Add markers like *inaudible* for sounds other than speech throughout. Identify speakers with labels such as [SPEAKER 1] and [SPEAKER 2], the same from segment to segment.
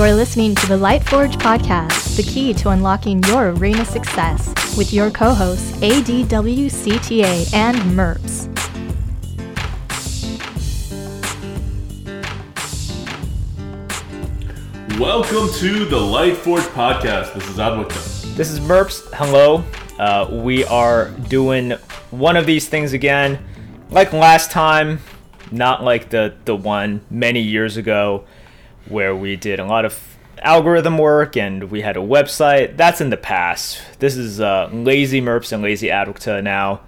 [SPEAKER 1] You're listening to the Lightforge podcast, the key to unlocking your arena success, with your co hosts ADWCTA and MERPS.
[SPEAKER 2] Welcome to the Lightforge podcast. This is Adwicka.
[SPEAKER 3] This is Merps. Hello. Uh, we are doing one of these things again. Like last time, not like the, the one many years ago where we did a lot of algorithm work and we had a website. That's in the past. This is uh, lazy Merps and lazy Adwicta now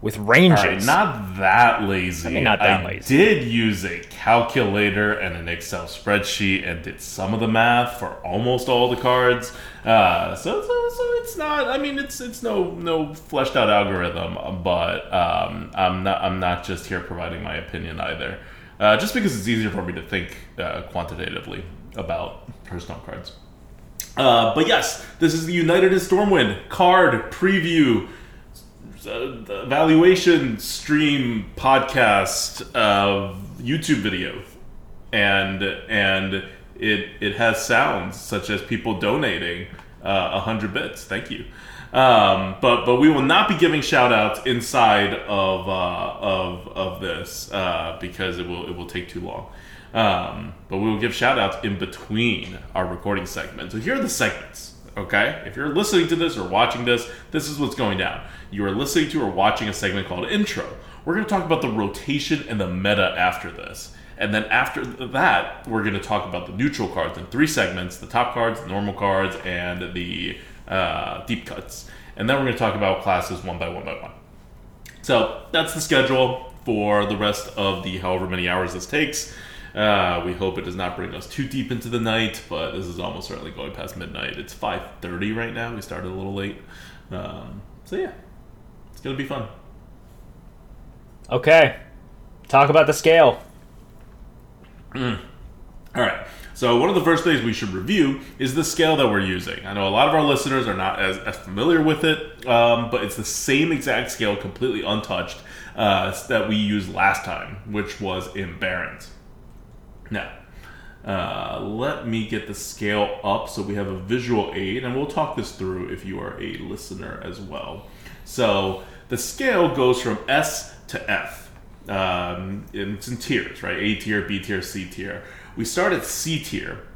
[SPEAKER 3] with ranges.
[SPEAKER 2] Right, not that lazy.
[SPEAKER 3] I mean, not that
[SPEAKER 2] I
[SPEAKER 3] lazy.
[SPEAKER 2] did use a calculator and an Excel spreadsheet and did some of the math for almost all the cards. Uh, so, so, so it's not. I mean, it's it's no no fleshed out algorithm, but um, I'm not I'm not just here providing my opinion either. Uh, just because it's easier for me to think uh, quantitatively about personal cards. Uh, but yes, this is the United in Stormwind card preview uh, evaluation stream podcast uh, YouTube video, and and it it has sounds such as people donating uh, a hundred bits. Thank you. Um, but but we will not be giving shout outs inside of uh, of of this uh, because it will it will take too long. Um, but we will give shout outs in between our recording segments. So here are the segments. Okay, if you're listening to this or watching this, this is what's going down. You are listening to or watching a segment called Intro. We're going to talk about the rotation and the meta after this. And then after that, we're going to talk about the neutral cards in three segments the top cards, the normal cards, and the uh, deep cuts. And then we're going to talk about classes one by one by one. So that's the schedule for the rest of the however many hours this takes. Uh, we hope it does not bring us too deep into the night, but this is almost certainly going past midnight. It's 5.30 right now. We started a little late. Um, so yeah, it's going to be fun.
[SPEAKER 3] Okay. Talk about the scale.
[SPEAKER 2] All right. So one of the first things we should review is the scale that we're using. I know a lot of our listeners are not as, as familiar with it, um, but it's the same exact scale, completely untouched, uh, that we used last time, which was in Barrens. Now, uh, let me get the scale up so we have a visual aid, and we'll talk this through if you are a listener as well. So the scale goes from S to F. Um, it's in tiers, right? A tier, B tier, C tier. We start at C tier,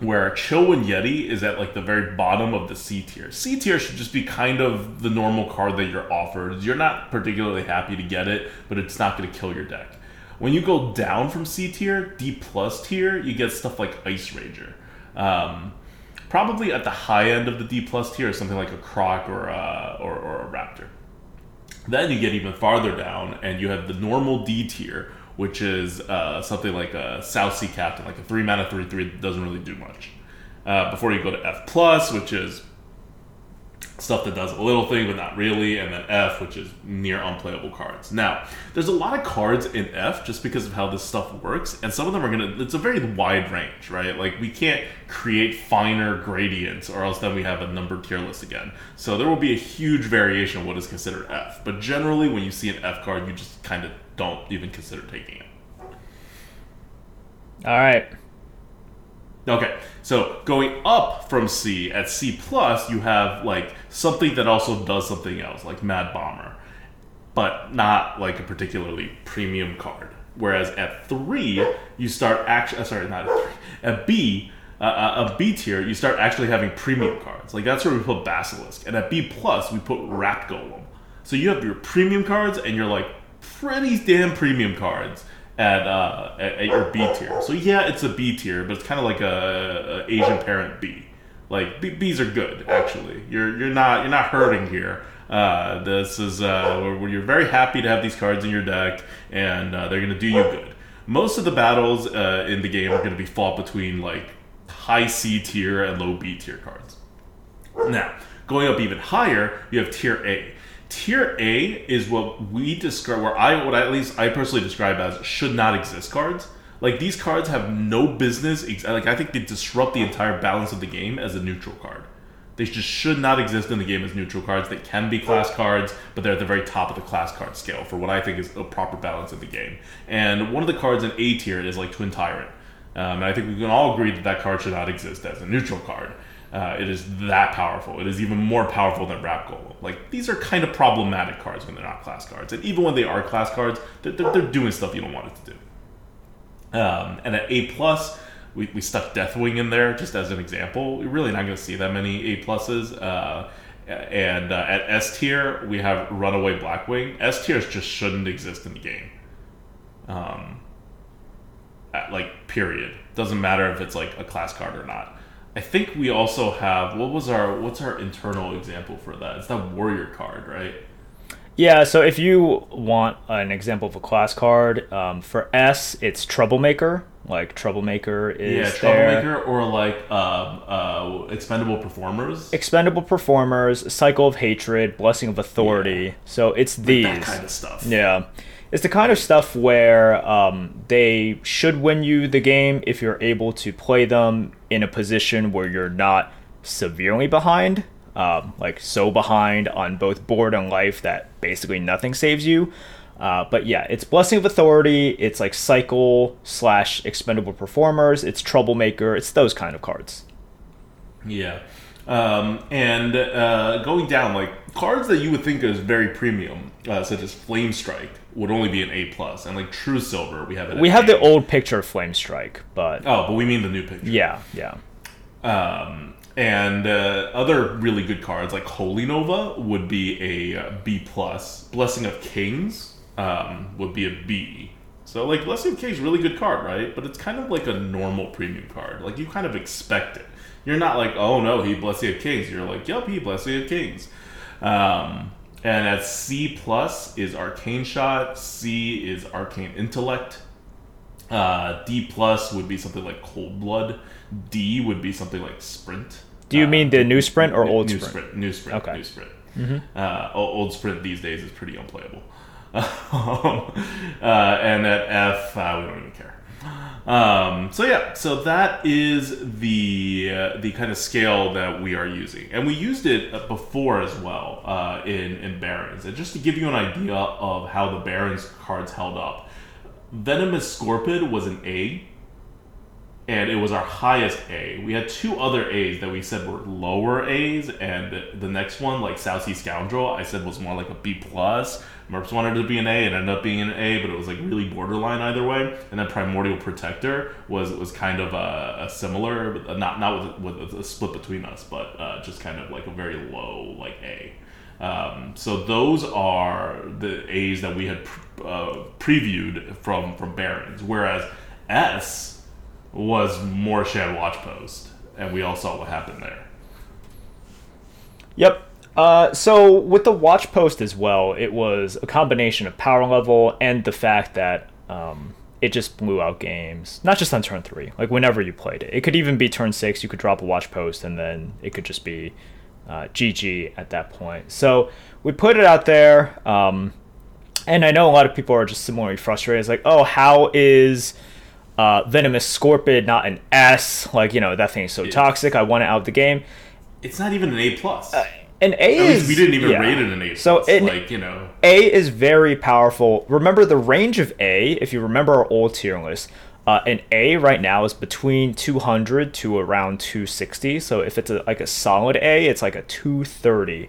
[SPEAKER 2] where Chillwind Yeti is at like the very bottom of the C tier. C tier should just be kind of the normal card that you're offered. You're not particularly happy to get it, but it's not going to kill your deck. When you go down from C tier, D plus tier, you get stuff like Ice Ranger. Um, probably at the high end of the D plus tier is something like a Croc or a, or, or a Raptor. Then you get even farther down, and you have the normal D tier, which is uh, something like a South Sea Captain, like a three mana three three that doesn't really do much. Uh, before you go to F plus, which is stuff that does a little thing but not really, and then F, which is near unplayable cards. Now, there's a lot of cards in F just because of how this stuff works, and some of them are gonna. It's a very wide range, right? Like we can't create finer gradients, or else then we have a numbered tier list again. So there will be a huge variation of what is considered F. But generally, when you see an F card, you just kind of don't even consider taking it.
[SPEAKER 3] All right.
[SPEAKER 2] Okay, so going up from C at C plus, you have like something that also does something else, like Mad Bomber, but not like a particularly premium card. Whereas at three, you start actually sorry, not at three, at B, uh, uh, a B tier, you start actually having premium cards. Like that's where we put Basilisk, and at B plus, we put Rat Golem. So you have your premium cards and your like pretty damn premium cards at, uh, at, at your B tier. So yeah, it's a B tier, but it's kind of like a, a Asian parent B. Like B, Bs are good actually. You're you're not you're not hurting here. Uh, this is uh, where, you're very happy to have these cards in your deck, and uh, they're gonna do you good. Most of the battles uh, in the game are gonna be fought between like high C tier and low B tier cards. Now, going up even higher, you have tier A. Tier A is what we describe, where I, what I, at least I personally describe as should not exist cards. Like these cards have no business. ex- Like I think they disrupt the entire balance of the game as a neutral card. They just should not exist in the game as neutral cards. They can be class cards, but they're at the very top of the class card scale for what I think is a proper balance of the game. And one of the cards in A tier is like Twin Tyrant. Um, and I think we can all agree that that card should not exist as a neutral card. Uh, it is that powerful. It is even more powerful than Wrap Golem. Like these are kind of problematic cards when they're not class cards, and even when they are class cards, they're, they're, they're doing stuff you don't want it to do. Um, and at A plus, we, we stuck Deathwing in there just as an example. We're really not going to see that many A pluses. Uh, and uh, at S tier, we have Runaway Blackwing. S tiers just shouldn't exist in the game. Um, at, like period. Doesn't matter if it's like a class card or not. I think we also have what was our what's our internal example for that? It's that warrior card, right?
[SPEAKER 3] Yeah, so if you want an example of a class card, um, for S, it's Troublemaker. Like Troublemaker is
[SPEAKER 2] yeah,
[SPEAKER 3] there.
[SPEAKER 2] troublemaker or like um, uh, expendable performers.
[SPEAKER 3] Expendable Performers, Cycle of Hatred, Blessing of Authority.
[SPEAKER 2] Yeah.
[SPEAKER 3] So it's these.
[SPEAKER 2] that kind of stuff.
[SPEAKER 3] Yeah. It's the kind of stuff where um, they should win you the game if you're able to play them in a position where you're not severely behind, um, like so behind on both board and life that basically nothing saves you. Uh, but yeah, it's Blessing of Authority, it's like Cycle slash Expendable Performers, it's Troublemaker, it's those kind of cards.
[SPEAKER 2] Yeah. Um, and uh, going down, like cards that you would think is very premium, uh, such as Flame Strike, would only be an A plus, and like True Silver, we have it.
[SPEAKER 3] We have
[SPEAKER 2] A.
[SPEAKER 3] the old picture of Flame Strike, but
[SPEAKER 2] Oh, but we mean the new picture.
[SPEAKER 3] yeah, yeah.
[SPEAKER 2] Um, and uh, other really good cards like Holy Nova would be a uh, plus. Blessing of Kings um, would be a B. So like Blessing of Kings, really good card, right? But it's kind of like a normal premium card. Like you kind of expect it. You're not like, oh no, he Blessing of Kings. You're like, yep, he Blessing of Kings. Um, and at C plus is Arcane Shot. C is Arcane Intellect. Uh, D plus would be something like Cold Blood. D would be something like Sprint.
[SPEAKER 3] Do you
[SPEAKER 2] Uh,
[SPEAKER 3] mean the new sprint or old
[SPEAKER 2] new
[SPEAKER 3] sprint?
[SPEAKER 2] New sprint.
[SPEAKER 3] Okay.
[SPEAKER 2] New sprint. Uh, old sprint these days is pretty unplayable. *laughs* uh, and at F, uh, we don't even care. Um, so yeah, so that is the uh, the kind of scale that we are using, and we used it uh, before as well uh, in in Barrens. And just to give you an idea of how the Barrens cards held up, Venomous Scorpid was an A, and it was our highest A. We had two other A's that we said were lower A's, and the next one, like South Sea Scoundrel, I said was more like a B plus. Merps wanted to be an A, it ended up being an A, but it was like really borderline either way. And then Primordial Protector was was kind of a, a similar, not not with, with a split between us, but uh, just kind of like a very low like A. Um, so those are the A's that we had uh, previewed from from Barrens, whereas S was Morshan Watch Post, and we all saw what happened there.
[SPEAKER 3] Yep. Uh, so with the watch post as well, it was a combination of power level and the fact that um, it just blew out games. Not just on turn three, like whenever you played it. It could even be turn six. You could drop a watch post, and then it could just be uh, GG at that point. So we put it out there, um, and I know a lot of people are just similarly frustrated. It's like, oh, how is uh, Venomous Scorpid not an S? Like, you know, that thing is so toxic. I want it out of the game.
[SPEAKER 2] It's not even an A plus.
[SPEAKER 3] An A
[SPEAKER 2] At
[SPEAKER 3] is
[SPEAKER 2] we didn't even
[SPEAKER 3] yeah.
[SPEAKER 2] rate it an A.
[SPEAKER 3] So an
[SPEAKER 2] like you know,
[SPEAKER 3] A is very powerful. Remember the range of A. If you remember our old tier list, uh, an A right now is between 200 to around 260. So if it's a, like a solid A, it's like a 230.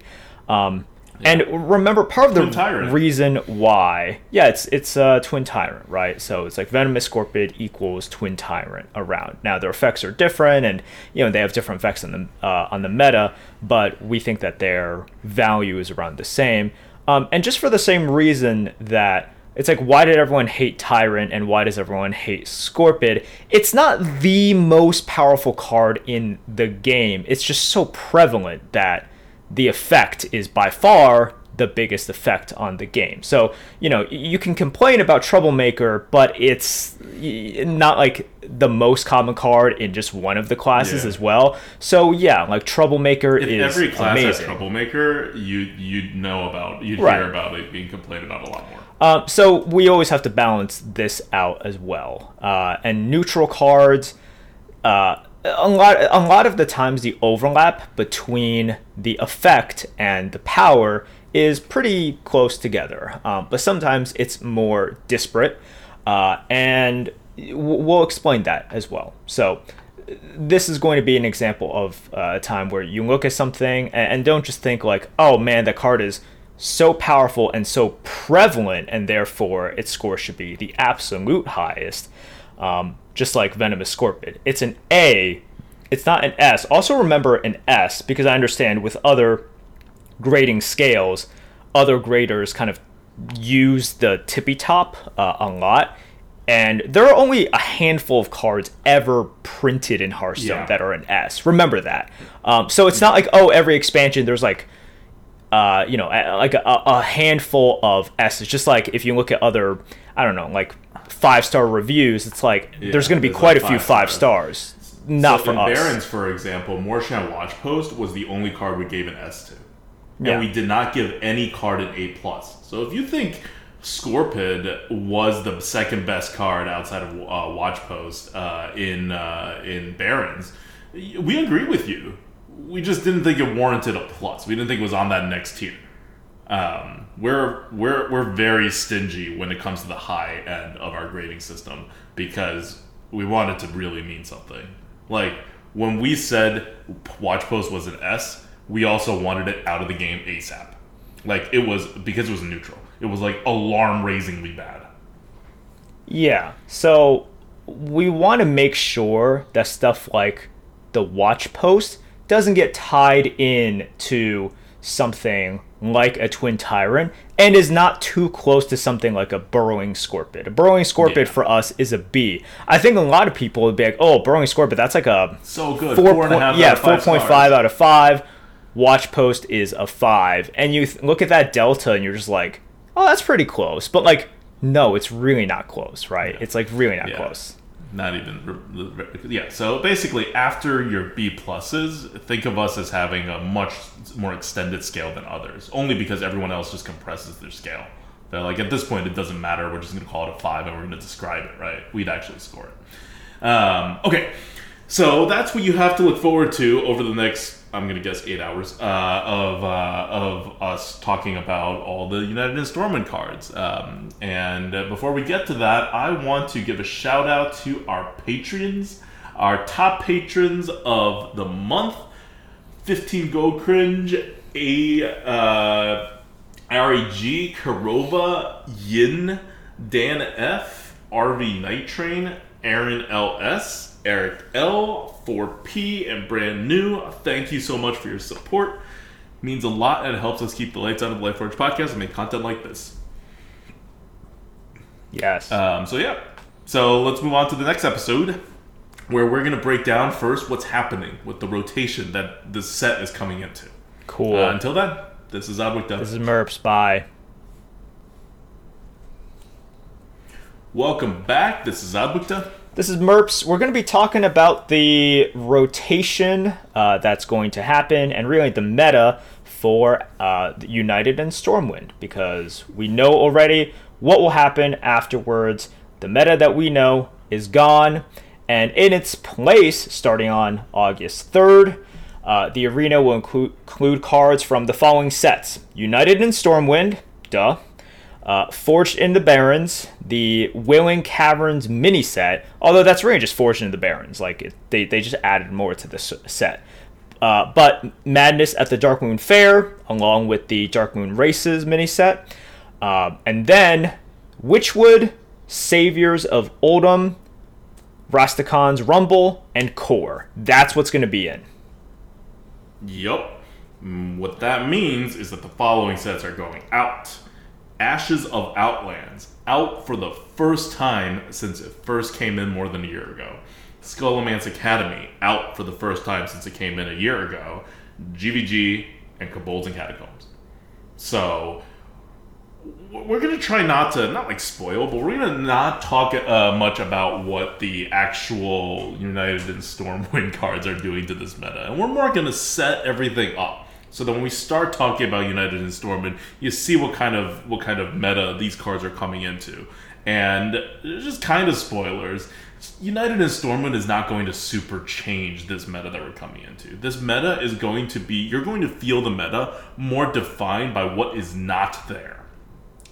[SPEAKER 3] Um, And remember, part of the reason why, yeah, it's it's uh, Twin Tyrant, right? So it's like Venomous Scorpid equals Twin Tyrant around. Now their effects are different, and you know they have different effects on the uh, on the meta, but we think that their value is around the same. Um, and just for the same reason that it's like, why did everyone hate Tyrant and why does everyone hate Scorpid? It's not the most powerful card in the game. It's just so prevalent that the effect is by far the biggest effect on the game. So, you know, you can complain about Troublemaker, but it's not like the most common card in just one of the classes
[SPEAKER 2] Yeah.
[SPEAKER 3] as well. So, yeah, like Troublemaker
[SPEAKER 2] if
[SPEAKER 3] is
[SPEAKER 2] every class has troublemaker, you you'd know about, you'd
[SPEAKER 3] Right.
[SPEAKER 2] hear about it being complained about a lot more.
[SPEAKER 3] Um, so we always have to balance this out as well. Uh, and neutral cards, uh, a lot, a lot of the times the overlap between the effect and the power is pretty close together. Um, but sometimes it's more disparate. Uh, and we'll explain that as well. So this is going to be an example of uh, a time where you look at something and, and don't just think like, oh man, that card is so powerful and so prevalent, and therefore its score should be the absolute highest. Um, just like Venomous Scorpid, it's an A. It's not an S. Also remember an S because I understand with other grading scales, other graders kind of use the tippy top uh, a lot and there are only a handful of cards ever printed in Hearthstone
[SPEAKER 2] Yeah.
[SPEAKER 3] that are an S. Remember that. Um, so it's not like oh every expansion there's like uh, you know a- like a, a handful of S's. Just like if you look at other I don't know like five star reviews, it's like there's going to be quite
[SPEAKER 2] like
[SPEAKER 3] a few
[SPEAKER 2] five
[SPEAKER 3] five stars. Not
[SPEAKER 2] so
[SPEAKER 3] for
[SPEAKER 2] in
[SPEAKER 3] us.
[SPEAKER 2] Barrens, for example, Morshan Watchpost was the only card we gave an S to, and
[SPEAKER 3] Yeah.
[SPEAKER 2] we did not give any card an A plus. So if you think Scorpid was the second best card outside of uh, Watchpost uh, in uh, in Barrens, we agree with you. We just didn't think it warranted a plus. We didn't think it was on that next tier. Um, we're we're we're very stingy when it comes to the high end of our grading system because we want it to really mean something. Like when we said Watch Post was an S, we also wanted it out of the game ASAP. Like it was because it was neutral. It was like alarm raisingly bad.
[SPEAKER 3] Yeah. So we want to make sure that stuff like the watch post doesn't get tied in to something like a twin tyrant and is not too close to something like a burrowing scorpid. A burrowing scorpid
[SPEAKER 2] Yeah.
[SPEAKER 3] for us is a B. I think a lot of people would be like, "Oh, burrowing scorpid, that's like a
[SPEAKER 2] So good.
[SPEAKER 3] four
[SPEAKER 2] Four and a
[SPEAKER 3] point-
[SPEAKER 2] half
[SPEAKER 3] yeah,
[SPEAKER 2] out of five
[SPEAKER 3] point out of five. Watch post is a five, and you th- look at that delta, and you're just like, oh, that's pretty close. But like, no, it's really not close, right? It's like really not
[SPEAKER 2] Yeah.
[SPEAKER 3] close.
[SPEAKER 2] Not even yeah. So basically, after your B pluses, think of us as having a much more extended scale than others. Only because everyone else just compresses their scale. They're like at this point, it doesn't matter. We're just going to call it a five, and we're going to describe it right. We'd actually score it. Um, okay, so that's what you have to look forward to over the next. I'm to guess eight hours uh, of uh, of us talking about all the United in Stormwind cards. Um, and uh, before we get to that, I want to give a shout out to our patrons, our top patrons of the month. 15 Go Cringe, A uh, Karova, Yin, Dan F, RV Night Train, Aaron LS, Eric L, 4P, and Brand New. Thank you so much for your support. means a lot and it helps us keep the lights on of the Lightforge podcast and make content like this.
[SPEAKER 3] Yes.
[SPEAKER 2] Um, so yeah, so let's move on to the next episode, where we're gonna break down first what's happening with the rotation that this set is coming into.
[SPEAKER 3] cool.
[SPEAKER 2] Uh, until then, this is Adwick
[SPEAKER 3] this is Merps. Bye.
[SPEAKER 2] Welcome back. This is Adwick
[SPEAKER 3] This is Merps. We're going to be talking about the rotation uh, that's going to happen and really the meta for uh, United in Stormwind because we know already what will happen afterwards. The meta that we know is gone, and in its place, starting on August 3rd, uh, the arena will include, include cards from the following sets United in Stormwind, duh. Uh, Forged in the Barrens, the Wailing Caverns mini set, although that's really just Forged in the Barrens. Like, it, they, they just added more to this set. Uh, but Madness at the Darkmoon Faire, along with the Dark Moon Races mini set. Uh, and then Witchwood, Saviors of Uldum, Rastakhan's Rumble, and Core. That's what's going to be in.
[SPEAKER 2] Yup. Mm, What that means is that the following sets are going out. Ashes of Outlands, out for the first time since it first came in more than a year ago. Scholomance Academy, out for the first time since it came in a year ago. GVG and Kobolds and Catacombs. So, we're gonna try not to not like spoil, but we're gonna not talk uh, much about what the actual United in Stormwind *laughs* cards are doing to this meta, and we're more gonna set everything up so that when we start talking about United in Stormwind, you see what kind of what kind of meta these cards are coming into, and just kind of spoilers. United in Stormwind is not going to super change this meta that we're coming into. This meta is going to be you're going to feel the meta more defined by what is not there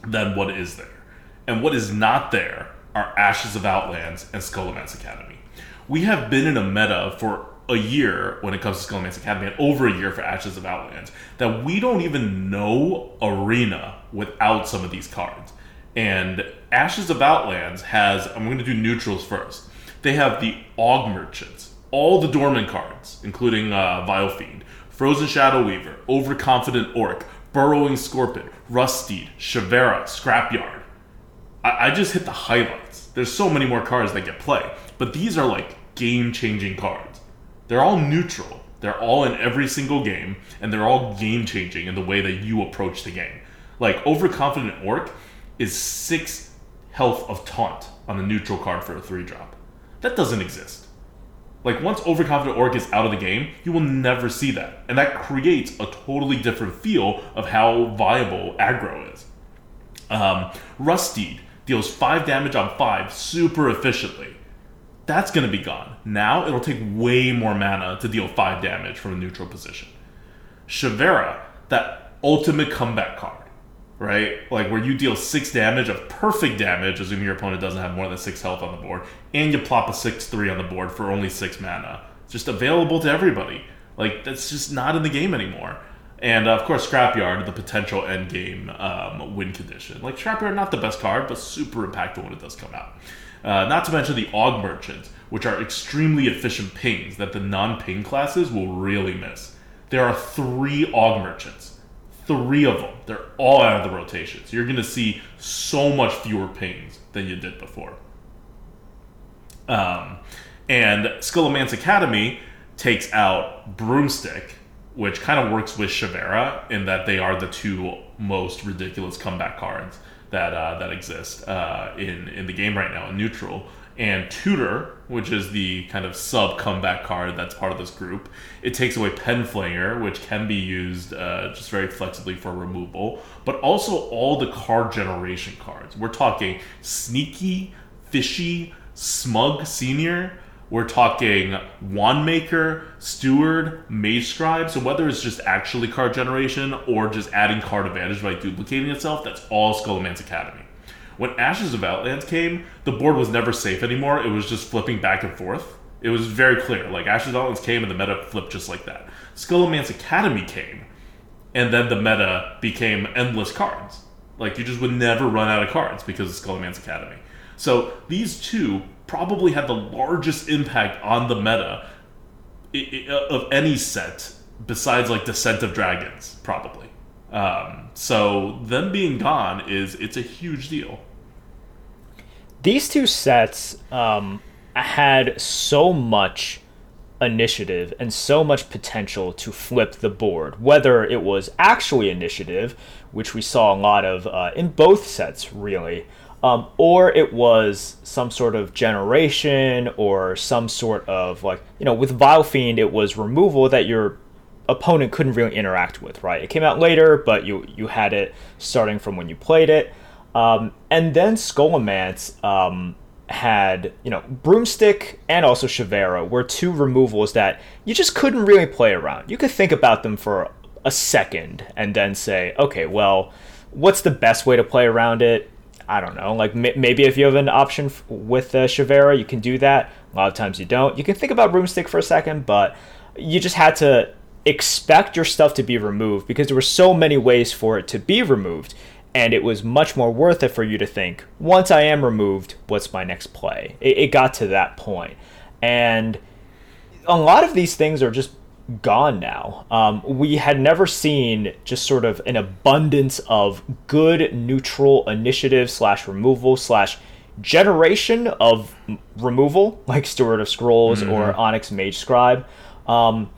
[SPEAKER 2] than what is there. And what is not there are Ashes of Outlands and Scholomance Academy. We have been in a meta for a year when it comes to Scholomance Academy and over a year for Ashes of Outlands that we don't even know Arena without some of these cards. And Ashes of Outlands has, I'm going to do neutrals first. They have the Og Merchants, all the dormant cards, including uh, Vile Fiend, Frozen Shadow Weaver, Overconfident Orc, Burrowing Scorpid, Ruststeed, Shivarra, Scrapyard. I, I just hit the highlights. There's so many more cards that get play, but these are like game changing cards. They're all neutral. They're all in every single game, and they're all game changing in the way that you approach the game. Like Overconfident Orc is six health of taunt on a neutral card for a three drop. That doesn't exist. Like once Overconfident Orc is out of the game, you will never see that, and that creates a totally different feel of how viable aggro is. Um, deals five damage on five super efficiently. That's going to be gone. Now it'll take way more mana to deal 5 damage from a neutral position. Shivarra, that ultimate comeback card, right? Like where you deal 6 damage of perfect damage, assuming your opponent doesn't have more than 6 health on the board, and you plop a 6 3 on the board for only 6 mana. It's just available to everybody. Like, that's just not in the game anymore. And uh, of course, Scrapyard, the potential end game um, win condition. Like, Scrapyard, not the best card, but super impactful when it does come out. Uh, not to mention the Og Merchants, which are extremely efficient pings that the non ping classes will really miss. There are three Og Merchants. Three of them. They're all out of the rotation. So you're going to see so much fewer pings than you did before. Um, and Scholomance Academy takes out Broomstick, which kind of works with Shivarra in that they are the two most ridiculous comeback cards that uh, that exist uh, in in the game right now in neutral. And Tutor, which is the kind of sub comeback card that's part of this group, it takes away Penflinger, which can be used uh, just very flexibly for removal, but also all the card generation cards. We're talking Sneaky, Fishy, Smug Senior, we're talking wand maker, steward, mage scribe. So whether it's just actually card generation or just adding card advantage by duplicating itself, that's all Scholomance Academy. When Ashes of Outlands came, the board was never safe anymore. It was just flipping back and forth. It was very clear. Like Ashes of Outlands came and the meta flipped just like that. Scholomance Academy came, and then the meta became endless cards. Like you just would never run out of cards because of Scholomance Academy. So these two probably had the largest impact on the meta of any set besides like Descent of Dragons, probably. Um, so them being gone is it's a huge deal.
[SPEAKER 3] These two sets um, had so much initiative and so much potential to flip the board. Whether it was actually initiative, which we saw a lot of uh, in both sets, really, um, or it was some sort of generation or some sort of like you know with Vile Fiend it was removal that your opponent couldn't really interact with right? It came out later but you you had it starting from when you played it. Um, and then Scholomance um, had you know Broomstick and also Shivarra were two removals that you just couldn't really play around. You could think about them for a second and then say okay well what's the best way to play around it I don't know, like m- maybe if you have an option f- with uh, Shivarra, you can do that. A lot of times you don't. You can think about Broomstick for a second, but you just had to expect your stuff to be removed because there were so many ways for it to be removed. And it was much more worth it for you to think, once I am removed, what's my next play? It, it got to that point. And a lot of these things are just gone now. Um, we had never seen just sort of an abundance of good neutral initiative slash removal slash generation of removal, like Steward of Scrolls mm-hmm. or Onyx Mage Scribe. Um,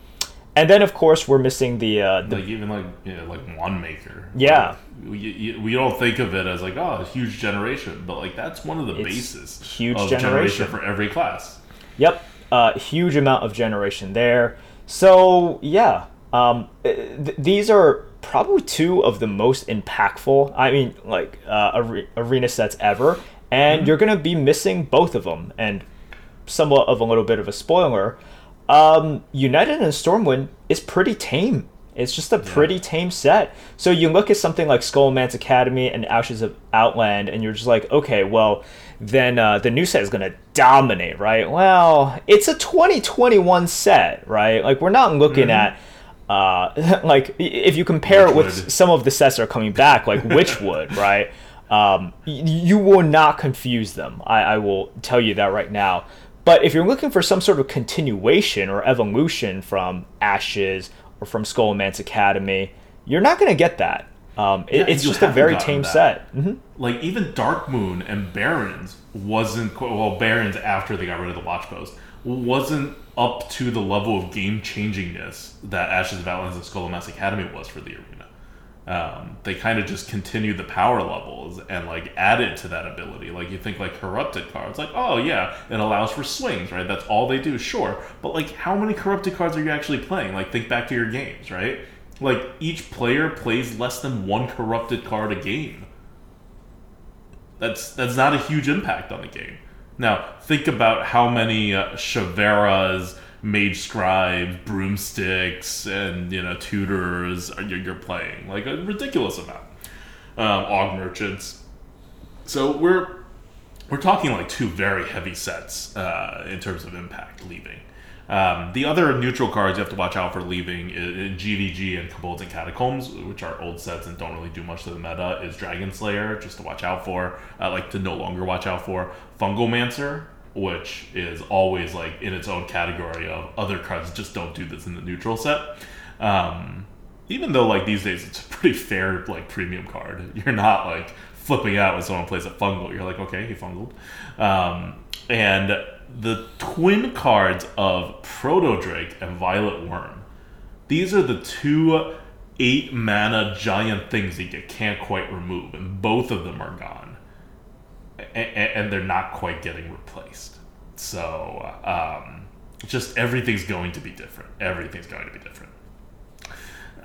[SPEAKER 3] and then, of course, we're missing the, uh, the
[SPEAKER 2] like even like yeah, like Wand Maker.
[SPEAKER 3] Yeah,
[SPEAKER 2] like, we, we don't think of it as like oh, a huge generation, but like that's one of the it's bases.
[SPEAKER 3] Huge generation. generation
[SPEAKER 2] for every class.
[SPEAKER 3] Yep, uh, huge amount of generation there. So yeah, um, th- these are probably two of the most impactful. I mean, like uh, are- arena sets ever, and mm-hmm. you're gonna be missing both of them. And somewhat of a little bit of a spoiler, um, United in Stormwind is pretty tame It's just a pretty tame set. So you look at something like Scholomance Academy and Ashes of Outland, and you're just like, okay, well, then uh, the new set is going to dominate, right? Well, it's a 2021 set, right? Like, we're not looking at. Uh, *laughs* like if you compare it with some of the sets that are coming back, like Witchwood, *laughs* right? Um, y- you will not confuse them. I, I will tell you that right now. But if you're looking for some sort of continuation or evolution from Ashes or from Scholomance Academy, you're not going to get that. Um, it-
[SPEAKER 2] Yeah,
[SPEAKER 3] it's just a very tame
[SPEAKER 2] that.
[SPEAKER 3] set. hmm
[SPEAKER 2] like even Dark Moon and Barrens wasn't well Barrens after they got rid of the Watch Post wasn't up to the level of game changingness that Ashes of Outlands and Scholomance Academy was for the arena. Um, they kind of just continued the power levels and like added to that ability. Like you think like corrupted cards, like oh yeah, it allows for swings, right? That's all they do, sure. But like how many corrupted cards are you actually playing? Like think back to your games, right? Like each player plays less than one corrupted card a game that's that's not a huge impact on the game. Now, think about how many uh, Shivarras, Mage Scribes, Broomsticks, and you know Tutors are, you're, you're playing. Like a ridiculous amount. Um, Og Merchants. So we're we're talking like two very heavy sets uh, in terms of impact leaving. Um, the other neutral cards you have to watch out for leaving in, in GVG and Kobolds and Catacombs, which are old sets and don't really do much to the meta, is Dragon Slayer, just to watch out for. I like to no longer watch out for. Fungalmancer, which is always like in its own category of other cards just don't do this in the neutral set. Um, even though like these days it's a *laughs* pretty fair like premium card. You're not like flipping out when someone plays a fungal. You're like, okay, he fungled. Um, and the twin cards of Proto Drake and Violet Wurm. These are the two eight mana giant things that you can't quite remove, and both of them are gone, A- and they're not quite getting replaced. So, um, just everything's going to be different. Everything's going to be different.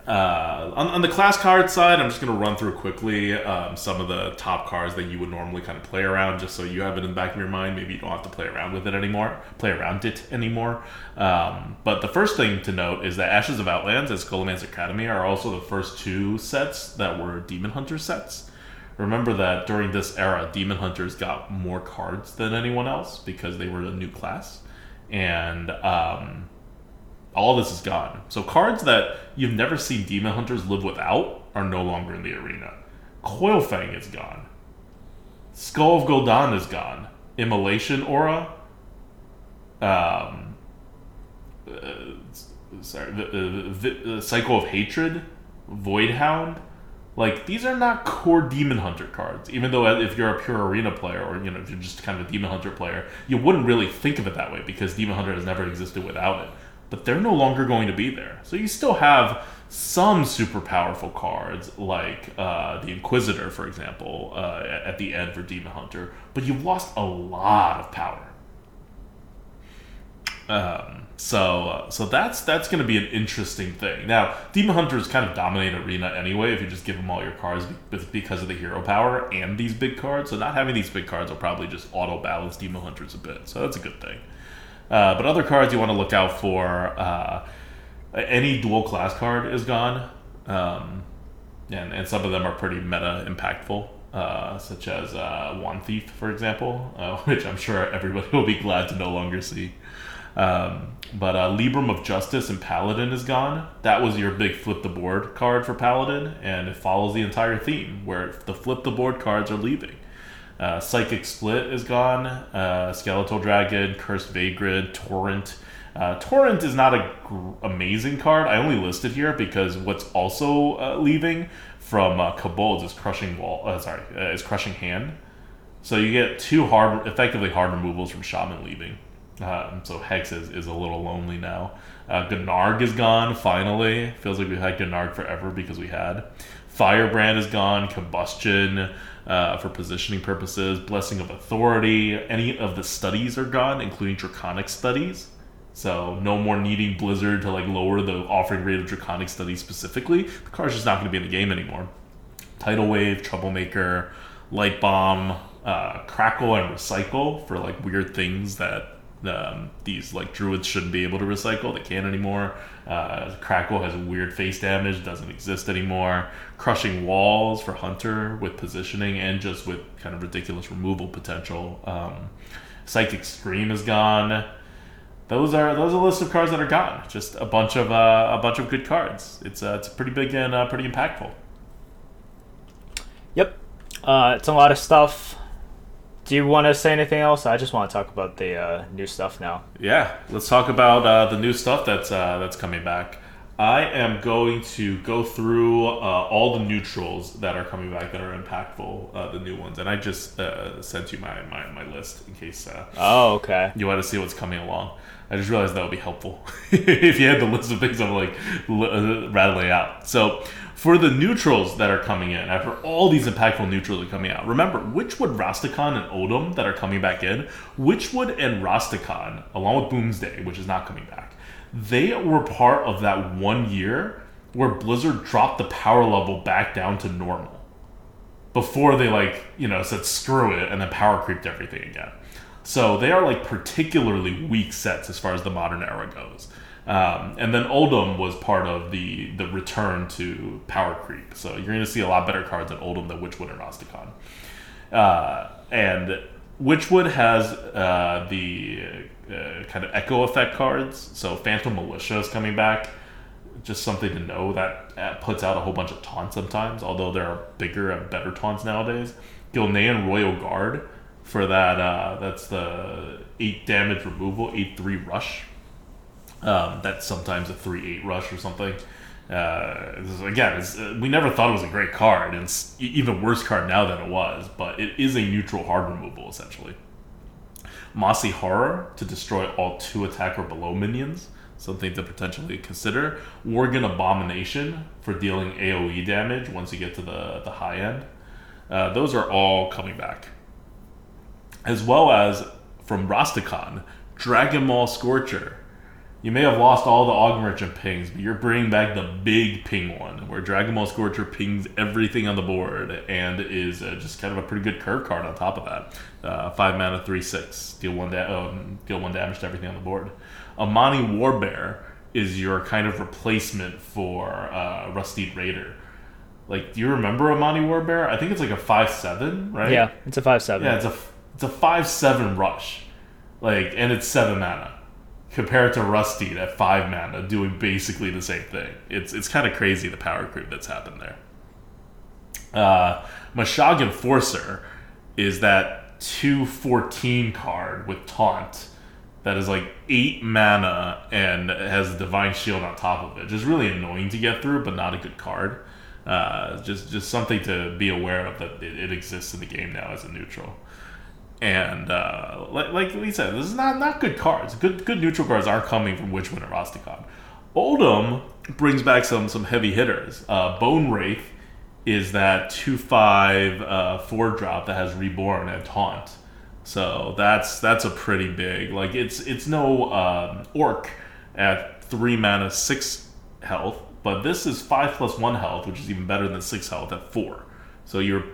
[SPEAKER 2] Uh, on, on the class card side, I'm just going to run through quickly um, some of the top cards that you would normally kind of play around, just so you have it in the back of your mind. Maybe you don't have to play around with it anymore, play around it anymore. Um, but the first thing to note is that Ashes of Outlands and Scholomance Academy are also the first two sets that were Demon Hunter sets. Remember that during this era, Demon Hunters got more cards than anyone else because they were a new class. And um, all this is gone. So cards that you've never seen Demon Hunters live without are no longer in the arena. Coilfang is gone. Skull of Gul'dan is gone. Immolation Aura. Um, uh, sorry, the, the, the, Cycle of Hatred, Voidhound. Like these are not core Demon Hunter cards. Even though if you're a pure arena player, or you know if you're just kind of a Demon Hunter player, you wouldn't really think of it that way because Demon Hunter has never existed without it. But they're no longer going to be there. So you still have some super powerful cards like uh, the Inquisitor, for example, uh, at the end for Demon Hunter. But you've lost a lot of power. Um, so uh, so that's that's going to be an interesting thing. Now, Demon Hunters kind of dominate arena anyway if you just give them all your cards be- because of the hero power and these big cards. So not having these big cards will probably just auto balance Demon Hunters a bit. So that's a good thing. Uh, but other cards you want to look out for. Uh, any dual class card is gone, um, and and some of them are pretty meta impactful. Uh, such as uh, Wand Thief, for example, uh, *laughs* which I'm sure everybody will be glad to no longer see. Um, but uh, Libram of Justice and Paladin is gone. That was your big flip the board card for Paladin, and it follows the entire theme where the flip the board cards are leaving. Uh, Psychic Split is gone. Uh, Skeletal Dragon, Cursed Vagrant, Torrent. Uh, Torrent is not a gr- amazing card. I only listed here because what's also uh, leaving from uh, is Crushing Wall. Uh, sorry, uh, is Crushing Hand. So you get two hard, effectively hard removals from Shaman leaving. Um, so Hex is, is a little lonely now. Uh, Gnarg is gone, finally. Feels like we've had Gnarg forever because we had. Firebrand is gone, Combustion uh, for positioning purposes, Blessing of Authority. Any of the studies are gone, including Draconic Studies. So no more needing Blizzard to like lower the offering rate of Draconic Studies specifically. The card's just not going to be in the game anymore. Tidal Wave, Troublemaker, Light Bomb, uh, Crackle, and Recycle for like weird things that Um, these like druids shouldn't be able to recycle; they can't anymore. Uh, Crackle has weird face damage, doesn't exist anymore. Crushing walls for Hunter with positioning and just with kind of ridiculous removal potential. Um, Psychic Scream is gone. Those are those are a list of cards that are gone. Just a bunch of uh, a bunch of good cards. It's uh, it's pretty big and uh, pretty impactful.
[SPEAKER 3] Yep, uh, it's a lot of stuff. Do you want to say anything else? I just want to talk about the uh, new stuff now.
[SPEAKER 2] Yeah, let's talk about uh, the new stuff that's uh, that's coming back. I am going to go through uh, all the neutrals that are coming back that are impactful, uh, the new ones, and I just uh, sent you my, my, my list in case uh,
[SPEAKER 3] Oh, okay.
[SPEAKER 2] you want to see what's coming along. I just realized that would be helpful *laughs* if you had the list of things I'm like l- rattling out. So for the neutrals that are coming in, after all these impactful neutrals are coming out, remember Witchwood, Rastakhan, and Uldum that are coming back in. Which Witchwood and Rastakhan, along with Boomsday, which is not coming back, they were part of that one year where Blizzard dropped the power level back down to normal before they like you know said screw it and then power creeped everything again. So they are like particularly weak sets as far as the modern era goes. Um, and then Uldum was part of the the return to power creep. So you're going to see a lot better cards in Uldum than Witchwood and Rastakhan. Uh, and Witchwood has uh, the uh, kind of echo effect cards. So Phantom Militia is coming back. Just something to know that uh, puts out a whole bunch of taunts sometimes, although there are bigger and better taunts nowadays. Gilnean Royal Guard for that. Uh, that's the eight damage removal, eight three rush. Um, that's sometimes a three eight rush or something. Uh, again, uh, we never thought it was a great card, it's even worse card now than it was. But it is a neutral hard removal essentially. Mossy Horror to destroy all two attack or below minions, something to potentially consider. Worgen Abomination for dealing AoE damage once you get to the, the high end. Uh, those are all coming back. As well as from Rastakhan, Dragonmaw Scorcher. You may have lost all the Og Merchant pings, but you're bringing back the big ping one, where Dragonmaw Scorcher pings everything on the board and is uh, just kind of a pretty good curve card on top of that. Uh, five mana, three six, deal one da- um, deal one damage to everything on the board. Amani Warbear is your kind of replacement for uh, Ruststeed Raider. Like, do you remember Amani Warbear? I think it's like a five seven, right?
[SPEAKER 3] Yeah, it's a five seven.
[SPEAKER 2] Yeah, it's a it's a five seven rush, like, and it's seven mana compared to Rusty at five mana, doing basically the same thing. It's it's kind of crazy the power creep that's happened there. Uh, Mosh'Ogg Enforcer is that two fourteen card with taunt that is like eight mana and has a divine shield on top of it. Just really annoying to get through, but not a good card. Uh, just just something to be aware of that it, it exists in the game now as a neutral. And uh, like, like we said, this is not not good cards. Good good neutral cards aren't coming from Witchwood or Rastakhan. Uldum brings back some some heavy hitters. Uh, Bone Wraith is that two five uh, four drop that has reborn and taunt. So that's that's a pretty big like it's it's no um, orc at three mana six health, but this is five plus one health, which is even better than six health at four. So your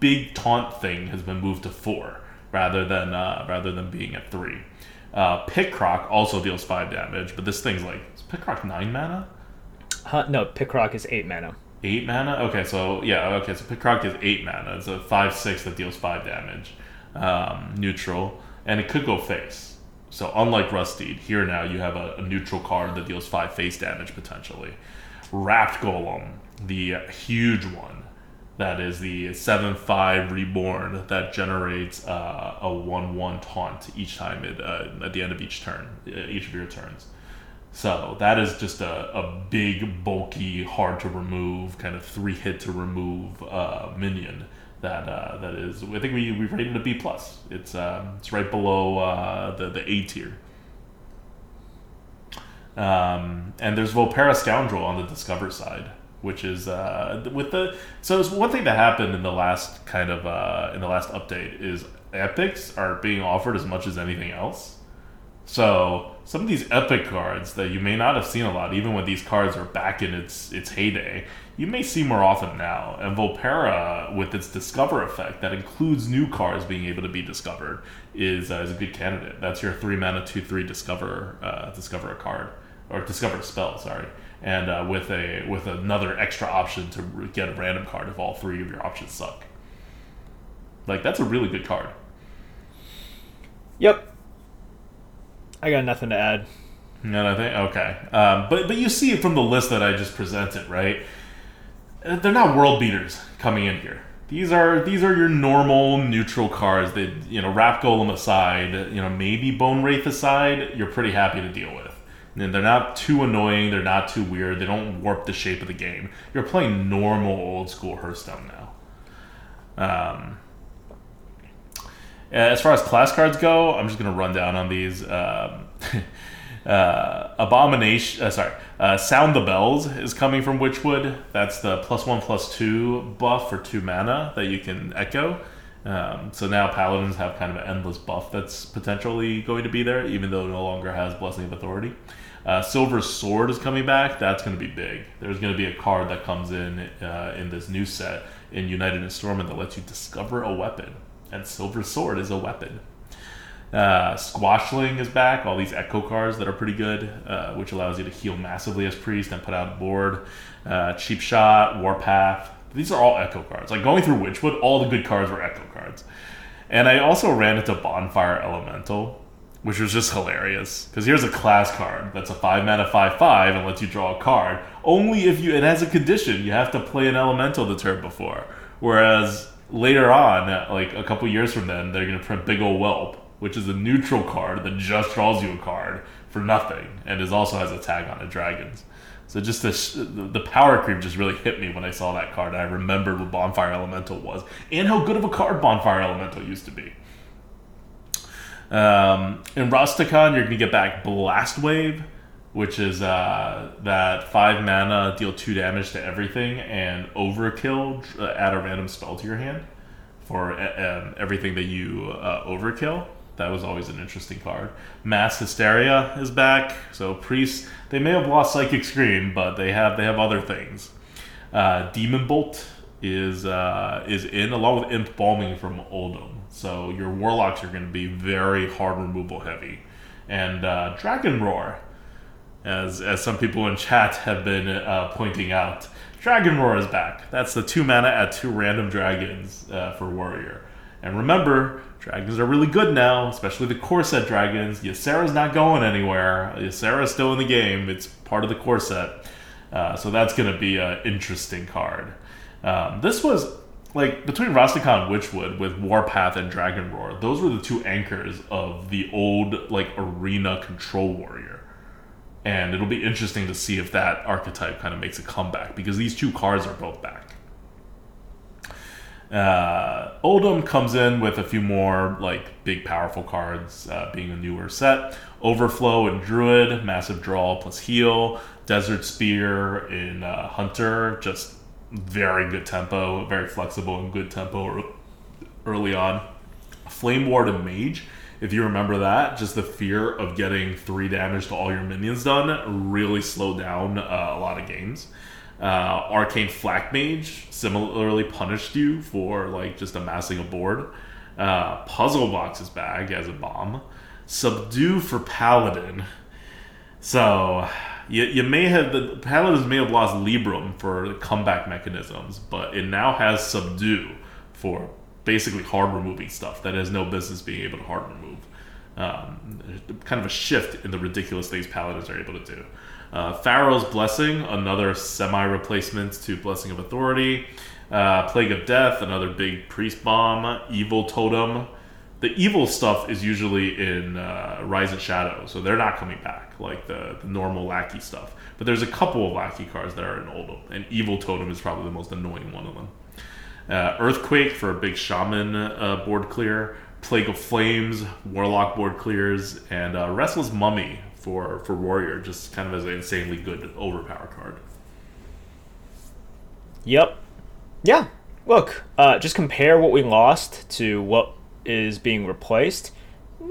[SPEAKER 2] big taunt thing has been moved to four rather than uh, rather than being at three. Uh, Pit Croc also deals five damage, but this thing's like is Pit Croc nine mana,
[SPEAKER 3] Huh, no, Pit Croc is eight mana.
[SPEAKER 2] eight mana. Okay, so yeah, okay, so Pit Croc is eight mana. It's a five six that deals five damage, um, neutral, and it could go face. So unlike Ruststeed, here now you have a, a neutral card that deals five face damage potentially. Wrapped Golem, the huge one, that is the seven five reborn that generates uh, a one one taunt each time it uh, at the end of each turn, uh, each of your turns. So that is just a, a big, bulky, hard to remove, kind of three hit to remove uh, minion. That uh, that is, I think we we rated a B plus. It's um, it's right below uh, the the A tier. Um, and there's Vulpera Scoundrel on the Discover side, which is uh, with the so one thing that happened in the last kind of uh, in the last update is epics are being offered as much as anything else. So some of these epic cards that you may not have seen a lot, even when these cards are back in its its heyday, you may see more often now. And Vulpera, with its discover effect that includes new cards being able to be discovered, is, uh, is a good candidate. That's your three mana two three discover uh, discover a card or discover a spell. Sorry, and uh, with a with another extra option to get a random card if all three of your options suck. Like that's a really good card.
[SPEAKER 3] Yep. I got nothing to add.
[SPEAKER 2] And I think okay, um, but but you see it from the list that I just presented, right? Uh, They're not world beaters coming in here. These are these are your normal neutral cards that you know, Rap Golem aside, you know, maybe Bone Wraith aside, you're pretty happy to deal with. And they're not too annoying. They're not too weird. They don't warp the shape of the game. You're playing normal old school Hearthstone now. Um, as far as class cards go, I'm just gonna run down on these. Um, *laughs* uh, Abomination, uh, sorry, uh, Sound the Bells is coming from Witchwood. That's the plus one plus two buff for two mana that you can echo. Um, so now Paladins have kind of an endless buff that's potentially going to be there, even though it no longer has Blessing of Authority. Uh, Silver Sword is coming back. That's going to be big. There's going to be a card that comes in uh, in this new set in United in Stormwind that lets you discover a weapon, and Silver Sword is a weapon. Uh, Squashling is back. All these Echo cards that are pretty good, uh, which allows you to heal massively as Priest and put out a board. Uh, Cheap Shot, Warpath. These are all Echo cards. Like going through Witchwood, all the good cards were Echo cards. And I also ran into Bonfire Elemental, which was just hilarious. Because here's a class card that's a 5 mana 5 5 and lets you draw a card. Only if you, it has a condition, you have to play an Elemental the turn before. Whereas later on, like a couple years from then, they're to print Big Ol' Whelp, which is a neutral card that just draws you a card for nothing and is also has a tag on it, Dragons. So just this, the power creep just really hit me when I saw that card. I remembered what Bonfire Elemental was and how good of a card Bonfire Elemental used to be. Um, in Rastakhan, you're going to get back Blast Wave, which is uh, that five mana, deal two damage to everything, and Overkill, uh, add a random spell to your hand for uh, um, everything that you uh, overkill. That was always an interesting card. Mass Hysteria is back. So priests, they may have lost Psychic Scream, but they have they have other things. Uh, Demonbolt is uh, is in along with Impbalming from Uldum. So your warlocks are going to be very hard removal heavy, and uh, Dragon Roar, as as some people in chat have been uh, pointing out, Dragon Roar is back. That's the two mana at two random dragons uh, for warrior. And remember, dragons are really good now, especially the core set dragons. Ysera's not going anywhere. Ysera's still in the game. It's part of the core set. Uh, so that's going to be an interesting card. Um, this was like between Rastakhan Witchwood with Warpath and Dragon Roar. Those were the two anchors of the old like arena control warrior. And it'll be interesting to see if that archetype kind of makes a comeback because these two cards are both back. Uh, Uldum comes in with a few more like big powerful cards, uh, being a newer set. Overflow and Druid, massive draw plus heal. Desert Spear in uh, Hunter, just very good tempo, very flexible and good tempo early on. Flame Ward and Mage, if you remember that, just the fear of getting three damage to all your minions done really slowed down uh, a lot of games. Uh, Arcane Flakmage similarly punished you for like just amassing a board. Uh, Puzzle Box bag as a bomb. Subdue for Paladin. So you, you may have the Paladins may have lost Libram for comeback mechanisms, but it now has Subdue for basically hard removing stuff that has no business being able to hard remove. Um, kind of a shift in the ridiculous things Paladins are able to do. Uh, Pharaoh's Blessing, another semi replacement to Blessing of Authority. Uh, Plague of Death, another big priest bomb. Evil Totem. The evil stuff is usually in uh, Rise and Shadow, so they're not coming back like the, the normal lackey stuff. But there's a couple of lackey cards that are in Uldum, and Evil Totem is probably the most annoying one of them. Uh, Earthquake for a big shaman uh, board clear. Plague of Flames, Warlock board clears, and uh, Restless Mummy for for Warrior, just kind of as an insanely good overpower card.
[SPEAKER 3] Yep. Yeah. Look, uh, just compare what we lost to what is being replaced.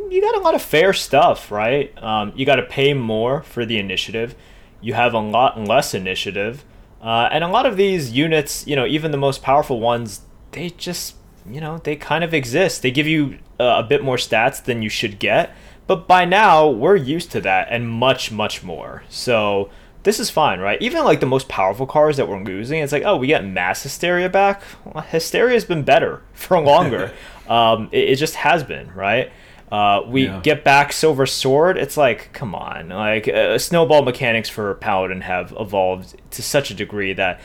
[SPEAKER 3] you got a lot of fair stuff, right? Um, you got to pay more for the initiative. You have a lot less initiative, uh, and a lot of these units, you know, even the most powerful ones, they just, you know, they kind of exist. They give you uh, a bit more stats than you should get, but by now we're used to that and much, much more. So this is fine, right? Even like the most powerful cars that we're losing, it's like, oh, we get mass hysteria back. Well, hysteria's been better *laughs* for longer. *laughs* um, it, it, just has been, right? Uh, we yeah. get back Silver Sword. It's like, come on, like uh, snowball mechanics for Paladin have evolved to such a degree that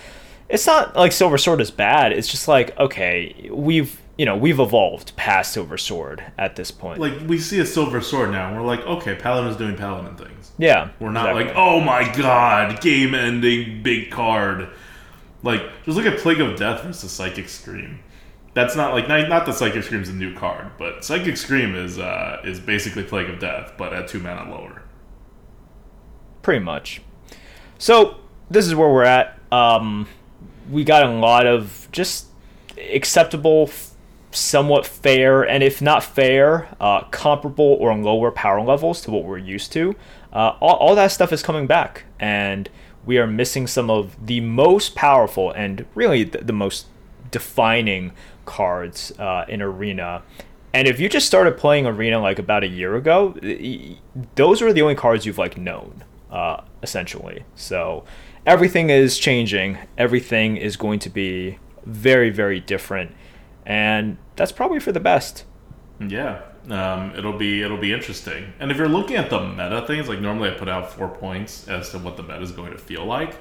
[SPEAKER 3] it's not like Silver Sword is bad. It's just like, okay, we've you know we've evolved past Silver Sword at this point.
[SPEAKER 2] Like we see a Silver Sword now, and we're like, okay, Paladin's doing Paladin things.
[SPEAKER 3] Yeah,
[SPEAKER 2] we're not exactly. like, oh my god, game-ending big card. Like just look at Plague of Death versus Psychic Scream that's not like not, not that Psychic Scream's a new card, but Psychic Scream is uh, is basically Plague of Death, but at two mana lower.
[SPEAKER 3] Pretty much. So this is where we're at. Um, we got a lot of just acceptable, somewhat fair, and if not fair, uh, comparable or lower power levels to what we're used to. Uh, all, all that stuff is coming back, and we are missing some of the most powerful and really the, the most defining cards uh, in Arena. And if you just started playing Arena like about a year ago, those are the only cards you've like known, uh, essentially. So everything is changing. Everything is going to be very, very different, and that's probably for the best.
[SPEAKER 2] Yeah, um, it'll be it'll be interesting. And if you're looking at the meta things, like normally I put out four points as to what the meta is going to feel like.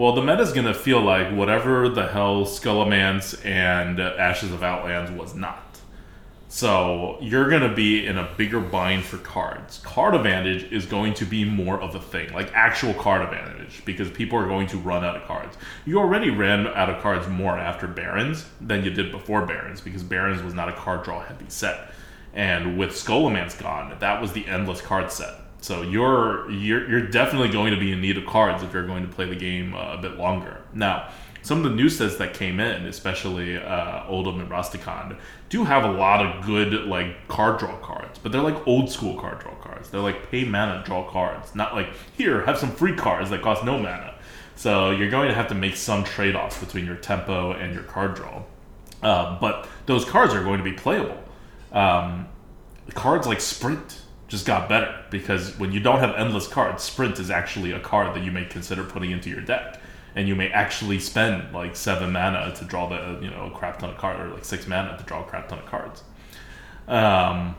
[SPEAKER 2] Well, the meta is going to feel like whatever the hell Scholomance and Ashes of Outlands was not. So you're going to be in a bigger bind for cards. Card advantage is going to be more of a thing, like actual card advantage, because people are going to run out of cards. You already ran out of cards more after Barrens than you did before Barrens, because Barrens was not a card draw heavy set. And with Scholomance gone, that was the endless card set. So you're you're you're definitely going to be in need of cards if you're going to play the game uh, a bit longer. Now, some of the new sets that came in, especially uh, Uldum and Rastakhan, do have a lot of good like card draw cards, but they're like old school card draw cards. They're like pay mana, draw cards, not like here have some free cards that cost no mana. So you're going to have to make some trade offs between your tempo and your card draw. Uh, but those cards are going to be playable. Um, cards like Sprint just got better because when you don't have endless cards, Sprint is actually a card that you may consider putting into your deck, and you may actually spend like seven mana to draw the you know a crap ton of cards, or like six mana to draw a crap ton of cards. Um,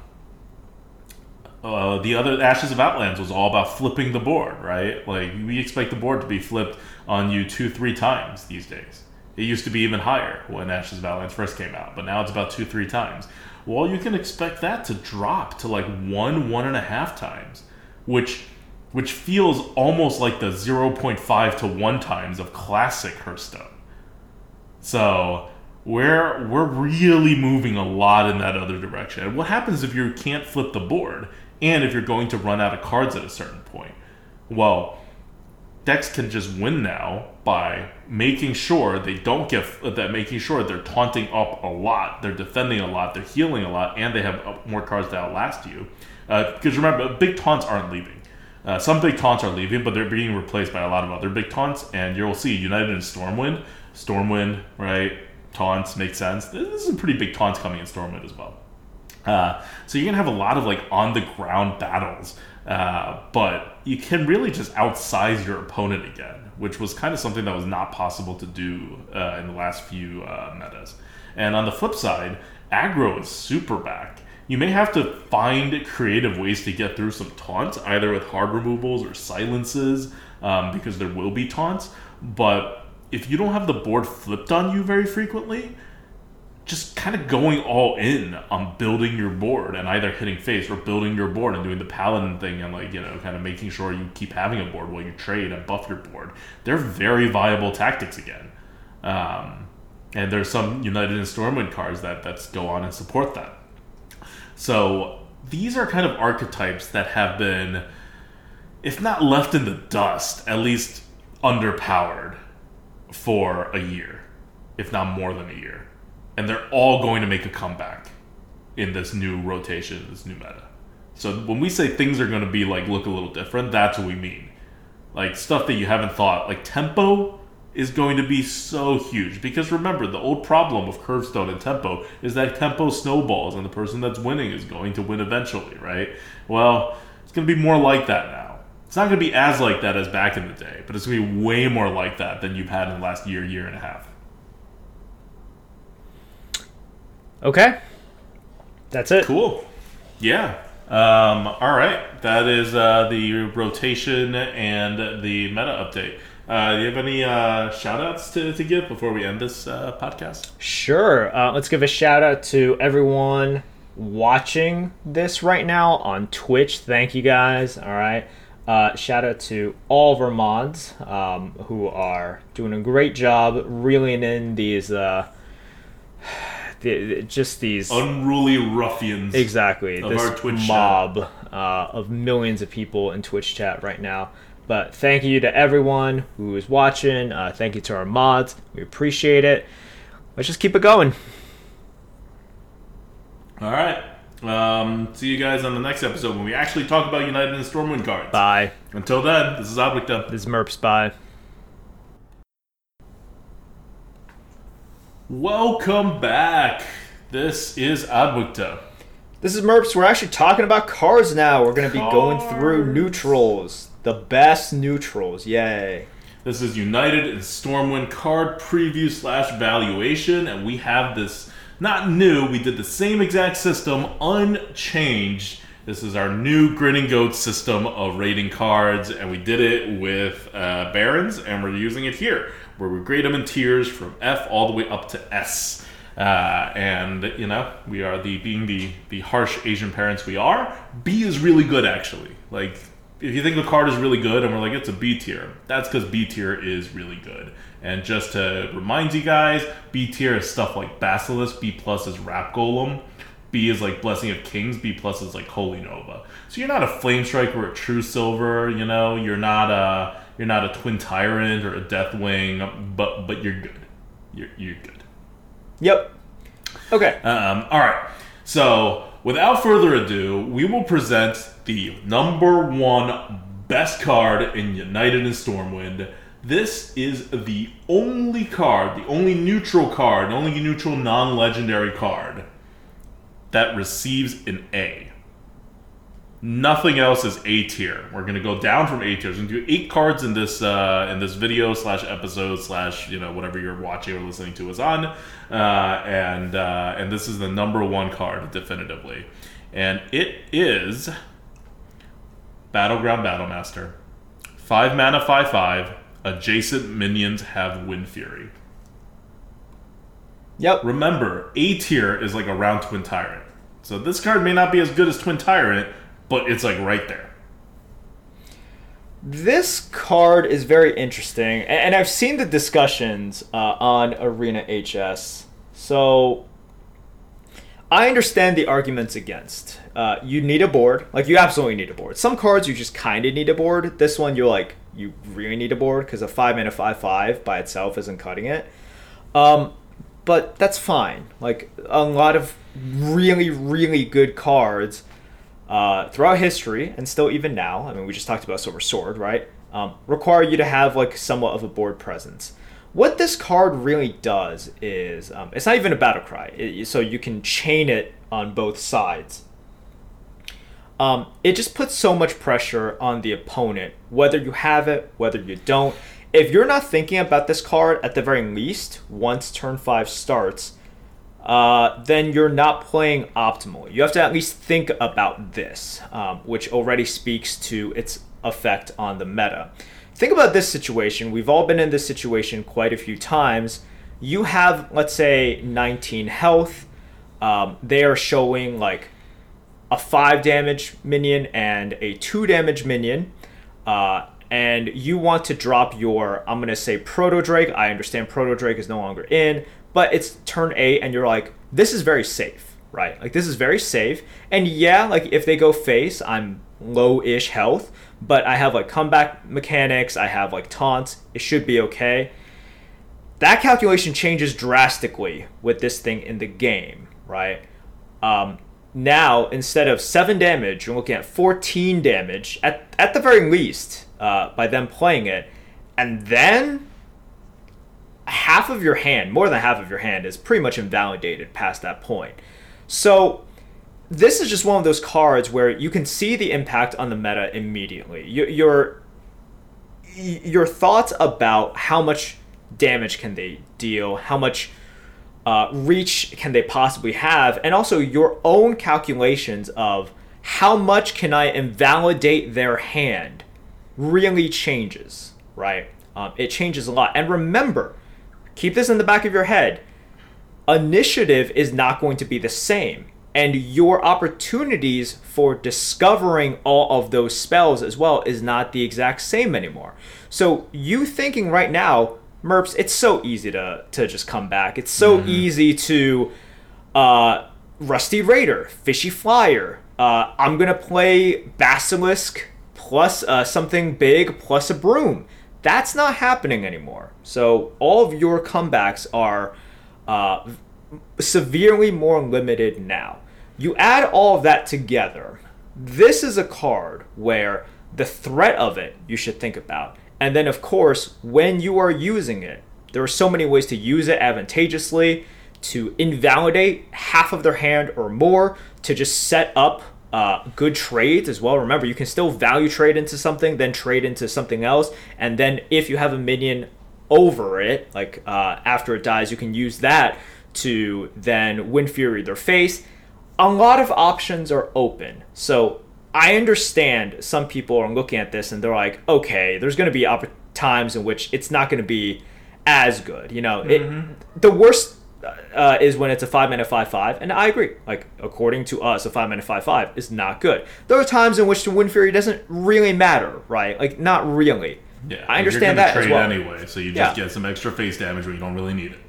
[SPEAKER 2] uh, the other Ashes of Outlands was all about flipping the board, right? Like we expect the board to be flipped on you two, three times these days. It used to be even higher when Ashes of Outlands first came out, but now it's about two, three times well, you can expect that to drop to like one, one and a half times, which which feels almost like the 0.5 to 1 times of classic Hearthstone. So we're we're really moving a lot in that other direction. And what happens if you can't flip the board and if you're going to run out of cards at a certain point? Well, decks can just win now by making sure they don't get that making sure they're taunting up a lot, they're defending a lot, they're healing a lot, and they have uh, more cards that outlast you. Because uh, remember, big taunts aren't leaving. Uh, some big taunts are leaving, but they're being replaced by a lot of other big taunts, and you'll see United in Stormwind, Stormwind, right? Taunts make sense. There's some pretty big taunts coming in Stormwind as well. Uh, so you're gonna have a lot of like on the ground battles uh, but you can really just outsize your opponent again, which was kind of something that was not possible to do uh, in the last few uh, metas. And on the flip side, aggro is super back. You may have to find creative ways to get through some taunts, either with hard removals or silences, um, because there will be taunts. But if you don't have the board flipped on you very frequently, just kind of going all in on building your board and either hitting face or building your board and doing the paladin thing and like you know kind of making sure you keep having a board while you trade and buff your board. They're very viable tactics again. Um, and there's some United in Stormwind cards that that go on and support that. So these are kind of archetypes that have been if not left in the dust at least underpowered for a year if not more than a year and they're all going to make a comeback in this new rotation, this new meta. So when we say things are going to be like look a little different, that's what we mean. Like stuff that you haven't thought, like tempo is going to be so huge because remember the old problem of Curvestone and tempo is that tempo snowballs and the person that's winning is going to win eventually, right? Well, it's going to be more like that now. It's not going to be as like that as back in the day, but it's going to be way more like that than you've had in the last year, year and a half.
[SPEAKER 3] Okay. That's it.
[SPEAKER 2] Cool. Yeah. Um, all right. That is uh, the rotation and the meta update. Uh, do you have any uh, shout outs to, to give before we end this uh, podcast?
[SPEAKER 3] Sure. Uh, let's give a shout out to everyone watching this right now on Twitch. Thank you guys. All right. Uh, shout out to all of our mods um, who are doing a great job reeling in these, uh, the, just these
[SPEAKER 2] unruly ruffians.
[SPEAKER 3] Exactly.
[SPEAKER 2] of
[SPEAKER 3] this
[SPEAKER 2] our Twitch
[SPEAKER 3] mob uh, of millions of people in Twitch chat right now. But thank you to everyone who is watching. Uh, thank you to our mods. We appreciate it. Let's just keep it going.
[SPEAKER 2] All right. Um, see you guys on the next episode when we actually talk about United in Stormwind cards.
[SPEAKER 3] Bye.
[SPEAKER 2] Until then, this is ADWCTA.
[SPEAKER 3] This is Merps. Bye.
[SPEAKER 2] Welcome back. This is ADWCTA.
[SPEAKER 3] This is Merps. We're actually talking about cards now. We're going to be going through neutrals. The best neutrals. Yay.
[SPEAKER 2] This is United in Stormwind card preview slash valuation, and we have this not new. We did the same exact system, unchanged. This is our new Grinning Goat system of rating cards, and we did it with uh, Barrens, and we're using it here, where we grade them in tiers from F all the way up to S. Uh, and you know, we are the being the the harsh Asian parents we are. B is really good, actually. Like if you think the card is really good and we're like it's a B tier, that's because B tier is really good. And just to remind you guys, B tier is stuff like Basilisk, B plus is Rap Golem, B is like Blessing of Kings, B plus is like Holy Nova. So you're not a Flamestrike or a Truesilver, you know, you're not a you're not a Twin Tyrant or a Deathwing, but but you're good. You're you're good.
[SPEAKER 3] Yep. Okay.
[SPEAKER 2] Um, all right. So, without further ado, we will present the number one best card in United in Stormwind. This is the only card, the only neutral card, the only neutral non legendary card that receives an A. Nothing else is A tier. We're gonna go down from A tiers. We're gonna do eight cards in this uh, in this video slash episode slash you know whatever you're watching or listening to is on, uh, and uh, and this is the number one card definitively, and it is Battleground Battlemaster, five mana, five five. Adjacent minions have Windfury.
[SPEAKER 3] Yep.
[SPEAKER 2] Remember, A tier is like around Twin Tyrant. So this card may not be as good as Twin Tyrant, but it's like right there.
[SPEAKER 3] This card is very interesting, and I've seen the discussions uh, on Arena HS. So I understand the arguments against. Uh, you need a board, like you absolutely need a board. Some cards you just kind of need a board. This one you're like you really need a board because a five mana five five by itself isn't cutting it. Um, but that's fine. Like a lot of really really good cards uh, throughout history and still even now, I mean, we just talked about Silver Sword, right? Um, require you to have like somewhat of a board presence. What this card really does is um, it's not even a battle cry, it, so you can chain it on both sides. Um, it just puts so much pressure on the opponent, whether you have it, whether you don't. If you're not thinking about this card at the very least, once turn five starts, uh, then you're not playing optimally. You have to at least think about this, um, which already speaks to its effect on the meta. Think about this situation. We've all been in this situation quite a few times. You have, let's say, 19 health. Um, they are showing like a 5 damage minion and a 2 damage minion. Uh, and you want to drop your, I'm going to say Proto Drake. I understand Proto Drake is no longer in, but it's turn 8, and you're like, this is very safe, right? Like, this is very safe. And yeah, like, if they go face, I'm low ish health, but I have like comeback mechanics, I have like taunts. It should be okay. That calculation changes drastically with this thing in the game, right? Um, now instead of seven damage, you're looking at 14 damage at at the very least uh, by them playing it, and then half of your hand, more than half of your hand, is pretty much invalidated past that point. So this is just one of those cards where you can see the impact on the meta immediately. Your your, thoughts about how much damage can they deal, how much uh, reach can they possibly have, and also your own calculations of how much can I invalidate their hand really changes, right? Um, it changes a lot. And remember, keep this in the back of your head initiative is not going to be the same. And your opportunities for discovering all of those spells as well is not the exact same anymore. So, you thinking right now, Merps, it's so easy to, to just come back. It's so mm-hmm. easy to uh, Rusty Raider, Fishy Flyer. Uh, I'm going to play Basilisk plus uh, something big plus a broom. That's not happening anymore. So all of your comebacks are uh, severely more limited now. You add all of that together. This is a card where the threat of it you should think about. And then, of course, when you are using it, there are so many ways to use it advantageously, to invalidate half of their hand or more, to just set up uh, good trades as well. Remember, you can still value trade into something, then trade into something else, and then if you have a minion over it, like uh, after it dies, you can use that to then Windfury their face. A lot of options are open, so I understand some people are looking at this and they're like, okay, there's going to be opp- times in which it's not going to be as good. You know, mm-hmm. it, the worst uh, is when it's a five minute five five, and I agree. Like according to us, a five minute five five is not good. There are times in which the Windfury doesn't really matter, right? Like not really.
[SPEAKER 2] Yeah, I understand that as well. anyway, so you just yeah. get some extra face damage when you don't really need it.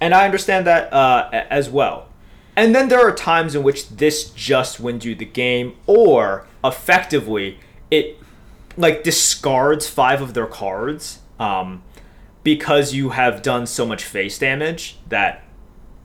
[SPEAKER 3] And I understand that uh, as well. And then there are times in which this just wins you the game, or effectively it like discards five of their cards. Um, because you have done so much face damage that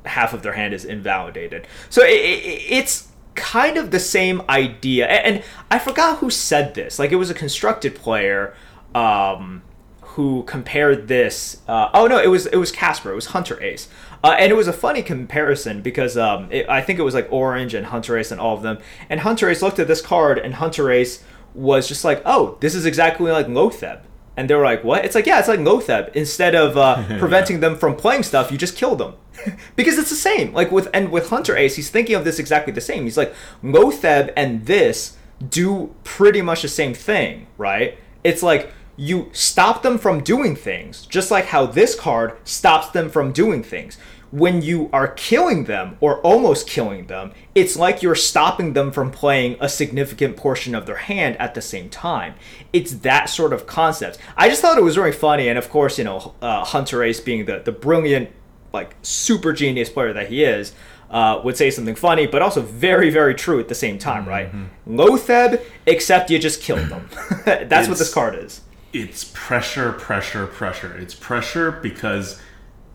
[SPEAKER 3] half of their hand is invalidated. So it, it, it's kind of the same idea. And, I forgot who said this. Like it was a constructed player um, who compared this. Uh, oh no, it was it was Casper. It was Hunterace. Uh, and it was a funny comparison because um, it, I think it was like Orange and Hunterace and all of them. And Hunterace looked at this card, and Hunterace was just like, "Oh, this is exactly like Loatheb." And they were like, "What?" It's like, "Yeah, it's like Loatheb. Instead of uh, *laughs* preventing them from playing stuff, you just kill them." *laughs* because it's the same. Like with and with Hunterace, he's thinking of this exactly the same. He's like, Loatheb and this do pretty much the same thing, right? It's like you stop them from doing things, just like how this card stops them from doing things when you are killing them or almost killing them, it's like you're stopping them from playing a significant portion of their hand at the same time. It's that sort of concept. I just thought it was very funny, and of course, you know, uh, Hunterace being the, the brilliant, like, super genius player that he is. Uh, would say something funny, but also very, very true at the same time, right? Mm-hmm. Loatheb, except you just killed them. *laughs* That's it's, what this card is.
[SPEAKER 2] It's pressure, pressure, pressure. It's pressure because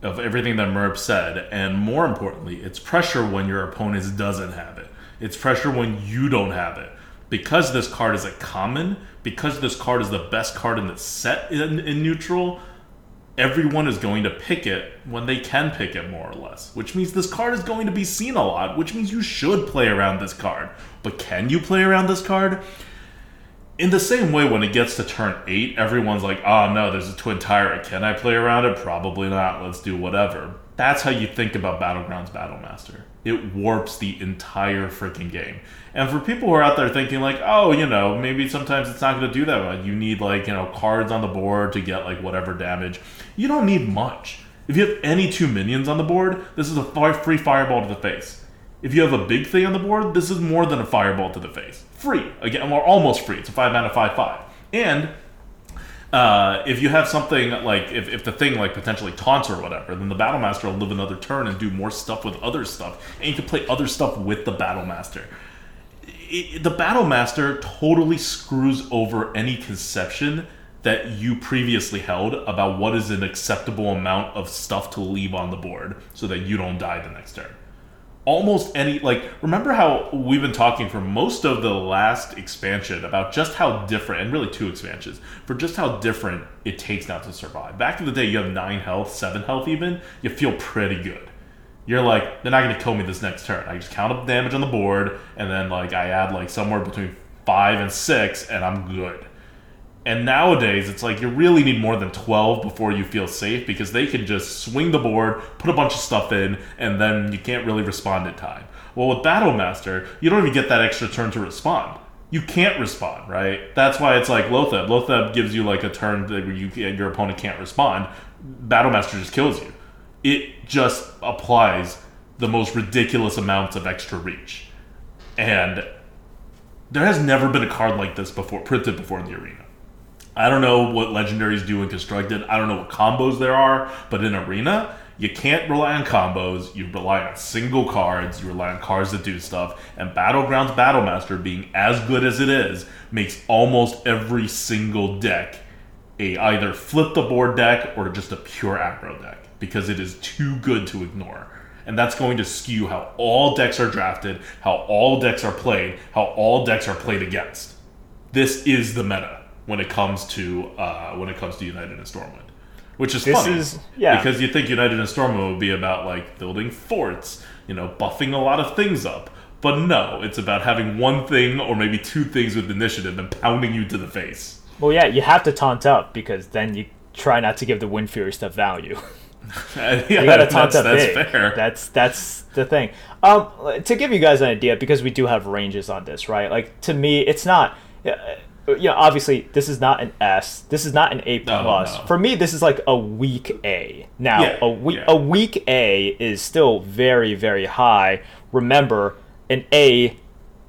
[SPEAKER 2] of everything that Merp said, and more importantly, it's pressure when your opponent doesn't have it. It's pressure when you don't have it. Because this card is a common, because this card is the best card in the set in, in neutral, everyone is going to pick it when they can pick it more or less. Which means this card is going to be seen a lot, which means you should play around this card. But can you play around this card? In the same way, when it gets to turn eight, everyone's like, oh no, there's a twin tyrant. Can I play around it? Probably not. Let's do whatever. That's how you think about Battlegrounds Battlemaster. It warps the entire freaking game. And for people who are out there thinking, like, oh, you know, maybe sometimes it's not going to do that well. You need, like, you know, cards on the board to get, like, whatever damage. You don't need much. If you have any two minions on the board, this is a free fireball to the face. If you have a big thing on the board, this is more than a fireball to the face. Free. Again, or almost free. It's a 5 mana 5 5. And uh, if you have something like, if, if the thing like potentially taunts or whatever, then the Battlemaster will live another turn and do more stuff with other stuff. And you can play other stuff with the Battlemaster. It, the Battlemaster totally screws over any conception that you previously held about what is an acceptable amount of stuff to leave on the board so that you don't die the next turn almost any like remember how we've been talking for most of the last expansion about just how different and really two expansions for just how different it takes now to survive. Back in the day you have nine health seven health even you feel pretty good. You're like they're not going to kill me this next turn. I just count up damage on the board and then like i add like somewhere between five and six and i'm good and nowadays, it's like you really need more than 12 before you feel safe because they can just swing the board, put a bunch of stuff in, and then you can't really respond in time. Well, with Battlemaster, you don't even get that extra turn to respond. You can't respond, right? That's why it's like Loatheb. Loatheb gives you like a turn that you, your opponent can't respond. Battlemaster just kills you. It just applies the most ridiculous amounts of extra reach. And there has never been a card like this before, printed before in the arena. I don't know what legendaries do in constructed. I don't know what combos there are, but in arena, you can't rely on combos. You rely on single cards. You rely on cards that do stuff. And Battlegrounds Battlemaster, being as good as it is, makes almost every single deck a either flip the board deck or just a pure aggro deck because it is too good to ignore. And that's going to skew how all decks are drafted, how all decks are played, how all decks are played against. This is the meta when it comes to uh, when it comes to United in Stormwind, which is
[SPEAKER 3] This
[SPEAKER 2] funny
[SPEAKER 3] is- yeah.
[SPEAKER 2] because you think United in Stormwind would be about like building forts, you know, buffing a lot of things up. But no, it's about having one thing or maybe two things with initiative and pounding you to the face.
[SPEAKER 3] Well, yeah, you have to taunt up because then you try not to give the Windfury stuff value. *laughs*
[SPEAKER 2] yeah,
[SPEAKER 3] You gotta taunt
[SPEAKER 2] that's,
[SPEAKER 3] up
[SPEAKER 2] that's
[SPEAKER 3] big.
[SPEAKER 2] fair.
[SPEAKER 3] That's that's the thing. Um, to give you guys an idea, because we do have ranges on this, right? Like to me, it's not. Uh, you know, obviously, this is not an S. This is not an A plus.
[SPEAKER 2] no.
[SPEAKER 3] For me, this is like a weak A. Now,
[SPEAKER 2] Yeah,
[SPEAKER 3] a weak
[SPEAKER 2] yeah.
[SPEAKER 3] a weak A is still very very high. Remember, an A,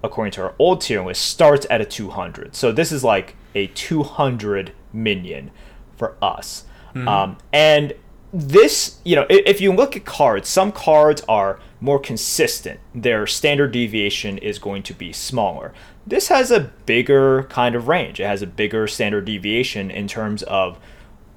[SPEAKER 3] according to our old tier list, starts at a 200. So this is like a 200 minion for us. Um, and this, you know, if you look at cards, some cards are more consistent. Their standard deviation is going to be smaller. This has a bigger kind of range. It has a bigger standard deviation in terms of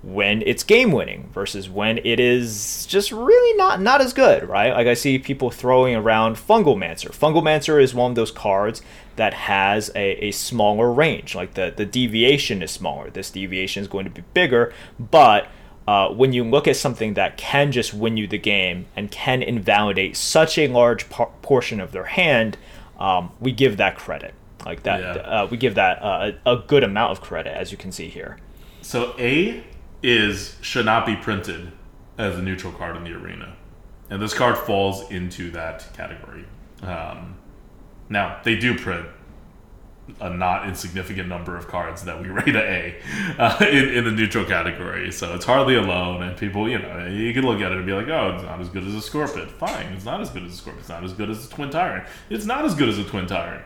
[SPEAKER 3] when it's game winning versus when it is just really not not as good, right? Like I see people throwing around Fungalmancer. Fungal Mancer is one of those cards that has a, a smaller range. Like the, the deviation is smaller. This deviation is going to be bigger, but uh, when you look at something that can just win you the game and can invalidate such a large portion of their hand, um, we give that credit. Like that,
[SPEAKER 2] Yeah.
[SPEAKER 3] uh, we give that uh, a a good amount of credit, as you can see here.
[SPEAKER 2] So A is should not be printed as a neutral card in the arena, and this card falls into that category. Um, now they do print a not insignificant number of cards that we *laughs* rate a A uh, in, in the neutral category, so it's hardly alone. And people, you know, you can look at it and be like, "Oh, it's not as good as a Scorpion." Fine, it's not as good as a Scorpion. It's not as good as a Twin Tyrant. It's not as good as a Twin Tyrant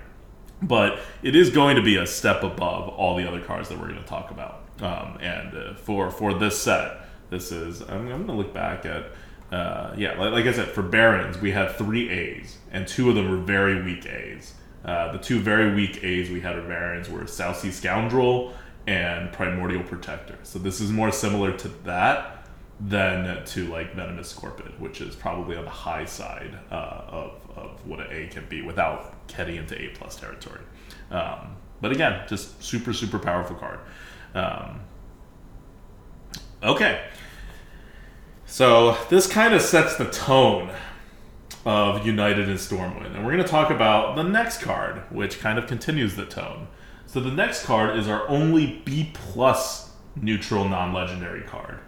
[SPEAKER 2] but it is going to be a step above all the other cards that we're going to talk about. Um, and uh, for for this set, this is I'm, I'm going to look back at uh, yeah, like, like I said, for Barrens we had three A's, and two of them were very weak A's. Uh, the two very weak A's we had for Barrens were Southsea Scoundrel and Primordial Protector. So this is more similar to that than to like Venomous Scorpion, which is probably on the high side uh, of, of what an A can be without getting into A plus territory. Um, but again, just super super powerful card. Um, okay, so this kind of sets the tone of United in Stormwind, and we're going to talk about the next card, which kind of continues the tone. So the next card is our only B plus neutral non-legendary card.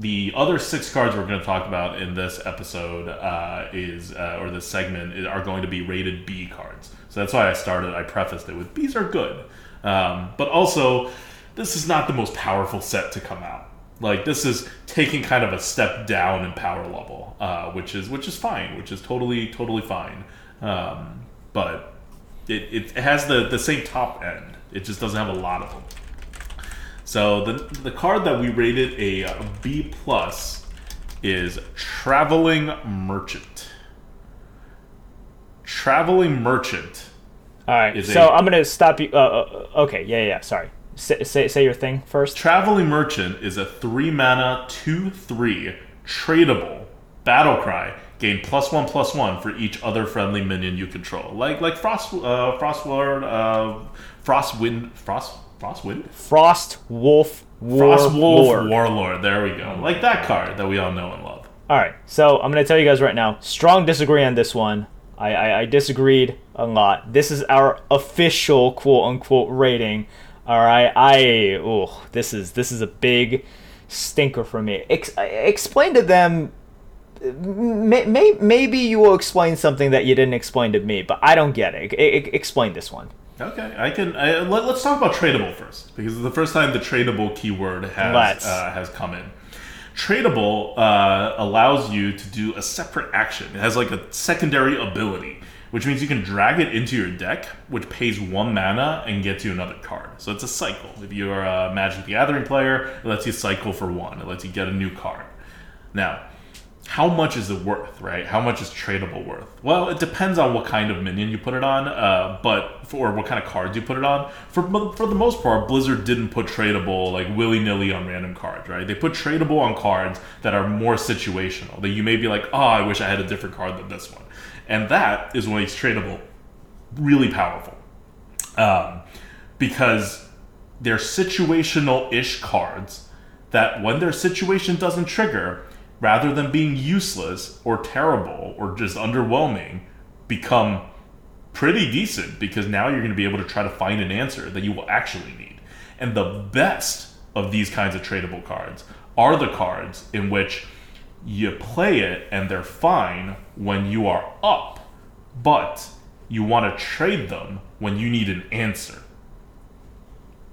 [SPEAKER 2] The other six cards we're going to talk about in this episode uh, is, uh, or this segment, are going to be rated B cards. So that's why I started. I prefaced it with B's are good, um, but also this is not the most powerful set to come out. Like this is taking kind of a step down in power level, uh, which is which is fine, which is totally totally fine. Um, but it, it has the the same top end. It just doesn't have a lot of them. So the the card that we rated a uh, plus is Traveling Merchant. Traveling Merchant.
[SPEAKER 3] All right, so
[SPEAKER 2] a-
[SPEAKER 3] I'm gonna stop you. Uh, uh, okay, yeah, yeah. Sorry. Say, say, say your thing first.
[SPEAKER 2] Traveling Merchant is a three mana two three tradable Battle Cry. Gain plus one plus one for each other friendly minion you control, like like Frost, uh, Frostward, uh, Frostwind, Frost, Frostwind,
[SPEAKER 3] Frost Wolf
[SPEAKER 2] War- Frostwolf
[SPEAKER 3] Warlord.
[SPEAKER 2] Warlord. There we go, like that card that we all know and love.
[SPEAKER 3] All right, so I'm gonna tell you guys right now. Strong disagree on this one. I, I, I disagreed a lot. This is our official quote unquote rating. All right, I oh this is this is a big stinker for me. Ex- explain to them. May, may, maybe you will explain something that you didn't explain to me, but I don't get it. E- e- explain this one.
[SPEAKER 2] Okay, I can. I, let, us talk about tradable first because it's the first time the tradable keyword has uh, has come in. Tradable uh, allows you to do a separate action. It has like a secondary ability, which means you can drag it into your deck, which pays one mana and gets you another card. So it's a cycle. If you're a Magic the Gathering player, it lets you cycle for one. It lets you get a new card. Now, how much is it worth, right? How much is tradable worth? Well, it depends on what kind of minion you put it on, uh, but for what kind of cards you put it on. For for the most part, Blizzard didn't put tradable like willy nilly on random cards, right? They put tradable on cards that are more situational. That you may be like, oh, I wish I had a different card than this one, and that is what makes tradable really powerful, um, because they're situational ish cards that when their situation doesn't trigger rather than being useless or terrible or just underwhelming, become pretty decent because now you're going to be able to try to find an answer that you will actually need. And the best of these kinds of tradable cards are the cards in which you play it and they're fine when you are up, but you want to trade them when you need an answer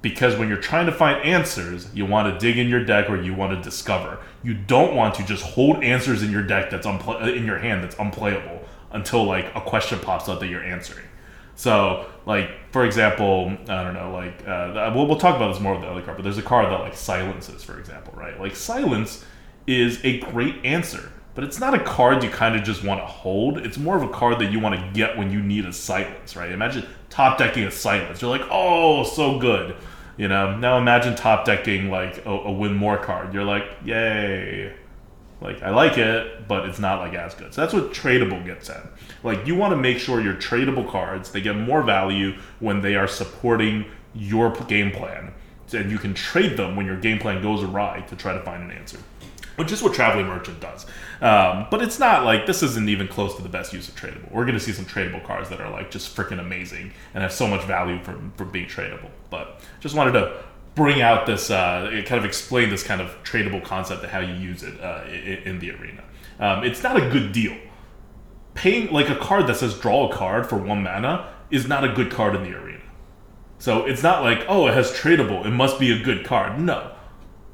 [SPEAKER 2] because when you're trying to find answers, you want to dig in your deck or you want to discover. You don't want to just hold answers in your deck that's unpl- in your hand that's unplayable until like a question pops up that you're answering. So, like for example, I don't know, like uh, we'll, we'll talk about this more with the other card, but there's a card that like silences, for example, right? Like silence is a great answer, but it's not a card you kind of just want to hold. It's more of a card that you want to get when you need a silence, right? Imagine top decking a silence. You're like, oh, so good. You know, now imagine top decking like a, a win more card. You're like, yay. Like I like it, but it's not like as good. So that's what tradable gets at. Like you want to make sure your tradable cards they get more value when they are supporting your game plan, and you can trade them when your game plan goes awry to try to find an answer which is what Traveling Merchant does. Um, but it's not like this isn't even close to the best use of tradable. We're going to see some tradable cards that are like just freaking amazing and have so much value from from being tradable. But just wanted to bring out this, uh, kind of explain this kind of tradable concept and how you use it uh, in, in, the arena. Um, it's not a good deal. Paying like a card that says draw a card for one mana is not a good card in the arena. So it's not like oh it has tradable, it must be a good card. No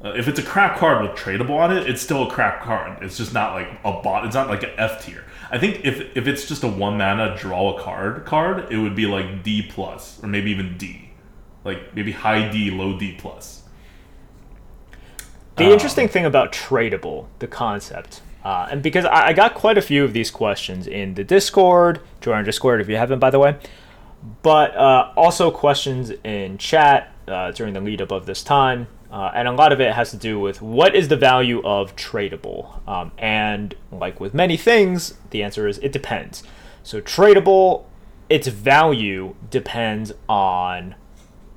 [SPEAKER 2] uh, if it's a crap card with tradable on it, it's still a crap card. It's just not like a bot. It's not like an F tier. I think if if it's just a one mana draw a card card, it would be like D plus or maybe even D, like maybe high D, low D plus.
[SPEAKER 3] The um, interesting thing about tradable, the concept, uh, and because I, I, got quite a few of these questions in the Discord, join our Discord if you haven't, by the way, but uh, also questions in chat uh, during the lead up of this time. Uh, and a lot of it has to do with what is the value of tradable. Um, and like with many things, the answer is it depends. So, tradable, its value depends on,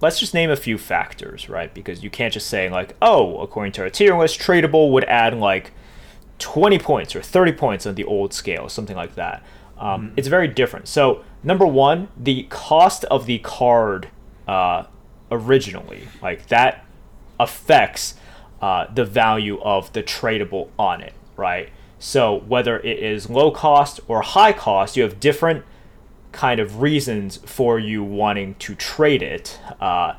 [SPEAKER 3] let's just name a few factors, right? Because you can't just say, like, oh, according to our tier list, tradable would add like 20 points or 30 points on the old scale, something like that. Um, mm-hmm. It's very different. So, number one, the cost of the card uh, originally, like that affects uh, the value of the tradable on it, right? So whether it is low cost or high cost, you have different kind of reasons for you wanting to trade it. Uh,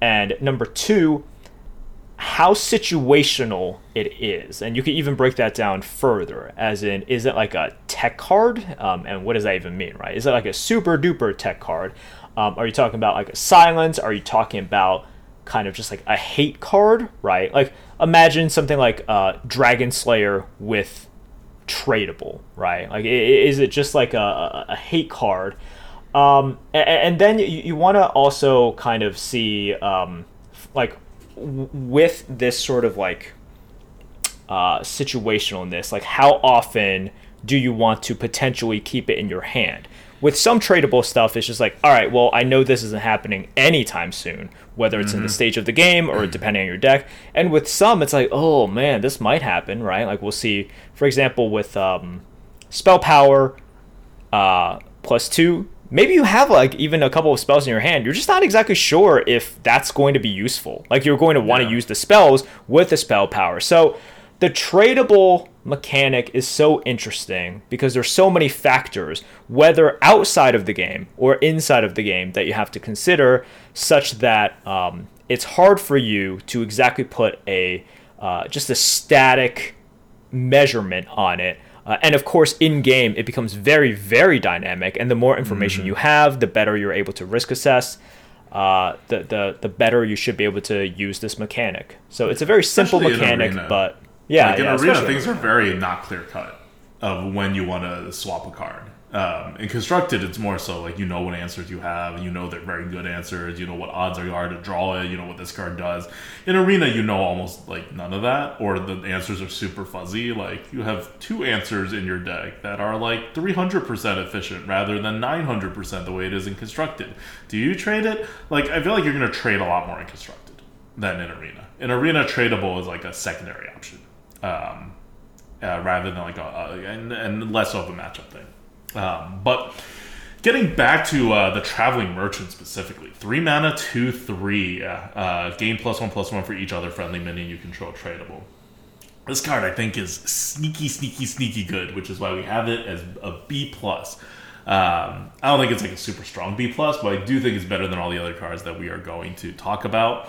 [SPEAKER 3] and number two, how situational it is. And you can even break that down further, as in, is it like a tech card? Um, and what does that even mean, right? Is it like a super duper tech card? Um, are you talking about like a silence? Are you talking about kind of just like a hate card, right? Like imagine something like uh, Dragon Slayer with tradable, right? Like is it just like a, a hate card? Um, and, then you, want to also kind of see um, like with this sort of like uh, situational in this. Like, how often do you want to potentially keep it in your hand? With some tradable stuff, it's just like, all right, well, I know this isn't happening anytime soon, whether it's mm-hmm. in the stage of the game or depending on your deck. And with some, it's like, oh man, this might happen, right? Like, we'll see, for example, with um, spell power uh, plus two, maybe you have like even a couple of spells in your hand. You're just not exactly sure if that's going to be useful. Like, you're going to want to yeah. use the spells with the spell power. So, the tradable mechanic is so interesting because there's so many factors, whether outside of the game or inside of the game, that you have to consider, such that um, it's hard for you to exactly put a uh, just a static measurement on it. Uh, and of course, in game, it becomes very, very dynamic. And the more information mm-hmm. you have, the better you're able to risk assess. Uh, the, the the better you should be able to use this mechanic. So it's a very simple Especially mechanic, but yeah,
[SPEAKER 2] like in
[SPEAKER 3] yeah,
[SPEAKER 2] arena, things are very not clear cut of when you want to swap a card. Um, in constructed, it's more so like you know what answers you have, you know they're very good answers, you know what odds are you are to draw it, you know what this card does. In arena, you know almost like none of that, or the answers are super fuzzy. Like you have two answers in your deck that are like 300% efficient rather than 900% the way it is in constructed. Do you trade it? Like I feel like you're gonna trade a lot more in constructed than in arena. In arena, tradable is like a secondary option um, uh, rather than like a, a, and, and less of a matchup thing. Um, but getting back to uh, the traveling merchant specifically, three mana, two, three, uh, gain plus one, plus one for each other friendly minion you control tradable. This card I think is sneaky, sneaky, sneaky good, which is why we have it as a B plus. Um, I don't think it's like a super strong B plus, but I do think it's better than all the other cards that we are going to talk about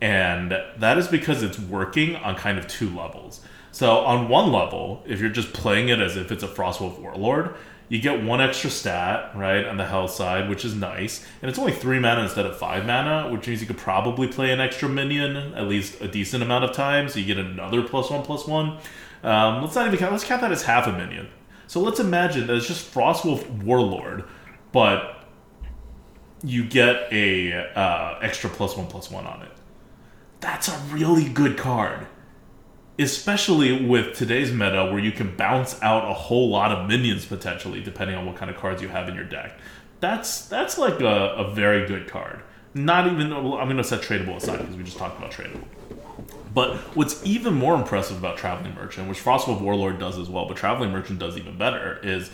[SPEAKER 2] and that is because it's working on kind of two levels. So on one level, if you're just playing it as if it's a Frostwolf Warlord, you get one extra stat, right, on the health side, which is nice. And it's only three mana instead of five mana, which means you could probably play an extra minion at least a decent amount of times. So you get another plus one plus one. Um, let's not even count, let's count that as half a minion. So let's imagine that it's just Frostwolf Warlord, but you get a uh, extra plus one plus one on it that's a really good card. Especially with today's meta where you can bounce out a whole lot of minions potentially, depending on what kind of cards you have in your deck. That's that's like a, a very good card. Not even I'm gonna set tradable aside because we just talked about tradable. But what's even more impressive about Traveling Merchant, which Frostwolf Warlord does as well, but Traveling Merchant does even better, is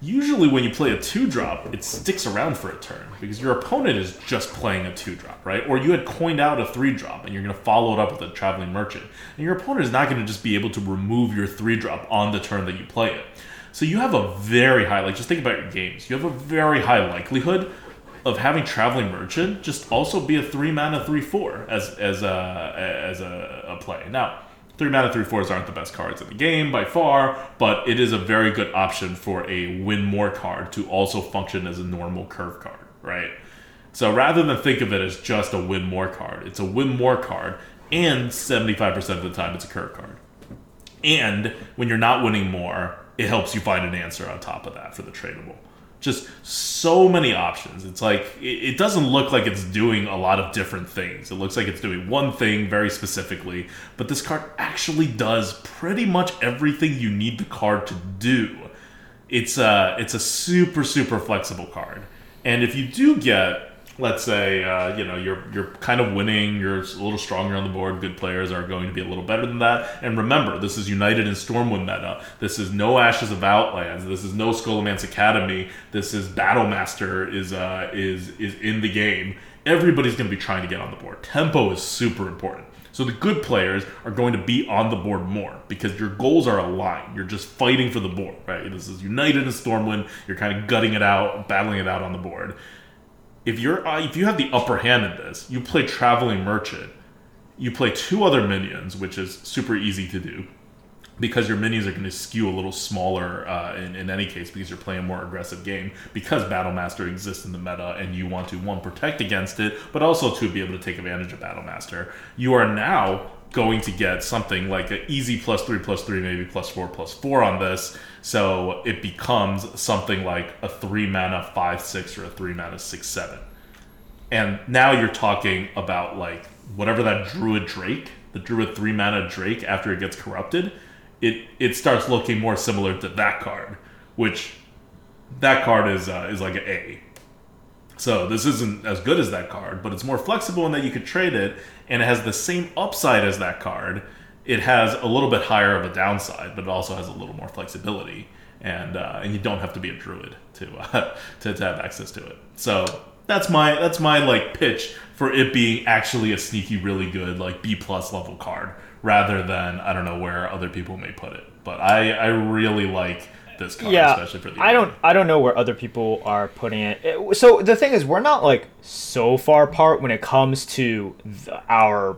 [SPEAKER 2] usually when you play a two drop, it sticks around for a turn because your opponent is just playing a two drop, right? Or you had coined out a three drop and you're going to follow it up with a traveling merchant. And your opponent is not going to just be able to remove your three drop on the turn that you play it. So you have a very high, like just think about your games, you have a very high likelihood of having traveling merchant just also be a three mana three four as as a as a, a play. Now Three mana, three fours aren't the best cards in the game by far, but it is a very good option for a win more card to also function as a normal curve card, right? So rather than think of it as just a win more card, it's a win more card, and 75% of the time it's a curve card. And when you're not winning more, it helps you find an answer on top of that for the tradable just so many options. It's like it, doesn't look like it's doing a lot of different things. It looks like it's doing one thing very specifically, but this card actually does pretty much everything you need the card to do. It's a it's a super super flexible card, and if you do get let's say uh, you know you're you're kind of winning, you're a little stronger on the board. Good players are going to be a little better than that. And remember, this is United in Stormwind meta. This is no Ashes of Outlands. This is no Scholomance Academy. This is Battlemaster is uh, is is in the game. Everybody's going to be trying to get on the board. Tempo is super important. So the good players are going to be on the board more because your goals are aligned. You're just fighting for the board, right? This is United in Stormwind. You're kind of gutting it out, battling it out on the board if you're uh, if you have the upper hand in this, you play traveling merchant. You play two other minions, which is super easy to do because your minions are going to skew a little smaller uh, in, in any case because you're playing a more aggressive game because battlemaster exists in the meta and you want to one protect against it but also to be able to take advantage of battlemaster you are now going to get something like an easy plus three plus three, maybe plus four plus four on this. So it becomes something like a three mana five six or a three mana six seven. And now you're talking about like whatever that druid drake the Druid three mana Drake after it gets corrupted, it it starts looking more similar to that card, which that card is uh, is like an A. So this isn't as good as that card, but it's more flexible in that you could trade it, and it has the same upside as that card. It has a little bit higher of a downside, but it also has a little more flexibility, and uh, and you don't have to be a druid to, uh, *laughs* to to have access to it. So that's my that's my like pitch for it being actually a sneaky, really good like B plus level card, rather than I don't know where other people may put it. But I I really like this card,
[SPEAKER 3] yeah,
[SPEAKER 2] especially for the
[SPEAKER 3] I don't I don't know where other people are putting it. It- So the thing is, we're not like so far apart when it comes to the, our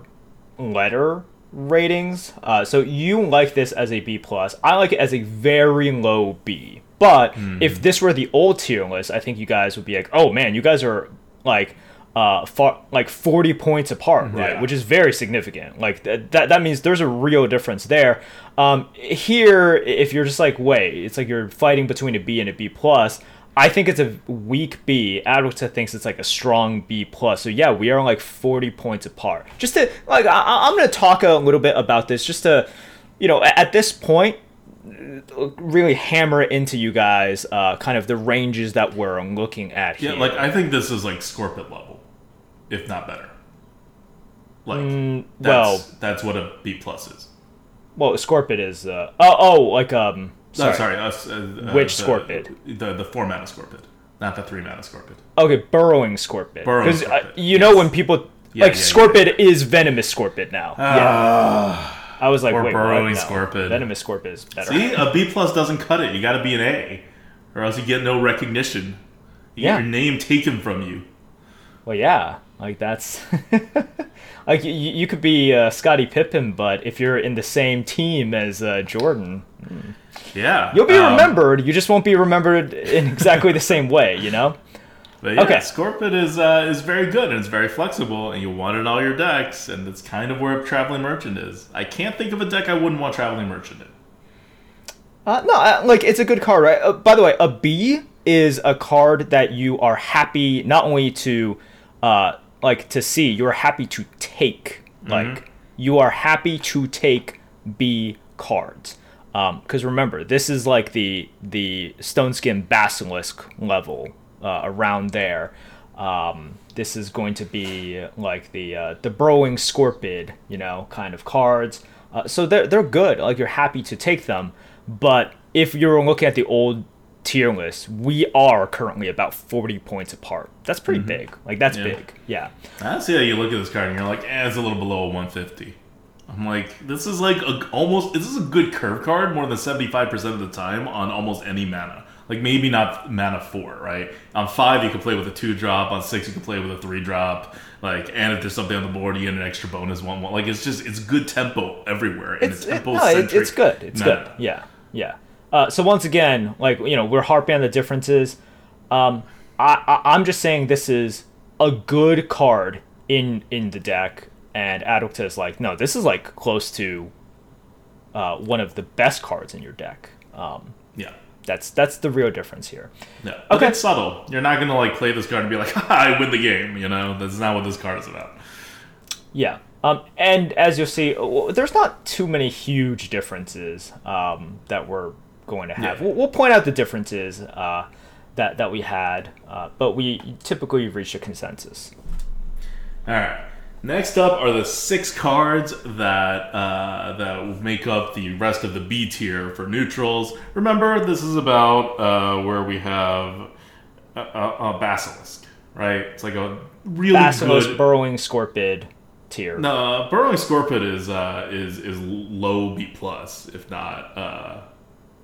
[SPEAKER 3] letter ratings. Uh, so you like this as a B plus. I like it as a very low B. But
[SPEAKER 2] Hmm.
[SPEAKER 3] if this were the old tier list, I think you guys would be like, oh man, you guys are like uh far like 40 points apart right
[SPEAKER 2] Yeah.
[SPEAKER 3] which is very significant. Like th- that that means there's a real difference there. Um here if you're just like wait it's like you're fighting between a b and a b plus i think it's a weak b. Adulta thinks it's like a strong b plus. So yeah we are like 40 points apart. Just to like I, i'm gonna talk a little bit about this just to you know at, this point really hammer it into you guys uh kind of the ranges that we're looking at
[SPEAKER 2] Yeah,
[SPEAKER 3] here.
[SPEAKER 2] like I think this is like Scorpid level, if not better. Like
[SPEAKER 3] Mm,
[SPEAKER 2] that's,
[SPEAKER 3] well-
[SPEAKER 2] that's what a B plus is.
[SPEAKER 3] well scorpid is uh oh oh like um
[SPEAKER 2] Sorry,
[SPEAKER 3] sorry.
[SPEAKER 2] sorry uh, uh,
[SPEAKER 3] Which
[SPEAKER 2] the,
[SPEAKER 3] Scorpid?
[SPEAKER 2] The the four mana Scorpid, not the three mana Scorpid.
[SPEAKER 3] Okay, burrowing scorpid.
[SPEAKER 2] Burrowing
[SPEAKER 3] Because uh, you know when people
[SPEAKER 2] Yeah,
[SPEAKER 3] like
[SPEAKER 2] yeah,
[SPEAKER 3] scorpid is venomous scorpid now. yeah, I was like,
[SPEAKER 2] or
[SPEAKER 3] wait,
[SPEAKER 2] burrowing
[SPEAKER 3] what? No.
[SPEAKER 2] scorpid.
[SPEAKER 3] Venomous scorpid is better.
[SPEAKER 2] See, a B plus doesn't cut it. You got to be an A, or else you get no recognition. You
[SPEAKER 3] Yeah.
[SPEAKER 2] your name taken from you.
[SPEAKER 3] Well, yeah, like that's *laughs* like you, you could be uh, Scottie Pippen, but if you're in the same team as uh, Jordan,
[SPEAKER 2] Yeah,
[SPEAKER 3] you'll be
[SPEAKER 2] um,
[SPEAKER 3] remembered. You just won't be remembered in exactly the same way. You know?
[SPEAKER 2] But yeah,
[SPEAKER 3] Okay.
[SPEAKER 2] Scorpid is uh, is very good and it's very flexible, and you want it in all your decks, and that's kind of where Traveling Merchant is. I can't think of a deck I wouldn't want Traveling Merchant in.
[SPEAKER 3] Uh, no, uh, like it's a good card, right? Uh, by the way, a B is a card that you are happy not only to, uh, like to see, you're happy to take. Like you are happy to take B cards. Because remember, this is like the the Stoneskin Basilisk level uh, around there. Um, this is going to be like the uh, the Burrowing Scorpid, you know, kind of cards. Uh, so they're they're good. Like you're happy to take them, but if you're looking at the old tier list, we are currently about 40 points apart. That's pretty big. Like that's
[SPEAKER 2] Mm-hmm. Yeah.
[SPEAKER 3] big. Yeah.
[SPEAKER 2] I see how you look at this card and you're like, eh, it's a little below 150. I'm like, this is like a, almost, this is a good curve card more than 75% of the time on almost any mana. Like maybe not mana four, right? On five, you can play with a two drop. On six, you can play with a three drop. Like, and if there's something on the board, you get an extra bonus one. one. Like, it's just, it's good tempo everywhere. And
[SPEAKER 3] It's
[SPEAKER 2] it's
[SPEAKER 3] it,
[SPEAKER 2] tempo
[SPEAKER 3] no, it, it's good. It's good. Yeah. Yeah. Uh, so once again, like you know, we're harping on the differences. Um, I, I I'm just saying this is a good card in in the deck, and Adulta is like, no, this is like close to uh, one of the best cards in your deck. Um,
[SPEAKER 2] Yeah.
[SPEAKER 3] that's that's the real difference here.
[SPEAKER 2] Yeah.
[SPEAKER 3] Okay.
[SPEAKER 2] it's subtle. You're not going to like play this card and be like, *laughs* I win the game. You know, that's not what this card is about.
[SPEAKER 3] Yeah. Um, and as you'll see, there's not too many huge differences um, that we're going to have.
[SPEAKER 2] Yeah.
[SPEAKER 3] We'll, we'll point out the differences uh, that that we had, uh, but we typically reach a consensus.
[SPEAKER 2] All right. Next up are the six cards that uh, that make up the rest of the B tier for neutrals. Remember, this is about uh, where we have a, a, a basilisk, right? It's like a really
[SPEAKER 3] Basilisk,
[SPEAKER 2] good.
[SPEAKER 3] burrowing, scorpid tier.
[SPEAKER 2] no, burrowing scorpid is uh, is is low B plus, if not.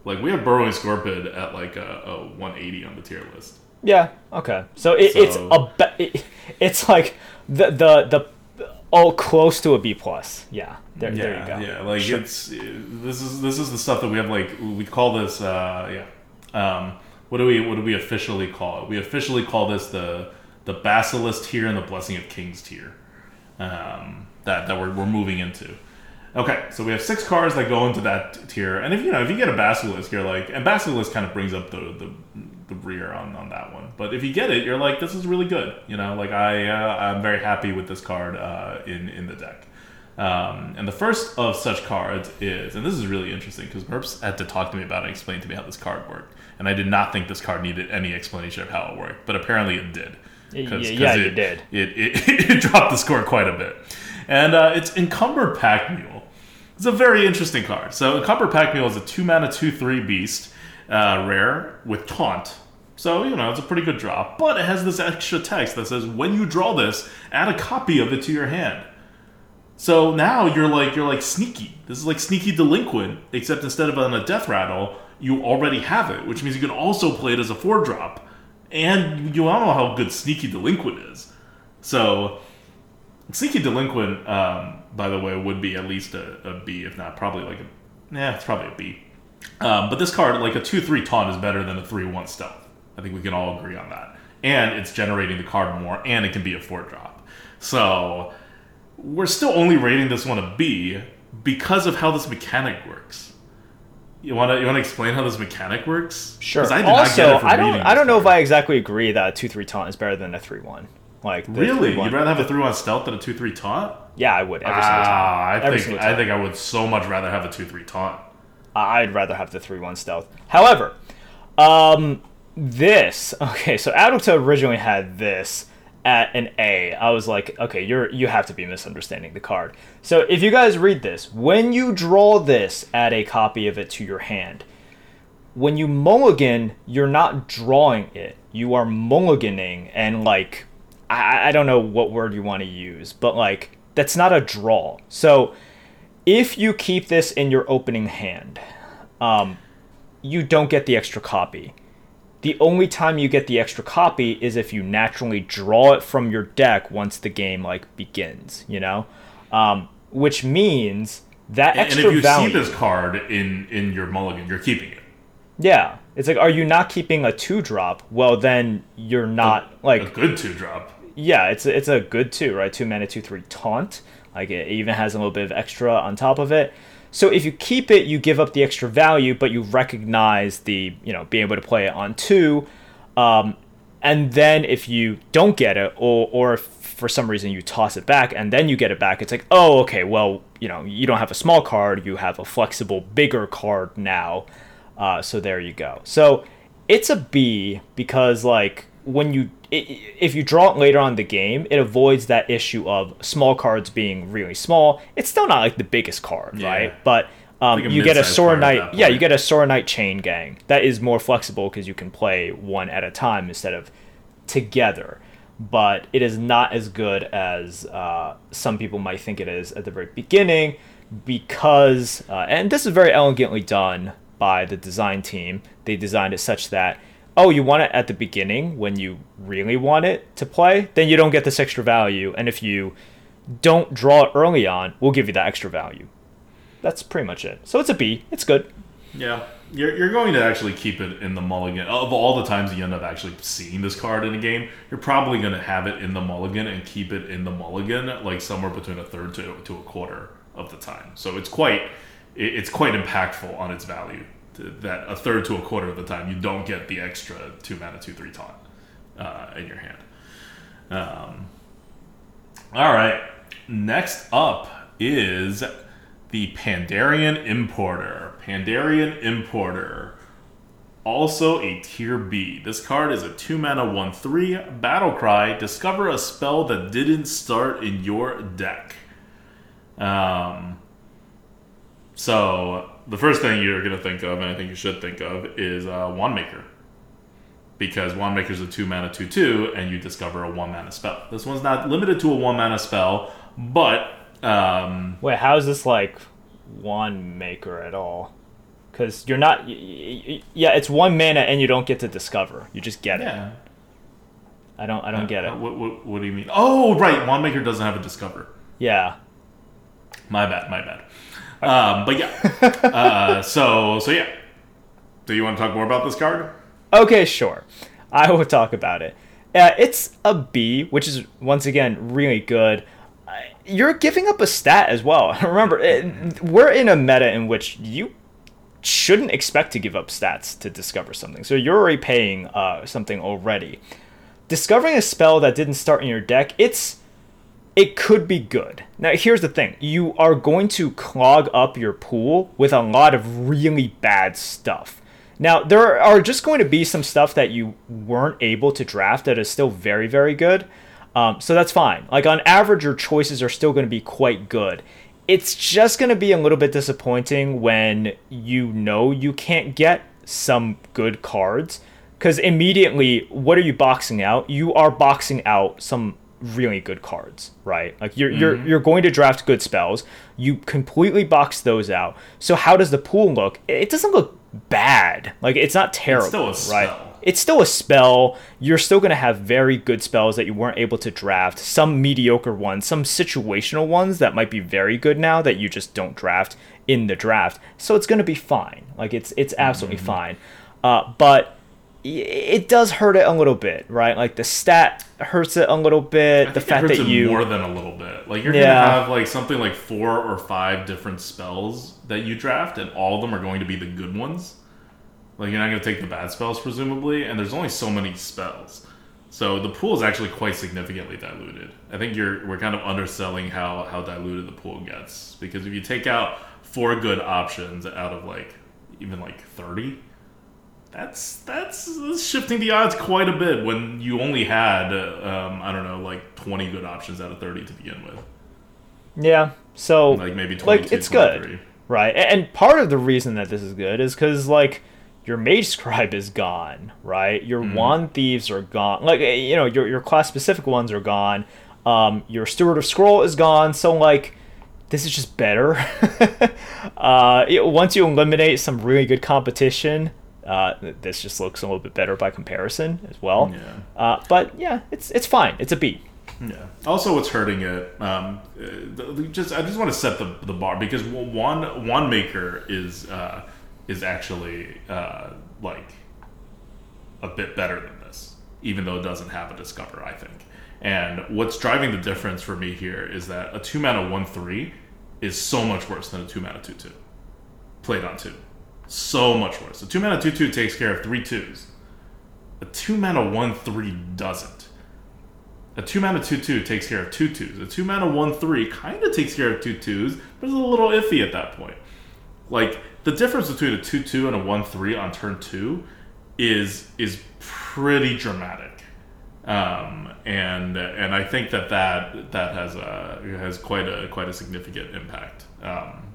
[SPEAKER 2] Like we have burrowing scorpid at like a, a 180 on the tier list.
[SPEAKER 3] Yeah. Okay. So, it, it's a ba- it, it's like the the the oh close to a B plus. Yeah. There,
[SPEAKER 2] yeah,
[SPEAKER 3] there you go.
[SPEAKER 2] Yeah, like
[SPEAKER 3] Sure.
[SPEAKER 2] it's this is this is the stuff that we have. Like we call this. Uh, yeah. Um, what do we what do we officially call it? We officially call this the the basilisk tier and the blessing of kings tier. Um, that that we're we're moving into. Okay, so we have six cards that go into that tier, and if you know if you get a basilisk, you're like, and basilisk kind of brings up the the, the rear on, on that one. But if you get it, you're like, this is really good. You know, like I uh, I'm very happy with this card uh, in in the deck. Um, and the first of such cards is, and this is really interesting because Merps had to talk to me about it and explain to me how this card worked. And I did not think this card needed any explanation of how it worked, but apparently it did.
[SPEAKER 3] Y- yeah,
[SPEAKER 2] it,
[SPEAKER 3] you did.
[SPEAKER 2] It, it, *laughs* it dropped the score quite a bit. And uh, it's Encumbered Pack Mule. It's a very interesting card. So Copper Pack Mule is a 2 mana 2 3 beast, uh, rare, with Taunt. So, you know, it's a pretty good drop. But it has this extra text that says when you draw this, add a copy of it to your hand. So now you're like you're like sneaky. This is like sneaky delinquent, except instead of on a death rattle, you already have it, which means you can also play it as a four drop. And you all know how good sneaky delinquent is. So sneaky delinquent, um, by the way, would be at least a, a B, if not probably like a yeah, it's probably a B. Um, but this card, like a two three taunt, is better than a three one stealth. I think we can all agree on that. And it's generating the card more, and it can be a four drop. So we're still only rating this one a B because of how this mechanic works. You want to you want to explain how this mechanic works?
[SPEAKER 3] Sure.
[SPEAKER 2] I did
[SPEAKER 3] also,
[SPEAKER 2] not get it from
[SPEAKER 3] I don't I don't know if. I exactly agree that a two three taunt is better than a three one. Like
[SPEAKER 2] really you'd rather have a three one stealth than a two three taunt.
[SPEAKER 3] Yeah, I would every single time.
[SPEAKER 2] Ah, I
[SPEAKER 3] Every
[SPEAKER 2] think
[SPEAKER 3] single
[SPEAKER 2] I think I would so much rather have a two three taunt.
[SPEAKER 3] I'd rather have the three one stealth. However, um, this *laughs* okay. So Adulta originally had this at an A. I was like, okay, you're you have to be misunderstanding the card. So if you guys read this, when you draw this, add a copy of it to your hand. When you mulligan, you're not drawing it. You are mulliganing, and like, I, I don't know what word you want to use, but like, that's not a draw. So if you keep this in your opening hand, um, you don't get the extra copy. The only time you get the extra copy is if you naturally draw it from your deck once the game like begins, you know, um, which means that
[SPEAKER 2] And, and
[SPEAKER 3] extra
[SPEAKER 2] if you
[SPEAKER 3] value.
[SPEAKER 2] see this card in in your mulligan, you're keeping it.
[SPEAKER 3] yeah, it's like, are you not keeping a two drop? Well, then you're not like
[SPEAKER 2] A good two drop.
[SPEAKER 3] Yeah, it's a, it's a good two, right? Two mana, two three taunt. Like it even has a little bit of extra on top of it. So if you keep it, you give up the extra value, but you recognize the you know being able to play it on two. Um, and then if you don't get it, or or for some reason you toss it back and then you get it back, it's like oh okay, well you know you don't have a small card, you have a flexible bigger card now. Uh, so there you go. So it's a B because like when you if you draw it later on in the game, it avoids that issue of small cards being really small. It's still not like the biggest card,
[SPEAKER 2] Yeah.
[SPEAKER 3] right? But um,
[SPEAKER 2] Like
[SPEAKER 3] you get a Sora Knight. Yeah, you get a Sora Knight chain gang that is more flexible because you can play one at a time instead of together. But it is not as good as uh, some people might think it is at the very beginning because, uh, and this is very elegantly done by the design team. They designed it such that, oh, you want it at the beginning when you really want it to play, then you don't get this extra value. And if you don't draw it early on, we'll give you that extra value. That's pretty much it. So it's a B. It's good.
[SPEAKER 2] Yeah, you're, you're going to actually keep it in the mulligan. Of all the times you end up actually seeing this card in a game, you're probably going to have it in the mulligan and keep it in the mulligan, like somewhere between a third to, to a quarter of the time. So it's quite it's quite impactful on its value. That a third to a quarter of the time you don't get the extra two mana two three taunt uh, in your hand. Um, all right, next up is the Pandaren Importer. Pandaren Importer. Also a tier B. This card is a 2 mana 1 3 battle cry. Discover a spell that didn't start in your deck. Um, so, the first thing you're going to think of, and I think you should think of, is uh, Wand Maker. Because Wand Maker is a 2 mana 2 2, and you discover a 1 mana spell. This one's not limited to a 1 mana spell, but. Um,
[SPEAKER 3] Wait, how is this like Wand Maker at all? Because you're not. Y- y- y- yeah, it's one mana and you don't get to discover. You just get it. I don't. I don't get
[SPEAKER 2] Uh,
[SPEAKER 3] it.
[SPEAKER 2] What, what, what do you mean? Oh, right. Wand Maker doesn't have a discover.
[SPEAKER 3] Yeah.
[SPEAKER 2] My bad. My bad. Um, but yeah. *laughs* uh, so so yeah. Do you want to talk more about this card?
[SPEAKER 3] Okay, sure. I will talk about it. Uh, it's a B, which is once again really good. Uh, You're giving up a stat as well. *laughs* Remember, it, we're in a meta in which you shouldn't expect to give up stats to discover something. So you're already paying uh, something already. Discovering a spell that didn't start in your deck, it's it could be good. Now, here's the thing you are going to clog up your pool with a lot of really bad stuff. Now, there are just going to be some stuff that you weren't able to draft that is still very, very good. Um, so that's fine. Like, on average, your choices are still going to be quite good. It's just going to be a little bit disappointing when you know you can't get some good cards. Because immediately, what are you boxing out? You are boxing out some really good cards, right? Like you're mm-hmm. you're you're going to draft good spells. You completely box those out. So how does the pool look? It doesn't look bad. Like it's not terrible, it's right? It's still a spell. You're still going to have very good spells that you weren't able to draft. Some mediocre ones, some situational ones that might be very good now that you just don't draft in the draft. So it's going to be fine. Like it's it's absolutely mm-hmm. fine. Uh, but it does hurt it a little bit, right? Like the stat hurts it a little bit. the fact that you
[SPEAKER 2] more than a little bit, like you're yeah. gonna have like something like four or five different spells that you draft, and all of them are going to be the good ones. Like you're not gonna take the bad spells, presumably, and there's only so many spells. So the pool is actually quite significantly diluted. I think you're we're kind of underselling how how diluted the pool gets because if you take out four good options out of like even like thirty that's that's shifting the odds quite a bit when you only had um, I don't know like 20 good options out of 30 to begin with.
[SPEAKER 3] Yeah. So
[SPEAKER 2] like maybe like
[SPEAKER 3] it's good, right? And part of the reason that this is good is because like your mage scribe is gone, right? Your mm. wand thieves are gone. Like eh, you know your your class specific ones are gone. Um, your steward of scroll is gone. So like this is just better. *laughs* uh, it, once you eliminate some really good competition, uh, this just looks a little bit better by comparison as well. Yeah. Uh, but yeah, it's it's fine. It's a B.
[SPEAKER 2] Yeah. Also, what's hurting it? Um, uh, just I just want to set the, the bar because one Wand Maker is uh, is actually uh, like a bit better than this, even though it doesn't have a discover. I think. And what's driving the difference for me here is that a two mana one three is so much worse than a two mana two two played on two so much worse. A two mana two two takes care of three twos. A two mana one three doesn't. A two mana two two takes care of two twos. A two mana one three kind of takes care of two twos, but it's a little iffy at that point. Like the difference between a two two and a one three on turn two is is pretty dramatic. Um, and and I think that that that has a has quite a quite a significant impact um,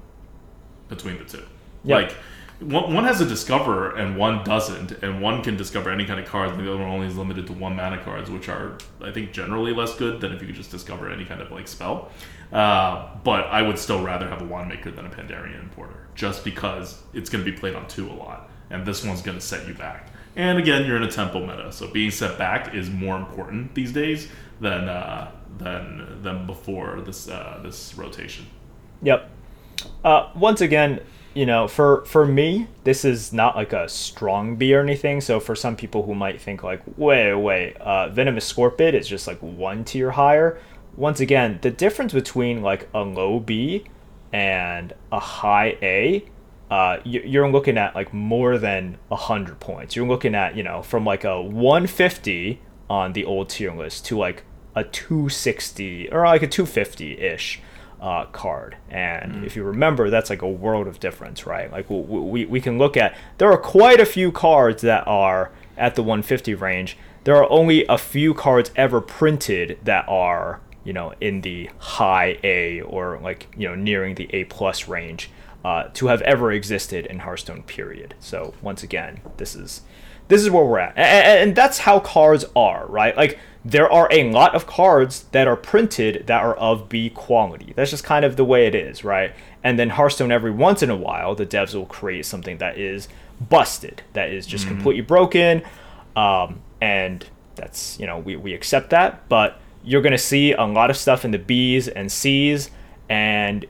[SPEAKER 2] between the two. Yep. Like one, one has a discover and one doesn't, and one can discover any kind of cards, and the other one only is limited to one mana cards, which are I think generally less good than if you could just discover any kind of like spell. Uh, but I would still rather have a wand maker than a Pandaren Importer, just because it's going to be played on two a lot, and this one's going to set you back. And again, you're in a tempo meta, so being set back is more important these days than uh, than than before this uh, this rotation.
[SPEAKER 3] Yep. Uh, once again, you know, for for me, this is not like a strong B or anything. So for some people who might think like, wait, wait, uh, Venomous Scorpid is just like one tier higher. Once again, the difference between like a low B and a high A, uh, you're looking at like more than hundred points. You're looking at you know from like a 150 on the old tier list to like a 260 or like a 250 ish uh, card. And mm. if you remember, that's like a world of difference, right? Like we, we, we can look at, there are quite a few cards that are at the 150 range. There are only a few cards ever printed that are, you know, in the high A or like, you know, nearing the A plus range uh, to have ever existed in Hearthstone, period. So once again, this is this is where we're at. And, that's how cards are, right? Like, there are a lot of cards that are printed that are of B quality. That's just kind of the way it is, right? And then Hearthstone, every once in a while, the devs will create something that is busted, that is just mm-hmm. completely broken. Um, and that's, you know, we, we accept that. But you're going to see a lot of stuff in the Bs and Cs. And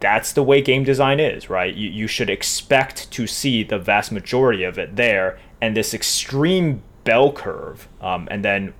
[SPEAKER 3] that's the way game design is, right? You, you should expect to see the vast majority of it there and this extreme bell curve. Um, and then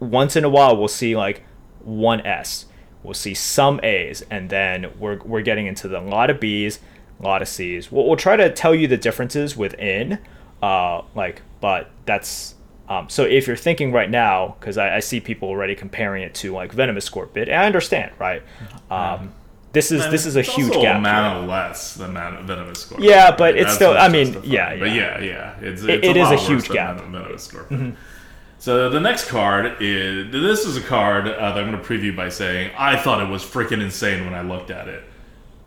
[SPEAKER 3] once in a while, we'll see like one S. We'll see some A's, and then we're, we're getting into the, a lot of B's, a lot of C's. We'll, we'll try to tell you the differences within, uh, like, but that's Um, so if you're thinking right now, because I, I, see people already comparing it to like Venomous Scorpion, and I understand, right? Um, this is
[SPEAKER 2] And
[SPEAKER 3] this is a
[SPEAKER 2] it's
[SPEAKER 3] huge
[SPEAKER 2] also
[SPEAKER 3] gap.
[SPEAKER 2] a
[SPEAKER 3] here.
[SPEAKER 2] less than mana venomous scorpion.
[SPEAKER 3] Yeah, but it's
[SPEAKER 2] That's
[SPEAKER 3] still- I mean,
[SPEAKER 2] justified.
[SPEAKER 3] yeah,
[SPEAKER 2] But
[SPEAKER 3] yeah.
[SPEAKER 2] yeah, yeah, it's,
[SPEAKER 3] It-
[SPEAKER 2] it's
[SPEAKER 3] it
[SPEAKER 2] a
[SPEAKER 3] is a huge
[SPEAKER 2] than
[SPEAKER 3] gap.
[SPEAKER 2] Scorpion. So the next card is this is a card uh, that I'm going to preview by saying I thought it was freaking insane when I looked at it,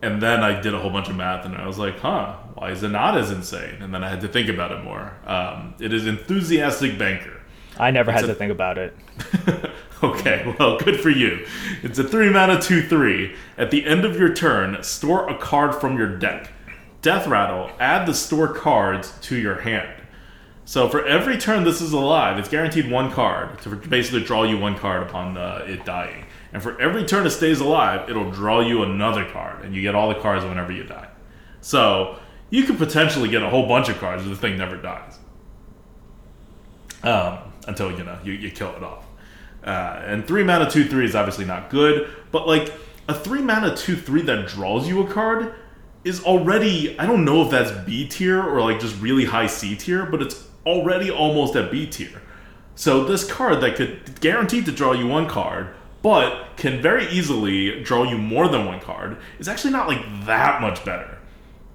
[SPEAKER 2] and then I did a whole bunch of math and I was like, huh, why is it not as insane? And then I had to think about it more. Um, it is enthusiastic banker.
[SPEAKER 3] I never had
[SPEAKER 2] a-
[SPEAKER 3] to think about it. *laughs* *laughs*
[SPEAKER 2] okay, well, good for you. It's a 3 mana 2 3. At the end of your turn, store a card from your deck. Death Rattle, add the store cards to your hand. So for every turn this is alive, it's guaranteed one card to basically draw you one card upon uh, it dying. And for every turn it stays alive, it'll draw you another card, and you get all the cards whenever you die. So you could potentially get a whole bunch of cards if the thing never dies um, until you know you, you kill it off. Uh, and three mana two three is obviously not good, but like a three mana two three that draws you a card is already I don't know if that's B tier or like just really high C tier, but it's already almost at B tier. So this card that could guaranteed to draw you one card, but can very easily draw you more than one card, is actually not like that much better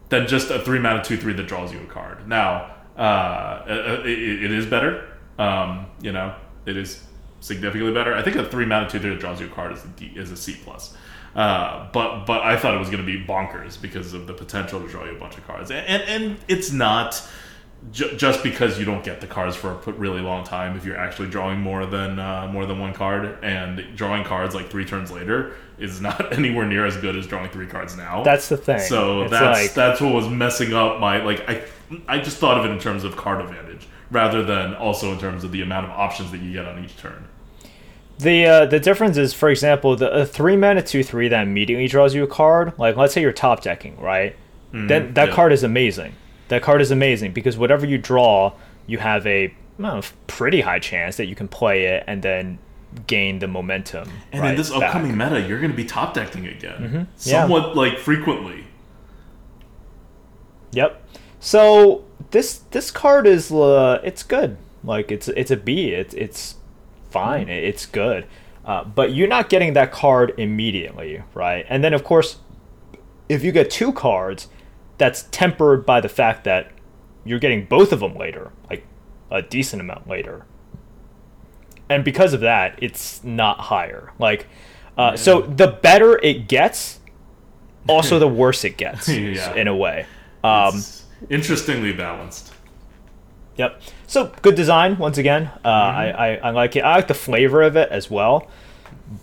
[SPEAKER 2] than just a three mana two three that draws you a card. Now, uh, it, it- it is better. Um, you know, it is significantly better. I think a three mana two that draws you a card is a D, is a C plus. Uh, but but I thought it was going to be bonkers because of the potential to draw you a bunch of cards, and and, and it's not. Ju- just because you don't get the cards for a really long time, if you're actually drawing more than uh, more than one card, and drawing cards like three turns later is not *laughs* anywhere near as good as drawing three cards now.
[SPEAKER 3] That's the thing.
[SPEAKER 2] So
[SPEAKER 3] It's
[SPEAKER 2] that's
[SPEAKER 3] like-
[SPEAKER 2] that's what was messing up my like I I just thought of it in terms of card advantage rather than also in terms of the amount of options that you get on each turn.
[SPEAKER 3] The uh, the difference is, for example, the a three mana two three that immediately draws you a card. Like let's say you're top decking, right? then that
[SPEAKER 2] yeah.
[SPEAKER 3] card is amazing. That card is amazing because whatever you draw, you have a well, pretty high chance that you can play it and then gain the momentum.
[SPEAKER 2] And
[SPEAKER 3] right
[SPEAKER 2] in this
[SPEAKER 3] back. Mm-hmm.
[SPEAKER 2] upcoming meta, you're going to be top decking again,
[SPEAKER 3] Yeah.
[SPEAKER 2] somewhat like frequently.
[SPEAKER 3] Yep. So this this card is uh, it's good. Like it's it's a B. It's it's fine. It- It's good. Uh, but you're not getting that card immediately, right? And then of course, if you get two cards, that's tempered by the fact that you're getting both of them later, like a decent amount later. And because of that, it's not higher. Like, uh, so the better it gets, also *laughs* the worse it gets *laughs*
[SPEAKER 2] Yeah.
[SPEAKER 3] in a way. Um,
[SPEAKER 2] It's interestingly balanced.
[SPEAKER 3] Yep. So good design once again. Uh, I, I I like it. I like the flavor of it as well,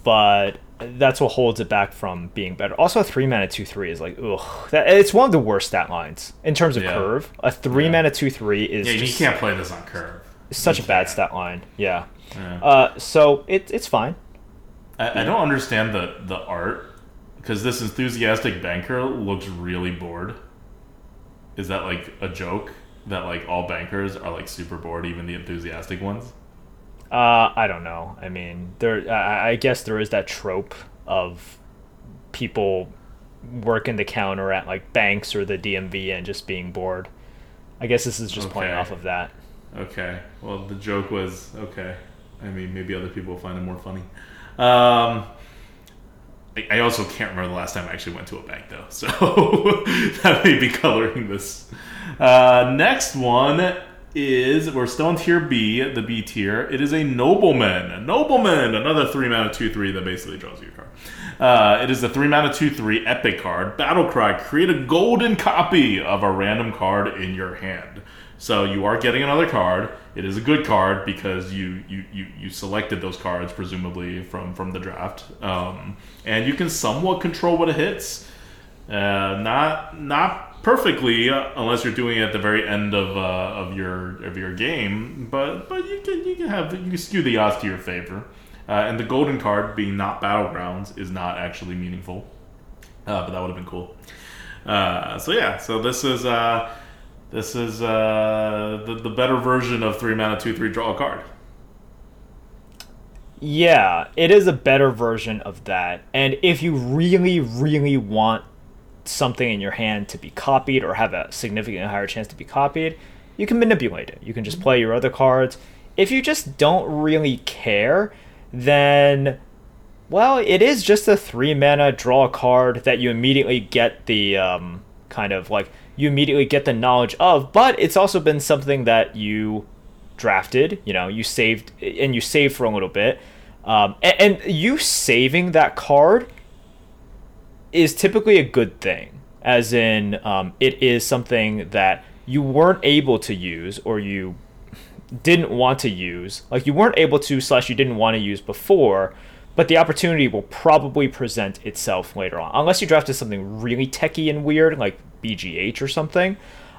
[SPEAKER 3] but that's what holds it back from being better. Also, a three mana two three is like ugh. That, it's one of the worst stat lines in terms of
[SPEAKER 2] Yeah.
[SPEAKER 3] curve. A three
[SPEAKER 2] Yeah.
[SPEAKER 3] mana two three is
[SPEAKER 2] Yeah, you
[SPEAKER 3] just
[SPEAKER 2] can't play this on curve.
[SPEAKER 3] It's such a
[SPEAKER 2] You
[SPEAKER 3] bad
[SPEAKER 2] can't.
[SPEAKER 3] stat line. Yeah.
[SPEAKER 2] Yeah.
[SPEAKER 3] Uh, so it, it's fine.
[SPEAKER 2] I, I don't understand the the art because this enthusiastic banker looks really bored. Is that like a joke that like all bankers are like super bored, even the enthusiastic ones?
[SPEAKER 3] Uh, I don't know. I mean, there. I, I guess there is that trope of people working the counter at like banks or the DMV and just being bored. I guess this is just playing off of that.
[SPEAKER 2] Okay. Well, the joke was okay. I mean, maybe other people will find it more funny. Um, I, also can't remember the last time I actually went to a bank, though. So *laughs* that may be coloring this. Uh, next one is we're still in tier B, the B tier. It is a nobleman. A nobleman, another three mana two three that basically draws you a card. Uh, it is a three mana two three epic card. Battle cry: create a golden copy of a random card in your hand. So you are getting another card. It is a good card because you you, you, you selected those cards presumably from from the draft, um, and you can somewhat control what it hits. Uh, not not perfectly uh, unless you're doing it at the very end of, uh, of your of your game, but but you can you can have you can skew the odds to your favor. Uh, and the golden card being not battlegrounds is not actually meaningful, uh, but that would have been cool. Uh, so yeah, so this is this is uh, the the better version of three mana two three draw a card.
[SPEAKER 3] Yeah, it is a better version of that. And if you really, really want something in your hand to be copied or have a significantly higher chance to be copied, you can manipulate it. You can just play your other cards. if you just don't really care, then well, it is just a three mana draw a card that you immediately get the um, kind of like you immediately get the knowledge of, but it's also been something that you drafted, you know, you saved and you saved for a little bit. Um, and, and you saving that card is typically a good thing, as in um, it is something that you weren't able to use or you didn't want to use, like you weren't able to slash you didn't want to use before, but the opportunity will probably present itself later on, unless you draft drafted something really techy and weird like BGH or something.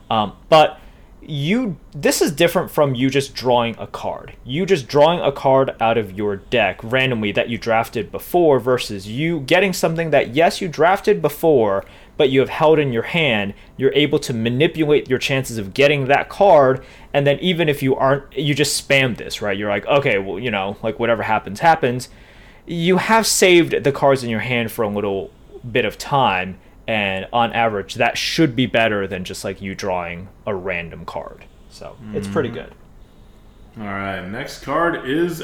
[SPEAKER 3] Um, but you this is different from you just drawing a card. You just drawing a card out of your deck randomly that you drafted before versus you getting something that yes you drafted before but you have held in your hand, you're able to manipulate your chances of getting that card and then even if you aren't you just spam this, right? You're like, "Okay, well, you know, like whatever happens happens." You have saved the cards in your hand for a little bit of time and on average that should be better than just like you drawing a random card so it's pretty mm. good
[SPEAKER 2] All right, next card is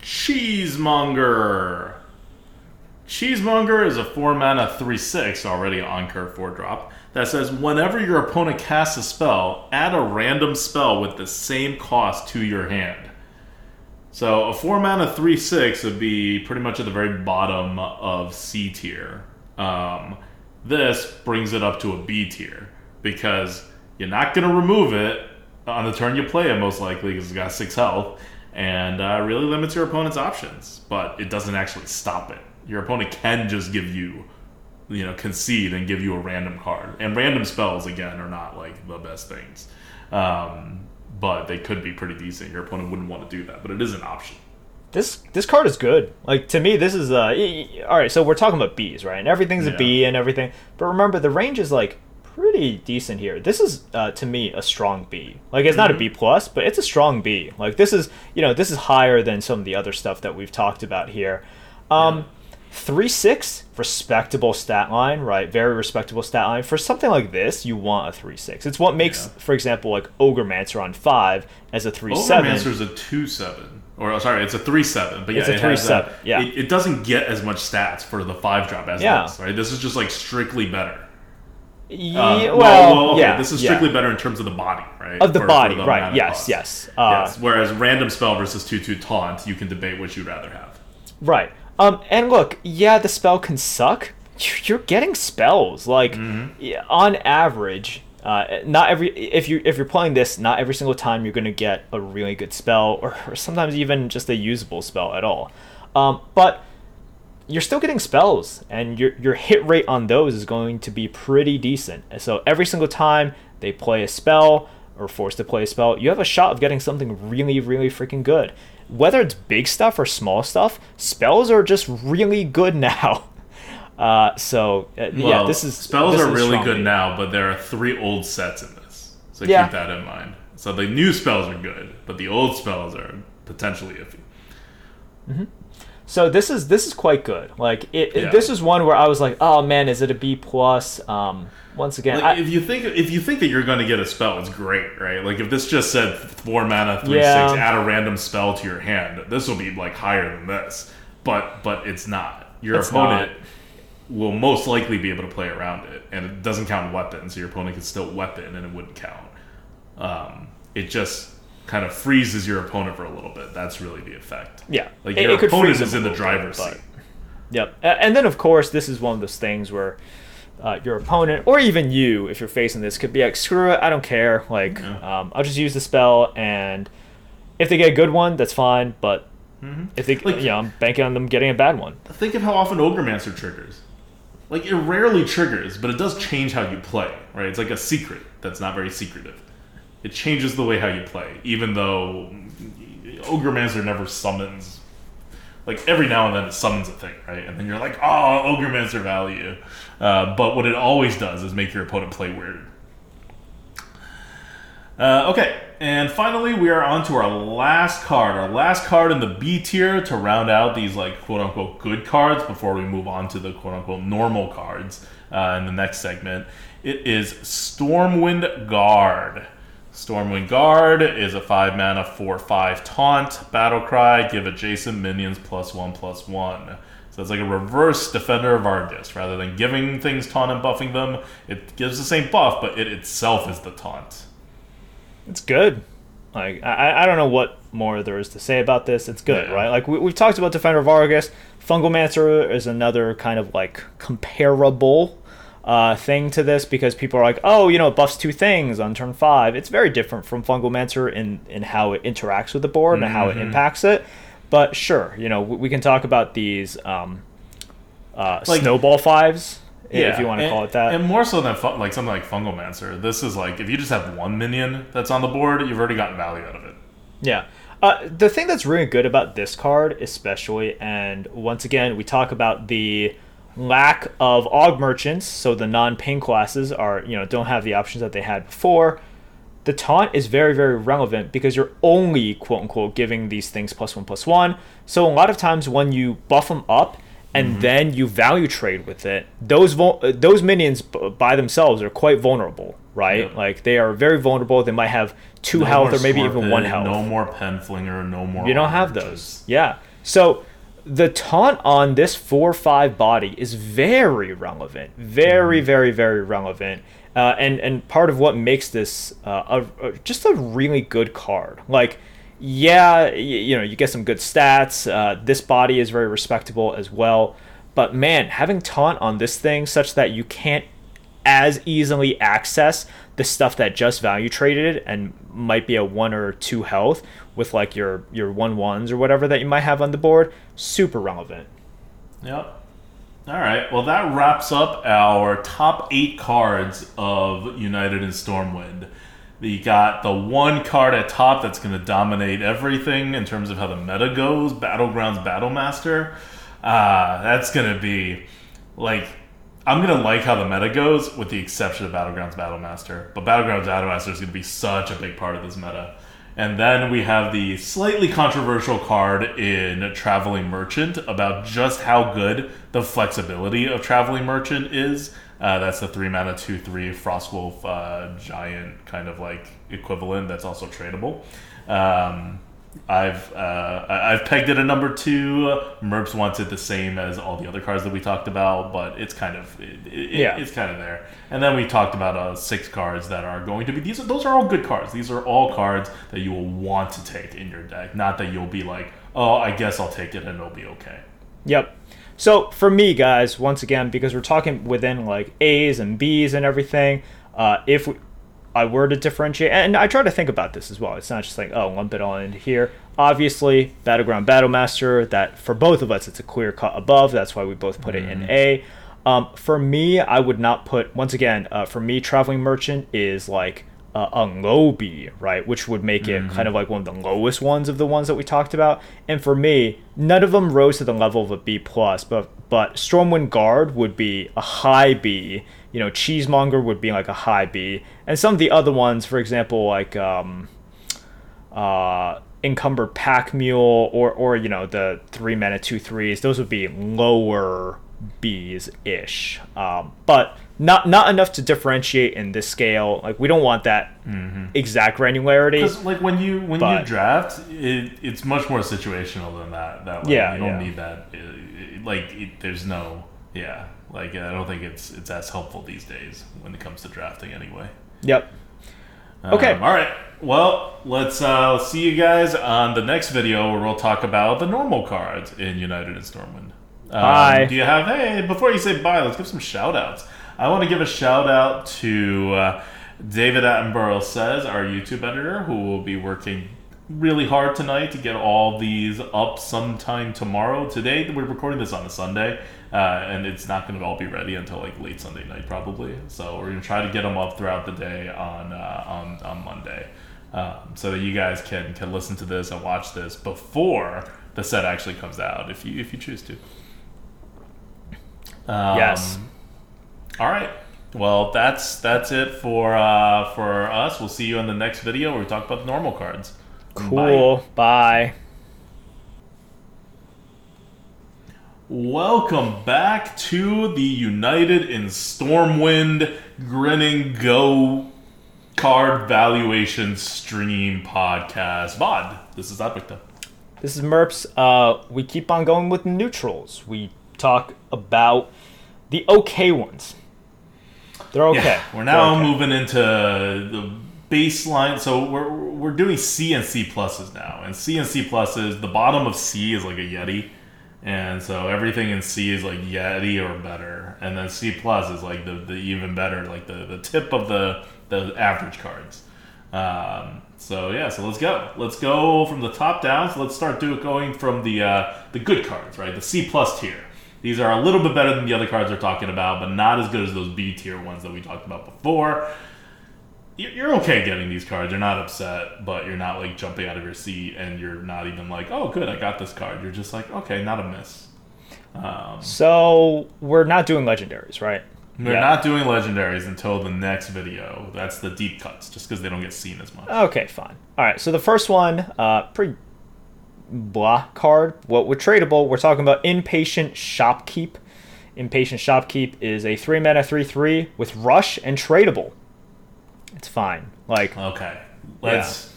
[SPEAKER 2] Cheesemonger. Cheesemonger is a 4 mana 3 6 already on curve 4 drop that says whenever your opponent casts a spell, add a random spell with the same cost to your hand. So a 4 mana 3 6 would be pretty much at the very bottom of C tier. Um, this brings it up to a B tier because you're not going to remove it on the turn you play it, most likely, because it's got 6 health, and uh, really limits your opponent's options. But it doesn't actually stop it. Your opponent can just give you, you know, concede and give you a random card. And random spells, again, are not like the best things. Um, but they could be pretty decent. Your opponent wouldn't want to do that, but it is an option.
[SPEAKER 3] this this card is good. Like to me this is uh all right so we're talking about b's right? And everything's a b
[SPEAKER 2] Yeah.
[SPEAKER 3] and everything. But remember the range is like pretty decent here. This is uh, to me a strong b. Like it's not a b plus but it's a strong b. Like this is you know this is higher than some of the other stuff that we've talked about here. Um Three six respectable stat line, right? Very respectable stat line. For something like this, you want a three six. It's what makes,
[SPEAKER 2] Yeah.
[SPEAKER 3] for example, like Ogremancer on five as a three seven.
[SPEAKER 2] Ogremancer's a 2 7. Or, oh, sorry, it's a 3 7. But yeah,
[SPEAKER 3] It's a
[SPEAKER 2] it
[SPEAKER 3] 3-7,
[SPEAKER 2] that-
[SPEAKER 3] yeah.
[SPEAKER 2] It, it doesn't get as much stats for the 5 drop as
[SPEAKER 3] Yeah.
[SPEAKER 2] this, right? This is just like strictly better.
[SPEAKER 3] Ye-
[SPEAKER 2] Uh,
[SPEAKER 3] well,
[SPEAKER 2] okay,
[SPEAKER 3] yeah,
[SPEAKER 2] this is
[SPEAKER 3] yeah.
[SPEAKER 2] strictly better in terms of the body, right?
[SPEAKER 3] of the
[SPEAKER 2] For- for
[SPEAKER 3] body,
[SPEAKER 2] the
[SPEAKER 3] right? Yes,
[SPEAKER 2] cost.
[SPEAKER 3] yes, uh,
[SPEAKER 2] yes. Whereas random spell versus 2 2 taunt, you can debate which you'd rather have.
[SPEAKER 3] right. Um, and look, yeah, the spell can suck. You're getting spells like
[SPEAKER 2] Mm-hmm.
[SPEAKER 3] on average. Uh, not every if you if you're playing this, not every single time you're gonna get a really good spell, or, or sometimes even just a usable spell at all. Um, but you're still getting spells, and your your hit rate on those is going to be pretty decent. And so every single time they play a spell or forced to play a spell, you have a shot of getting something really, really freaking good. Whether it's big stuff or small stuff, spells are just really good *laughs* now. Uh, so uh, yeah, this is
[SPEAKER 2] spells
[SPEAKER 3] this
[SPEAKER 2] are
[SPEAKER 3] is
[SPEAKER 2] really
[SPEAKER 3] strong
[SPEAKER 2] good now, but there are three old sets in this, so
[SPEAKER 3] Yeah.
[SPEAKER 2] keep that in mind. So the new spells are good, but the old spells are potentially iffy.
[SPEAKER 3] So this is this is quite good. Like it, it- this is one where I was like, oh man, is it a B plus? Um, once again,
[SPEAKER 2] Like,
[SPEAKER 3] I-
[SPEAKER 2] if you think if you think that you're going to get a spell, it's great, right? Like if this just said four mana, three
[SPEAKER 3] Yeah.
[SPEAKER 2] six, add a random spell to your hand, this will be like higher than this. But but it's not. Your
[SPEAKER 3] It's
[SPEAKER 2] opponent will most likely be able to play around it, and it doesn't count weapons. So your opponent can still weapon, and it wouldn't count. Um, it just kind of freezes your opponent for a little bit. That's really the effect.
[SPEAKER 3] yeah,
[SPEAKER 2] Like your
[SPEAKER 3] it could
[SPEAKER 2] opponent is in the
[SPEAKER 3] little bit,
[SPEAKER 2] driver's
[SPEAKER 3] but-
[SPEAKER 2] seat.
[SPEAKER 3] Yep. And then, of course, this is one of those things where uh, your opponent, or even you, if you're facing this, could be like, screw it, I don't care. Like,
[SPEAKER 2] Yeah.
[SPEAKER 3] um, I'll just use the spell, and if they get a good one, that's fine. But if they,
[SPEAKER 2] Mm-hmm. Like-
[SPEAKER 3] you know, I'm banking on them getting a bad one.
[SPEAKER 2] Think of how often Ogremancer triggers. Like it rarely triggers, but it does change how you play, right? It's like a secret that's not very secretive. It changes the way how you play, even though Ogremancer never summons. Like every now and then it summons a thing, right? And then you're like, oh, Ogremancer value. Uh, but what it always does is make your opponent play weird. Uh, okay, and finally we are on to our last card. Our last card in the B tier to round out these like quote unquote good cards before we move on to the quote unquote normal cards uh, in the next segment. It is Stormwind Guard. Stormwind Guard is a 5 mana 4 5 taunt. Battle Cry, give adjacent minions plus 1 plus 1. It's like a reverse Defender of Argus. Rather than giving things taunt and buffing them, it gives the same buff, but it itself is the taunt.
[SPEAKER 3] It's good. Like I, I don't know what more there is to say about this. It's good,
[SPEAKER 2] Yeah.
[SPEAKER 3] right? Like we, we've talked about Defender of Argus. Fungalmancer is another kind of like comparable uh, thing to this because people are like, oh, you know, it buffs two things on turn five. It's very different from Fungalmancer in in how it interacts with the board and how it impacts it. But sure, you know, we, can talk about these um, uh,
[SPEAKER 2] Like-
[SPEAKER 3] snowball fives, i- if you want to
[SPEAKER 2] and-
[SPEAKER 3] call it that.
[SPEAKER 2] And more so than like something like Fungalmancer. This is like if you just have one minion that's on the board, you've already gotten value out of it.
[SPEAKER 3] Yeah. Uh, the thing that's really good about this card, especially, and once again, we talk about the lack of aug merchants, so the non-ping classes are, you know, don't have the options that they had before. The taunt is very, very relevant because you're only quote unquote giving these things plus one plus one. So a lot of times when you buff them up and then you value trade with it, those vul- uh, those minions b- by themselves are quite vulnerable, right?
[SPEAKER 2] Yeah.
[SPEAKER 3] Like they are very vulnerable. They might have two
[SPEAKER 2] No
[SPEAKER 3] health or maybe even one health.
[SPEAKER 2] No more Penflinger. No more.
[SPEAKER 3] You don't have those. Yeah. So the taunt on this 4 5 body is very relevant. Very, very, very relevant. Uh, and, and part of what makes this uh, a, a, just a really good card. Like, yeah, y- you know, you get some good stats. Uh, this body is very respectable as well. But man, having taunt on this thing such that you can't as easily access the stuff that just value traded and might be a one or two health with like your your one ones or whatever that you might have on the board super relevant
[SPEAKER 2] Yep. All right. Well, that wraps up our top eight cards of United in Stormwind. You got the one card at top that's going to dominate everything in terms of how the meta goes Battlegrounds Battlemaster. Uh, that's going to be like. I'm going to like how the meta goes with the exception of Battlegrounds Battlemaster. But Battlegrounds Battlemaster is going to be such a big part of this meta. And then we have the slightly controversial card in Traveling Merchant about just how good the flexibility of Traveling Merchant is. Uh, that's the three mana, two three Frostwolf uh, giant kind of like equivalent. That's also tradable. Um, I've uh, I've pegged it a number two. Merps wants it the same as all the other cards that we talked about, but it's kind of it, it,
[SPEAKER 3] Yeah.
[SPEAKER 2] it's kind of there. And then we talked about uh, six cards that are going to be these. Are, those are all good cards. These are all cards that you will want to take in your deck. Not that you'll be like, oh, I guess I'll take it and it'll be okay.
[SPEAKER 3] yep so for me guys once again because we're talking within like a's and b's and everything uh, if we, I were to differentiate, and I try to think about this as well. It's not just like, oh, lump it all into here. Obviously, Battleground Battlemaster, that for both of us, it's a clear cut above. That's why we both put it in A. Um, for me, I would not put, once again, uh, for me, Traveling Merchant is like uh, a low B, right? Which would make it kind of like one of the lowest ones of the ones that we talked about. And for me, none of them rose to the level of a B plus, but but Stormwind Guard would be a high B. You know, Cheesemonger would be like a high B, and some of the other ones, for example, like um, uh, Encumbered Pack Mule or or you know the three mana two threes, those would be lower B's ish. Um, but not not enough to differentiate in this scale. Like we don't want that exact granularity.
[SPEAKER 2] Because like when you when you draft, it, it's much more situational than that. That way.
[SPEAKER 3] Yeah,
[SPEAKER 2] you don't
[SPEAKER 3] yeah.
[SPEAKER 2] need that. uh, uh, Like it, there's no yeah. Like I don't think it's it's as helpful these days when it comes to drafting anyway.
[SPEAKER 3] Yep. Okay.
[SPEAKER 2] Um, all right. Well, let's uh, see you guys on the next video where we'll talk about the normal cards in United in Stormwind. Um,
[SPEAKER 3] Bye.
[SPEAKER 2] Do you have, hey, before you say bye, let's give some shout outs. I want to give a shout out to uh, David Attenborough Says, our YouTube editor, who will be working really hard tonight to get all these up sometime tomorrow. Today, we're recording this on a Sunday, uh, and it's not going to all be ready until like late Sunday night, probably. So we're going to try to get them up throughout the day on uh, on, on Monday, um, so that you guys can can listen to this and watch this before the set actually comes out, if you if you choose to. Um,
[SPEAKER 3] Yes.
[SPEAKER 2] All right. Well, that's that's it for uh, for us. We'll see you in the next video where we talk about the normal cards. Bye.
[SPEAKER 3] Cool. Bye.
[SPEAKER 2] Welcome back to the United in Stormwind Grinning Go card valuation stream podcast. Bod, this is ADWCTA.
[SPEAKER 3] This is Merps. Uh, we keep on going with neutrals. We talk about the okay ones. They're okay.
[SPEAKER 2] Yeah, we're now
[SPEAKER 3] okay.
[SPEAKER 2] moving into the baseline. So we're we're doing C and C pluses now, and C and C pluses. The bottom of C is like a Yeti, and so everything in C is like Yeti or better, and then C plus is like the, the even better, like the, the tip of the the average cards. Um, so yeah, so let's go. Let's go from the top down. So let's start do going from the uh, the good cards, right? The C plus tier. These are a little bit better than the other cards we're talking about, but not as good as those B tier ones that we talked about before. You're you're okay getting these cards. You're not upset, but you're not like jumping out of your seat, and you're not even like, "Oh, good, I got this card." You're just like, "Okay, not a miss." Um,
[SPEAKER 3] So we're not doing legendaries, right?
[SPEAKER 2] we're
[SPEAKER 3] Yeah.
[SPEAKER 2] not doing legendaries until the next video. That's the deep cuts, just because they don't get seen as much.
[SPEAKER 3] Okay, fine. All right. So the first one, uh, pretty blah card. What we're tradable. We're talking about impatient shopkeep. Impatient shopkeep is a three mana three three with rush and tradable. It's fine. Like
[SPEAKER 2] Okay, let's.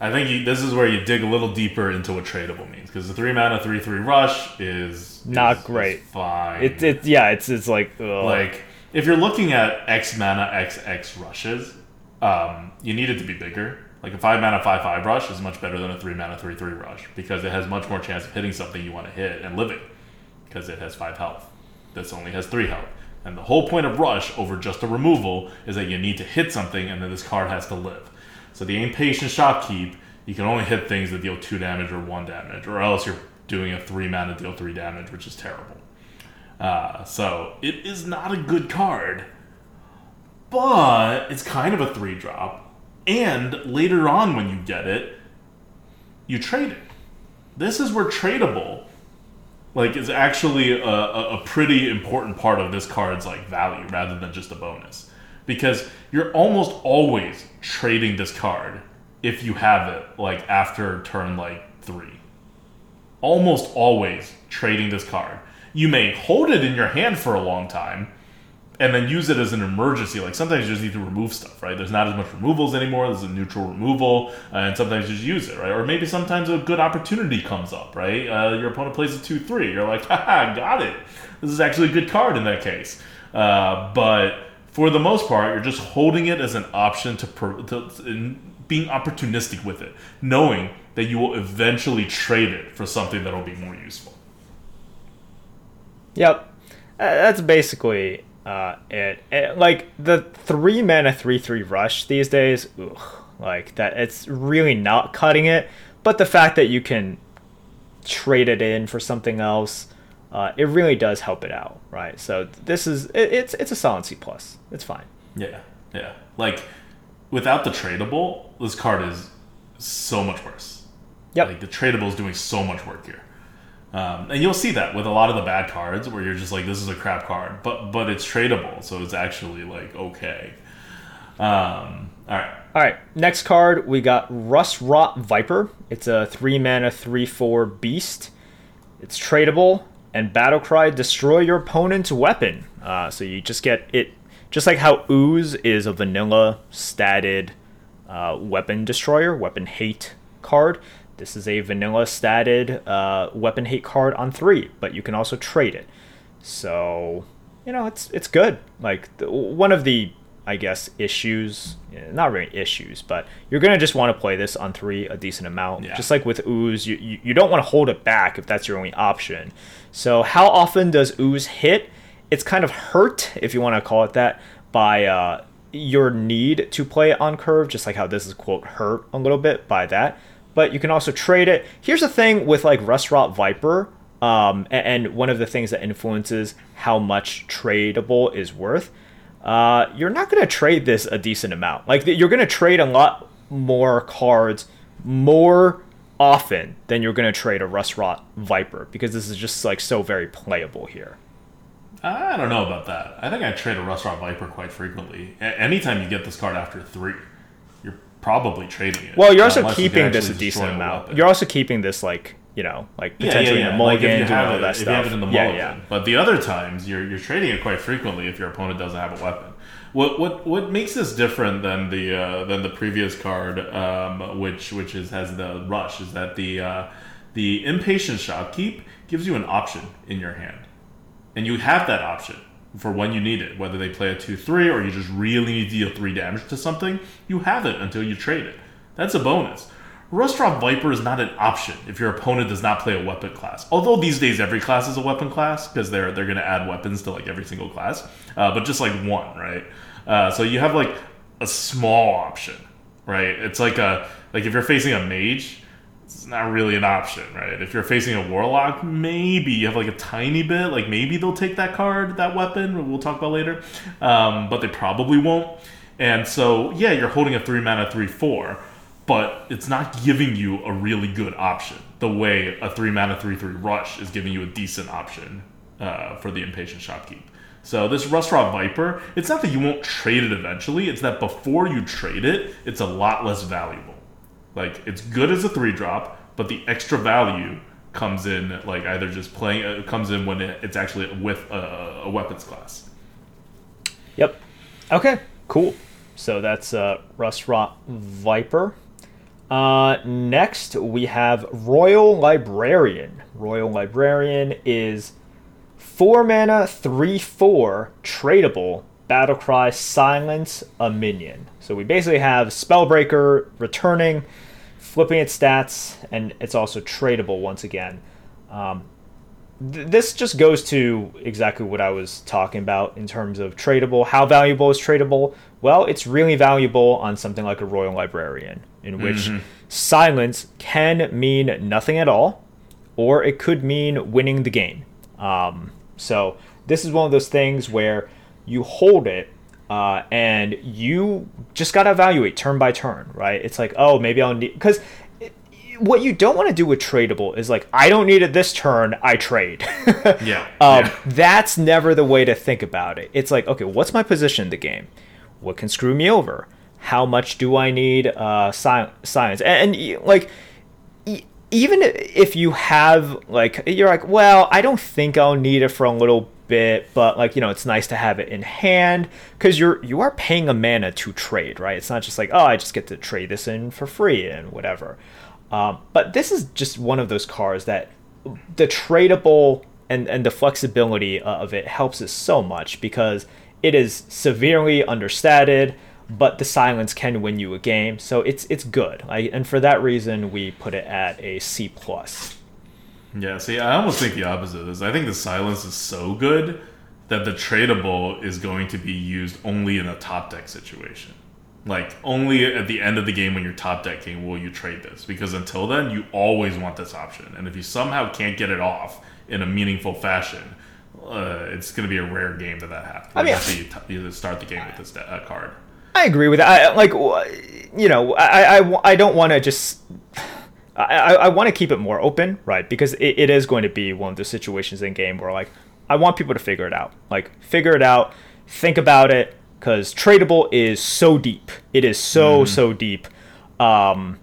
[SPEAKER 2] I think you, this is where you dig a little deeper into what tradable means because the three mana three three rush is
[SPEAKER 3] Not
[SPEAKER 2] is-
[SPEAKER 3] great.
[SPEAKER 2] is fine.
[SPEAKER 3] it, it yeah. It's it's like ugh.
[SPEAKER 2] like if you're looking at X mana X X rushes, um, you need it to be bigger. Like a five mana five five rush is much better than a three mana three three rush because it has much more chance of hitting something you want to hit and living because it has five health. This only has three health. And the whole point of rush over just a removal is that you need to hit something and then this card has to live. So the impatient shopkeep, you can only hit things that deal two damage or one damage, or else you're doing a three mana deal three damage, which is terrible. Uh, so it is not a good card, but it's kind of a three drop. And later on, when you get it, you trade it. This is where tradable, like, is actually a, a, pretty important part of this card's like value rather than just a bonus, because you're almost always trading this card if you have it like after turn like three almost always trading this card. You may hold it in your hand for a long time and then use it as an emergency. Like sometimes you just need to remove stuff, right? There's not as much removals anymore. There's a neutral removal, uh, and sometimes you just use it, right? Or maybe sometimes a good opportunity comes up, right? Uh, your opponent plays a 2 3. You're like, *laughs* haha, got it. This is actually a good card in that case. Uh, but for the most part, you're just holding it as an option to, to in being opportunistic with it, knowing that you will eventually trade it for something that'll be more useful.
[SPEAKER 3] Yep, Uh, that's basically uh, it. Eh, Like the three mana three three rush these days, ugh, like that. It's really not cutting it. But the fact that you can trade it in for something else, uh, it really does help it out, right? So this is it, it's it's a solid C plus. It's fine.
[SPEAKER 2] Yeah, yeah. Like without the tradable, this card is so much worse.
[SPEAKER 3] Yep.
[SPEAKER 2] Like the tradable is doing so much work here. Um, and you'll see that with a lot of the bad cards where you're just like, this is a crap card, but but it's tradable, so it's actually like okay. Um, all right,
[SPEAKER 3] All right, next card we got Rustrot Viper. It's a three mana three four beast. It's tradable and battle cry destroy your opponent's weapon. Uh, so you just get it, just like how Ooze is a vanilla statted uh, weapon destroyer, weapon hate card. This is a vanilla statted uh, weapon hate card on three, but you can also trade it. So you know it's it's good. Like the, one of the I guess issues, eh, not really issues, but you're gonna just want to play this on three a decent amount.
[SPEAKER 2] Yeah.
[SPEAKER 3] Just like with ooze, you, you you don't want to hold it back if that's your only option. So how often does ooze hit? It's kind of hurt if you want to call it that by uh, your need to play it on curve, just like how this is quote hurt a little bit by that. But you can also trade it. Here's the thing with like Rustrot Viper, um, a- and one of the things that influences how much tradable is worth. Uh, you're not going to trade this a decent amount. Like you're going to trade a lot more cards more often than you're going to trade a Rustrot Viper because this is just like so very playable here.
[SPEAKER 2] I don't know about that. I think I trade a Rustrot Viper quite frequently. A- anytime you get this card after three, probably trading it.
[SPEAKER 3] Well, you're also
[SPEAKER 2] unless you
[SPEAKER 3] keeping this a decent amount.
[SPEAKER 2] weapon.
[SPEAKER 3] You're also keeping this like you know like
[SPEAKER 2] Yeah,
[SPEAKER 3] potentially
[SPEAKER 2] yeah,
[SPEAKER 3] in
[SPEAKER 2] yeah.
[SPEAKER 3] the
[SPEAKER 2] Like, if
[SPEAKER 3] mulligan,
[SPEAKER 2] you have
[SPEAKER 3] all
[SPEAKER 2] it-
[SPEAKER 3] that
[SPEAKER 2] if
[SPEAKER 3] stuff.
[SPEAKER 2] you have it in the
[SPEAKER 3] yeah,
[SPEAKER 2] mulligan.
[SPEAKER 3] yeah.
[SPEAKER 2] But the other times, you're you're trading it quite frequently if your opponent doesn't have a weapon. What what what makes this different than the uh, than the previous card, um, which which is has the rush, is that the uh, the impatient shopkeep gives you an option in your hand, and you have that option for when you need it. Whether they play a two three or you just really need to deal three damage to something, you have it until you trade it. That's a bonus. Rustrot Viper is not an option if your opponent does not play a weapon class. Although these days every class is a weapon class because they're they're going to add weapons to like every single class, uh, but just like one, right? Uh, so you have like a small option, right? It's like a like if you're facing a mage, it's not really an option, right? If you're facing a warlock, maybe you have like a tiny bit, like maybe they'll take that card, that weapon. We'll talk about later, um, but they probably won't. And so yeah, you're holding a three mana three four but it's not giving you a really good option the way a three mana three three rush is giving you a decent option uh, for the impatient shopkeep. So this Rustrot Viper, it's not that you won't trade it eventually; it's that before you trade it, it's a lot less valuable. Like it's good as a three drop, but the extra value comes in like either just playing it uh, comes in when it, it's actually with a, a weapons class.
[SPEAKER 3] Yep. Okay. Cool. So that's uh, Rustrot Viper. Uh, next, we have Royal Librarian. Royal Librarian is 4 mana, 3 4, tradable, Battlecry, Silence, a minion. So we basically have Spellbreaker returning, flipping its stats, and it's also tradable once again. Um, th- this just goes to exactly what I was talking about in terms of tradable. How valuable is tradable? Well, it's really valuable on something like a Royal Librarian in which mm-hmm. silence can mean nothing at all, or it could mean winning the game. Um, so this is one of those things where you hold it uh, and you just got to evaluate turn by turn, right? It's like, oh, maybe I'll need because what you don't want to do with tradable is like, I don't need it this turn, I trade. *laughs*
[SPEAKER 2] yeah,
[SPEAKER 3] um,
[SPEAKER 2] yeah.
[SPEAKER 3] That's never the way to think about it. It's like, okay, what's my position in the game? What can screw me over? how much do I need uh, sci- science? And, and like, e- even if you have like, you're like, well, I don't think I'll need it for a little bit, but like, you know, it's nice to have it in hand because you're you are paying a mana to trade, right? It's not just like, oh, I just get to trade this in for free and whatever. Um, but this is just one of those cards that the tradable and, and the flexibility of it helps us so much because it is severely understated but the silence can win you a game. So it's it's good. I, and for that reason, we put it at a C plus.
[SPEAKER 2] Yeah, see, I almost think the opposite is. I think the silence is so good that the tradable is going to be used only in a top deck situation. Like only at the end of the game when you're top decking will you trade this because until then you always want this option. And if you somehow can't get it off in a meaningful fashion, uh, it's going to be a rare game that that happens. I mean, you, t- you start the game with this uh, card.
[SPEAKER 3] I agree with that. I, like, you know, I, I, I don't want to just. I, I want to keep it more open, right? Because it, it is going to be one of those situations in game where, like, I want people to figure it out. Like, figure it out, think about it, because tradable is so deep. It is so, mm. so deep. Um,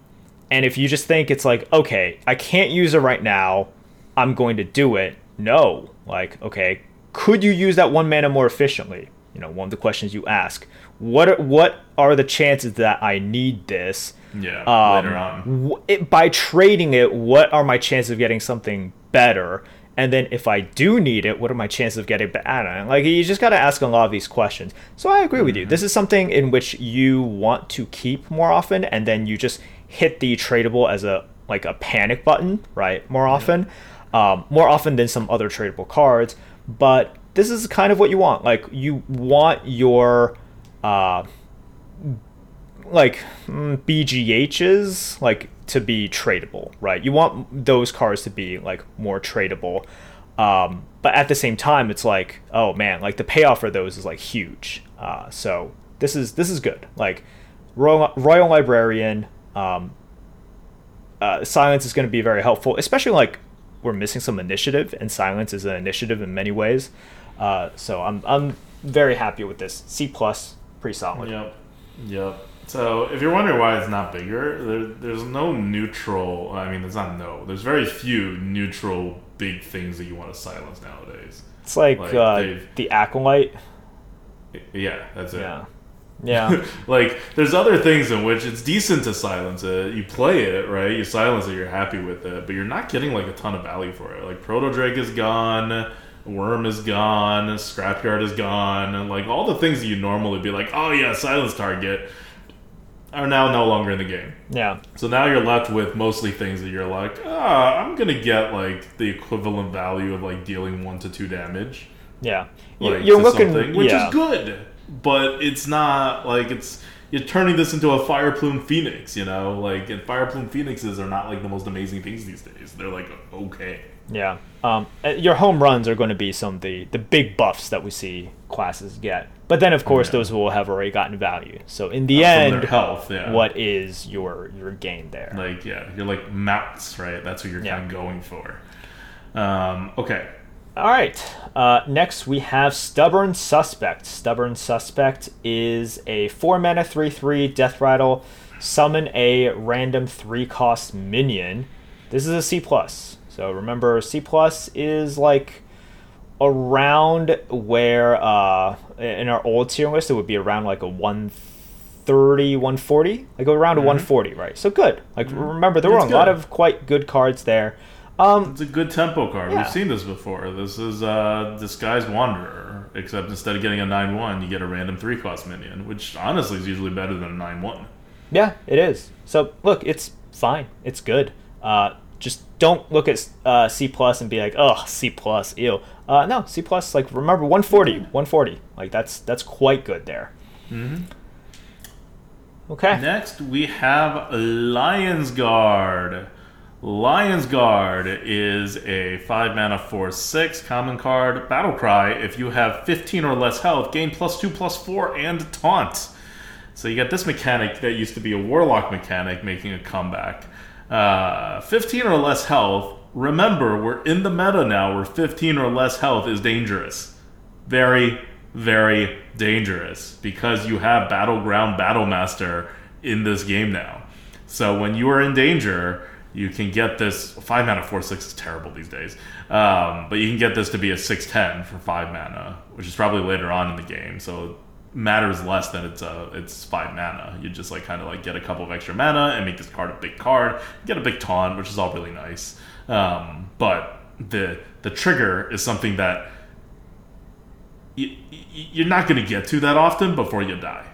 [SPEAKER 3] and if you just think it's like, okay, I can't use it right now, I'm going to do it. No. Like, okay, could you use that one mana more efficiently? You know, one of the questions you ask what are, what are the chances that I need this?
[SPEAKER 2] Yeah, um, later on.
[SPEAKER 3] it, by trading it, what are my chances of getting something better? And then if I do need it, what are my chances of getting better? Like you just got to ask a lot of these questions. So I agree with you. Mm-hmm. This is something in which you want to keep more often, and then you just hit the tradable as a like a panic button, right? More often, yeah. um, more often than some other tradable cards. But this is kind of what you want. Like you want your uh, like mm, BGHs like to be tradable, right? You want those cars to be like more tradable. Um, but at the same time, it's like, oh man, like the payoff for those is like huge. Uh, so this is this is good. Like Royal, Royal Librarian, um, uh, silence is going to be very helpful, especially like we're missing some initiative, and silence is an initiative in many ways. Uh, so I'm I'm very happy with this C plus pretty solid.
[SPEAKER 2] Yep. Yep. So if you're wondering why it's not bigger, there, there's no neutral. I mean, there's not no. There's very few neutral big things that you want to silence nowadays.
[SPEAKER 3] It's like, like uh, the acolyte.
[SPEAKER 2] Yeah, that's it.
[SPEAKER 3] Yeah. *laughs* Yeah.
[SPEAKER 2] like there's other things in which it's decent to silence it. You play it, right? You silence it, you're happy with it, but you're not getting like a ton of value for it. Like Proto Drake is gone, Wurm is gone, Scrapyard is gone, and like all the things that you normally be like, oh yeah, silence target, are now no longer in the game.
[SPEAKER 3] yeah.
[SPEAKER 2] So now you're left with mostly things that you're like, ah, I'm gonna get like the equivalent value of like dealing one to two damage.
[SPEAKER 3] Yeah.
[SPEAKER 2] Like,
[SPEAKER 3] You're looking
[SPEAKER 2] which
[SPEAKER 3] yeah.
[SPEAKER 2] is good, but it's not like it's you're turning this into a fire plume phoenix, you know? Like and fire plume phoenixes are not like the most amazing things these days. They're like okay.
[SPEAKER 3] Yeah. Um, uh, your home runs are going to be some of the, the big buffs that we see classes get. But then, of course,
[SPEAKER 2] Yeah.
[SPEAKER 3] those will have already gotten value. So in the
[SPEAKER 2] From
[SPEAKER 3] end,
[SPEAKER 2] health, yeah.
[SPEAKER 3] what is your your gain there?
[SPEAKER 2] Like yeah, you're like mounts, right? That's what you're
[SPEAKER 3] Yeah.
[SPEAKER 2] kind of going for. Um, okay.
[SPEAKER 3] All right. Uh, next, we have Stubborn Suspect. Stubborn Suspect is a 4 mana 3 3 Death Rattle. Summon a random 3 cost minion. This is a C. plus. So remember, C plus is like around where uh, in our old tier list, it would be around like a 130, 140. Like around a 140, right? So good. Like remember, there were
[SPEAKER 2] Mm-hmm. It's
[SPEAKER 3] a lot of quite good cards there. Um,
[SPEAKER 2] It's a good tempo card.
[SPEAKER 3] Yeah.
[SPEAKER 2] We've seen this before. This is uh, Disguised Wanderer, except instead of getting a 9 1, you get a random 3 cost minion, which honestly is usually better than a 9 1.
[SPEAKER 3] Yeah, it is. So look, it's fine. It's good. Uh, don't look at uh, C plus and be like, oh, C plus, ew. Uh, no, C plus. Like remember, 140, 140. Like that's that's quite good there. Mm-hmm. Okay.
[SPEAKER 2] Next, we have Lion's Guard. Lion's Guard is a 5 mana 4 6 common card. Battle Cry. If you have 15 or less health, gain plus 2 plus 4 and taunt. So you got this mechanic that used to be a Warlock mechanic making a comeback. Uh, 15 or less health. Remember, we're in the meta now where 15 or less health is dangerous. Very, very dangerous because you have Battleground Battlemaster in this game now. So when you are in danger, you can get this. 5 mana 4 6 is terrible these days. Um, but you can get this to be a 6 10 for 5 mana, which is probably later on in the game. So matters less than it's uh, it's 5 mana. You just like kind of like get a couple of extra mana and make this card a big card. Get a big taunt, which is all really nice. Um, but the the trigger is something that you, you're not going to get to that often before you die.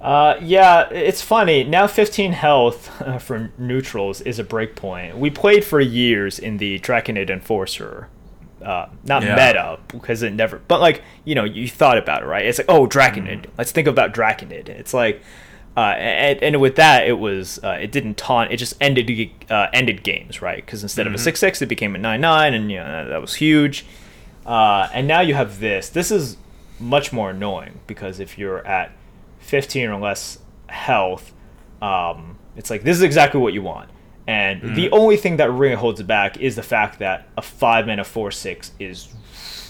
[SPEAKER 3] Uh, yeah, it's funny. Now 15 health for neutrals is a breakpoint. We played for years in the Drakonid Enforcer. Uh, not
[SPEAKER 2] Yeah.
[SPEAKER 3] meta because it never, but like you know, you thought about it, right? It's like, oh, Drakonid. Let's think about Drakonid. It's like, uh, and, and with that, it was uh, it didn't taunt. It just ended uh, ended games, right? Because instead of a six six, it became a nine nine, and you know that was huge. Uh, and now you have this. This is much more annoying because if you're at 15 or less health, um, it's like this is exactly what you want. And the only thing that really holds it back is the fact that a five mana four six is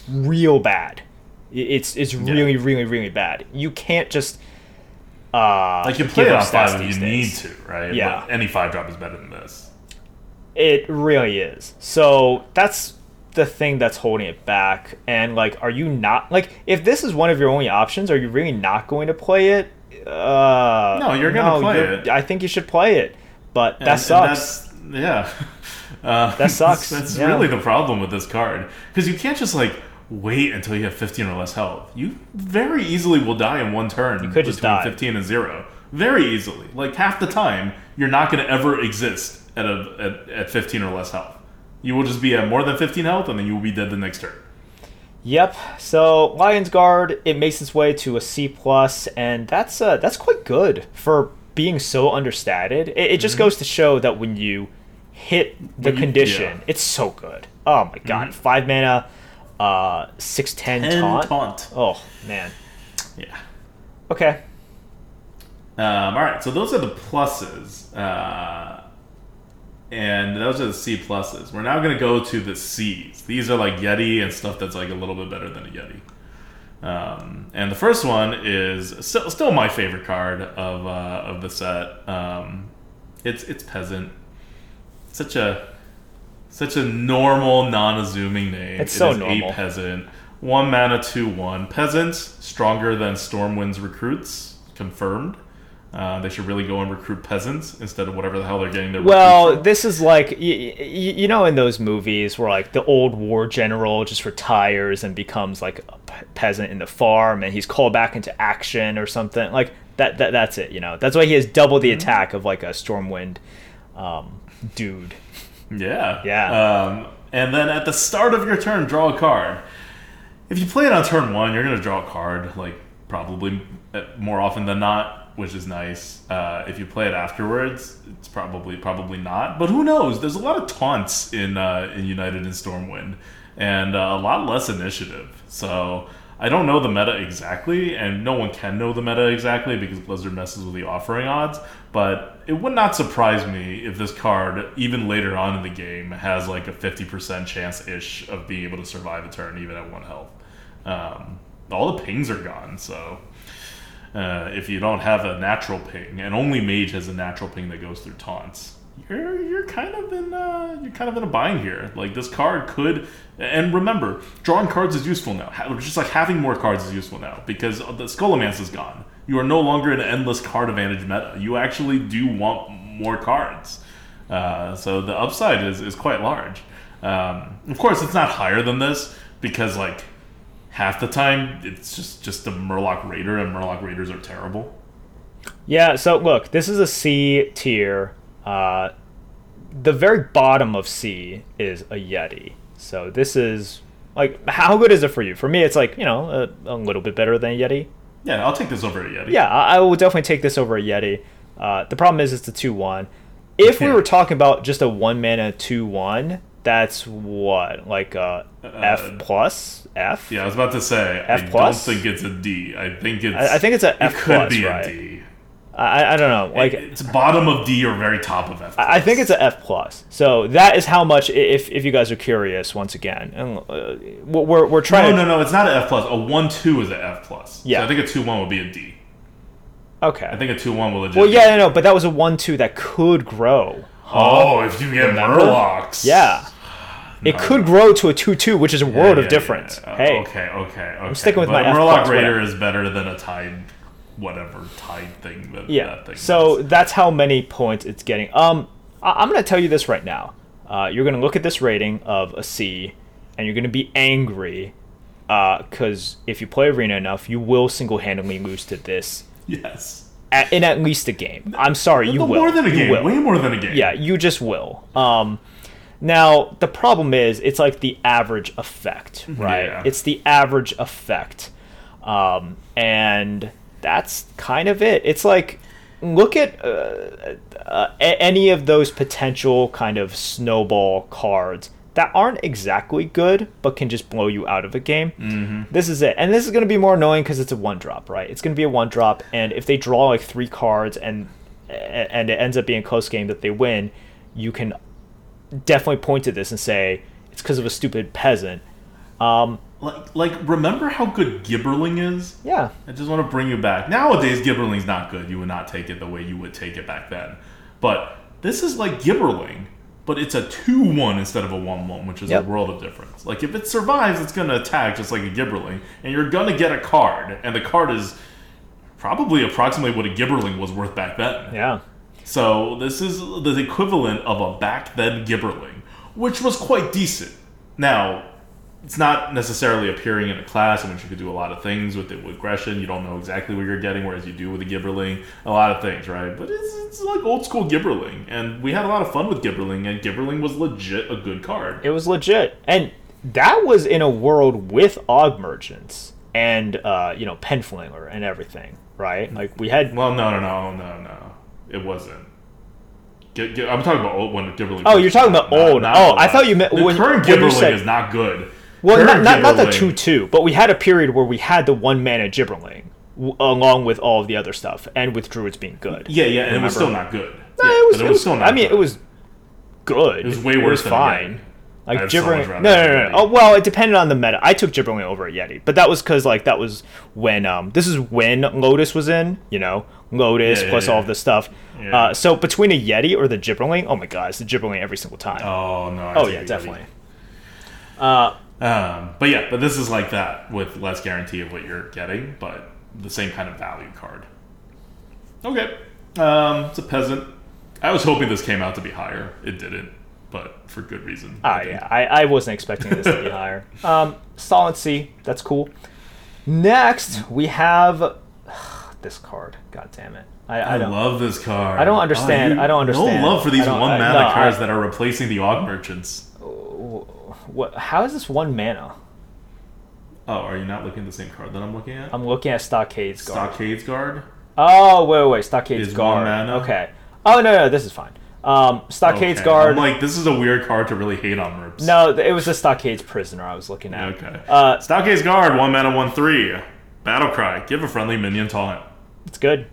[SPEAKER 3] real bad. It's it's really really really bad. You can't just uh,
[SPEAKER 2] Like you play on five if you need to, right?
[SPEAKER 3] Yeah.
[SPEAKER 2] Any five drop is better than this.
[SPEAKER 3] It really is. So that's the thing that's holding it back. And like, are you not like if this is one of your only options, are you really not going to play it? Uh,
[SPEAKER 2] No, you're gonna play
[SPEAKER 3] you're-
[SPEAKER 2] it.
[SPEAKER 3] I think you should play it, but that
[SPEAKER 2] And- and
[SPEAKER 3] sucks. *laughs* *laughs*
[SPEAKER 2] that's- yeah. Uh,
[SPEAKER 3] That sucks,
[SPEAKER 2] That's
[SPEAKER 3] yeah.
[SPEAKER 2] really the problem with this card because you can't just like wait until you have 15 or less health. You very easily will die in one turn. You
[SPEAKER 3] could just die.
[SPEAKER 2] 15 and zero. Very easily. Like half the time, you're not going to ever exist at a at, at 15 or less health. You will just be at more than 15 health, and then you will be dead the next turn.
[SPEAKER 3] Yep. So Lions Guard, it makes its way to a C plus, and that's uh, that's quite good for being so understated. It, it just goes to show that when you hit the
[SPEAKER 2] Mm-hmm. You-
[SPEAKER 3] condition,
[SPEAKER 2] yeah. Mm-hmm.
[SPEAKER 3] it's so good. Oh my god, five mana, uh, six ten taunt.
[SPEAKER 2] taunt.
[SPEAKER 3] Oh man.
[SPEAKER 2] Yeah.
[SPEAKER 3] Okay.
[SPEAKER 2] Um, all right, so those are the pluses, uh, and those are the C pluses. We're now going to go to the C's. These are like Yeti and stuff that's like a little bit better than a Yeti. Um, and the first one is still, still my favorite card of uh, of the set. Um, it's it's peasant. Such a such a normal, non-assuming name.
[SPEAKER 3] It's
[SPEAKER 2] It
[SPEAKER 3] so
[SPEAKER 2] is
[SPEAKER 3] normal.
[SPEAKER 2] A peasant. One mana, two one. Peasants stronger than Stormwind's recruits. Confirmed. Uh, they should really go and recruit peasants instead of whatever the hell they're getting their.
[SPEAKER 3] Well, this is like y- y- you know in those movies where like the old war general just retires and becomes like a peasant in the farm and he's called back into action or something like that. that that's it. You know that's why he has double the attack of like a Stormwind um, dude.
[SPEAKER 2] Yeah.
[SPEAKER 3] Yeah.
[SPEAKER 2] Um, and then at the start of your turn, draw a card. If you play it on turn one, you're going to draw a card, like probably uh, more often than not, which is nice. Uh, if you play it afterwards, it's probably probably not. But who knows? There's a lot of taunts in uh, in United in Stormwind, and uh, a lot less initiative. So I don't know the meta exactly, and no one can know the meta exactly because Blizzard messes with the offering odds. But it would not surprise me if this card, even later on in the game, has like a 50% chance ish of being able to survive a turn, even at one health. Um, all the pings are gone, so uh, if you don't have a natural ping, and only Mage has a natural ping that goes through taunts, you're you're kind of in uh, you're kind of in a bind here. Like this card could, and remember, drawing cards is useful now. Just like having more cards is useful now because the Scholomance is gone. You are no longer an endless card advantage meta. You actually do want more cards. Uh, so the upside is, is quite large. Um, of course, it's not higher than this because like half the time it's just just a Murloc Raider, and Murloc Raiders are terrible.
[SPEAKER 3] Yeah, so look, this is a C tier. Uh, the very bottom of C is a Yeti. So this is like, how good is it for you? For me, it's like you know a, a little bit better than a Yeti.
[SPEAKER 2] Yeah, I'll take this over a Yeti.
[SPEAKER 3] Yeah, I, I will definitely take this over a Yeti. Uh, the problem is it's a two one. If we were talking about just a one mana two one, that's what like a F plus F.
[SPEAKER 2] Yeah, I was about to say
[SPEAKER 3] F
[SPEAKER 2] I
[SPEAKER 3] plus?
[SPEAKER 2] don't think it's a D. I think it's.
[SPEAKER 3] I, I think it's a
[SPEAKER 2] it could
[SPEAKER 3] plus,
[SPEAKER 2] be
[SPEAKER 3] right?
[SPEAKER 2] a D.
[SPEAKER 3] I, I don't know. Like
[SPEAKER 2] it's bottom of D or very top of F.
[SPEAKER 3] I think it's a F plus. So that is how much. If, if you guys are curious, once again, and uh, we're we're trying.
[SPEAKER 2] no,
[SPEAKER 3] to,
[SPEAKER 2] no, no. It's not an F plus. A one two is an F plus.
[SPEAKER 3] Yeah.
[SPEAKER 2] So I think a two one would be a D.
[SPEAKER 3] Okay.
[SPEAKER 2] I think a two one will
[SPEAKER 3] well, yeah, I know, but that was a one two that could grow.
[SPEAKER 2] Oh, if you get
[SPEAKER 3] Remember?
[SPEAKER 2] Murlocs.
[SPEAKER 3] Yeah. It could grow to a two two, which is a world of difference.
[SPEAKER 2] Uh,
[SPEAKER 3] Hey,
[SPEAKER 2] Okay, okay, okay.
[SPEAKER 3] sticking with
[SPEAKER 2] but
[SPEAKER 3] my
[SPEAKER 2] Murloc Raider is better than a Tide, whatever Tide thing. That,
[SPEAKER 3] yeah.
[SPEAKER 2] That thing
[SPEAKER 3] So
[SPEAKER 2] is.
[SPEAKER 3] that's how many points it's getting. Um, I- I'm gonna tell you this right now. Uh, you're gonna look at this rating of a C, and you're gonna be angry, because if you play arena enough, you will single-handedly lose to this
[SPEAKER 2] yes.
[SPEAKER 3] at, in at least a game. I'm sorry, you
[SPEAKER 2] No,
[SPEAKER 3] will.
[SPEAKER 2] more than a
[SPEAKER 3] You
[SPEAKER 2] game.
[SPEAKER 3] will.
[SPEAKER 2] Way more than a game.
[SPEAKER 3] Yeah, you just will. Um, now the problem is it's like the average effect, right?
[SPEAKER 2] Yeah.
[SPEAKER 3] It's the average effect, um, and that's kind of it. It's like look at uh, uh, any of those potential kind of snowball cards that aren't exactly good but can just blow you out of a game. Mm-hmm. This is it, and this is going to be more annoying because it's a one drop, right? It's going to be a one drop, and if they draw like three cards and and it ends up being a close game that they win, you can definitely point to this and say it's because of a stupid peasant. Um,
[SPEAKER 2] Like, like, remember how good Gibberling is?
[SPEAKER 3] yeah,
[SPEAKER 2] I just want to bring you back. Nowadays, Gibberling's not good. You would not take it the way you would take it back then. But this is like Gibberling, but it's a 2 1 instead of a 1 1, which is
[SPEAKER 3] Yep.
[SPEAKER 2] a world of difference. Like, if it survives, it's going to attack just like a Gibberling, and you're going to get a card, and the card is probably approximately what a Gibberling was worth back then.
[SPEAKER 3] yeah.
[SPEAKER 2] So this is the equivalent of a back then Gibberling, which was quite decent. Now, it's not necessarily appearing in a class in which you could do a lot of things with it with aggression. You don't know exactly what you're getting, whereas you do with a Gibberling, a lot of things, right? But it's, it's like old school Gibberling, and we had a lot of fun with Gibberling, and Gibberling was legit a good card.
[SPEAKER 3] It was legit, and that was in a world with og merchants and uh, you know penflinger and everything, right? Like we had.
[SPEAKER 2] Well, no, no, no, no, no, it wasn't. I'm talking about old when Gibberling.
[SPEAKER 3] Oh, you're talking about old. Now. Oh, I thought you meant
[SPEAKER 2] the
[SPEAKER 3] when-
[SPEAKER 2] current
[SPEAKER 3] when
[SPEAKER 2] Gibberling
[SPEAKER 3] said-
[SPEAKER 2] is not good.
[SPEAKER 3] Well, not,
[SPEAKER 2] Current
[SPEAKER 3] not, not the two two, but we had a period where we had the one mana gibberling w- along with all of the other stuff, and with druids being good.
[SPEAKER 2] Yeah, yeah, and it was still not good.
[SPEAKER 3] No,
[SPEAKER 2] yeah,
[SPEAKER 3] it was,
[SPEAKER 2] but
[SPEAKER 3] it was
[SPEAKER 2] still not
[SPEAKER 3] I mean,
[SPEAKER 2] good.
[SPEAKER 3] it was good. It
[SPEAKER 2] was way worse than a
[SPEAKER 3] fine. Like
[SPEAKER 2] so gibberling.
[SPEAKER 3] No, no, no, no. Oh well, it depended on the meta. I took gibberling over a Yeti, but that was because like that was when um this is when Lotus was in. You know, Lotus
[SPEAKER 2] Yeah,
[SPEAKER 3] plus
[SPEAKER 2] yeah.
[SPEAKER 3] all of this stuff.
[SPEAKER 2] Yeah.
[SPEAKER 3] Uh, so between a Yeti or the gibberling, oh my god, it's the gibberling every single time.
[SPEAKER 2] Oh no! I
[SPEAKER 3] Oh yeah, definitely. Uh,
[SPEAKER 2] Um, but yeah, but this is like that with less guarantee of what you're getting, but the same kind of value card. Okay, um, it's a peasant. I was hoping this came out to be higher. It didn't, but for good reason. I
[SPEAKER 3] Ah,
[SPEAKER 2] think.
[SPEAKER 3] yeah, I, I wasn't expecting this to be *laughs* higher. Um, solid C, that's cool. Next, we have *sighs* this card. God damn it. I, I
[SPEAKER 2] I, love this card.
[SPEAKER 3] I don't understand-
[SPEAKER 2] you-
[SPEAKER 3] I don't understand.
[SPEAKER 2] No love for these one
[SPEAKER 3] I-
[SPEAKER 2] mana
[SPEAKER 3] no, I-
[SPEAKER 2] cards that are replacing the Og merchants.
[SPEAKER 3] what, how is this one mana?
[SPEAKER 2] Oh, are you not looking at the same card that I'm looking at?
[SPEAKER 3] I'm looking at Stockades Guard.
[SPEAKER 2] Stockades guard.
[SPEAKER 3] Oh, wait, wait, wait. Stockades
[SPEAKER 2] Is
[SPEAKER 3] Guard.
[SPEAKER 2] one mana?
[SPEAKER 3] Okay. Oh, no, no, this is fine. Um, Stockades
[SPEAKER 2] Okay.
[SPEAKER 3] Guard.
[SPEAKER 2] I'm like, this is a weird card to really hate on Merps.
[SPEAKER 3] no, it was the Stockades Prisoner I was looking at.
[SPEAKER 2] Okay.
[SPEAKER 3] Uh,
[SPEAKER 2] Stockades guard. One mana, one three. Battle cry. Give a friendly minion taunt.
[SPEAKER 3] it's good.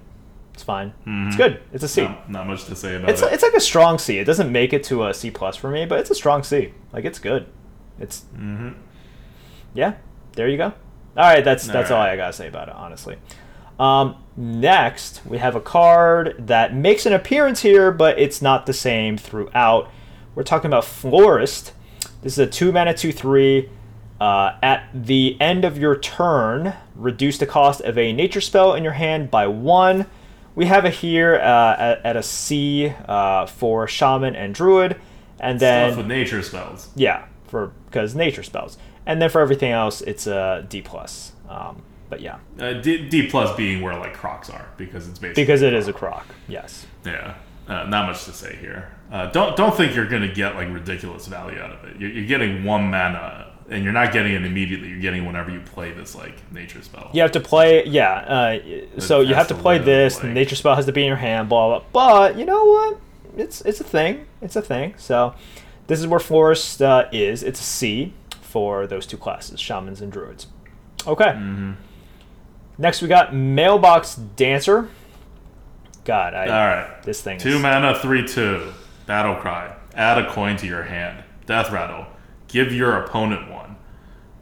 [SPEAKER 3] It's fine. It's good. It's a C.
[SPEAKER 2] Not, not much to say about
[SPEAKER 3] It's,
[SPEAKER 2] it.
[SPEAKER 3] it's like a strong C. It doesn't make it to a C plus for me, but it's a strong C. Like it's good. It's yeah. There you go. All right, that's that's all I gotta say about it, honestly. Um, next, we have a card that makes an appearance here, but it's not the same throughout. We're talking about Florist. This is a two mana two three. Uh, at the end of your turn, reduce the cost of a nature spell in your hand by one. We have it here uh, at, at a C uh, for Shaman and Druid, and then
[SPEAKER 2] Stuff with nature spells.
[SPEAKER 3] yeah, for because nature spells, and then for everything else, it's a D plus. Um, but yeah,
[SPEAKER 2] Uh, D, D plus being where like Crocs are because it's basically
[SPEAKER 3] because it is a croc. Yes.
[SPEAKER 2] yeah. Uh, not much to say here. Uh, don't don't think you're gonna get like ridiculous value out of it. You're, you're getting one mana, and you're not getting it immediately. You're getting whenever you play this like nature spell.
[SPEAKER 3] You have to play, yeah. Uh, so you have to
[SPEAKER 2] to
[SPEAKER 3] play this.
[SPEAKER 2] like-
[SPEAKER 3] nature spell has to be in your hand. Blah blah. But you know what? It's it's a thing. It's a thing. So this is where Florist uh, is. It's a C for those two classes, shamans and druids. Okay.
[SPEAKER 2] Mm-hmm.
[SPEAKER 3] Next we got mailbox dancer. God, I
[SPEAKER 2] All right.
[SPEAKER 3] this thing.
[SPEAKER 2] Two
[SPEAKER 3] is,
[SPEAKER 2] mana, three two. Battle cry. Add a coin to your hand. Death rattle. Give your opponent one.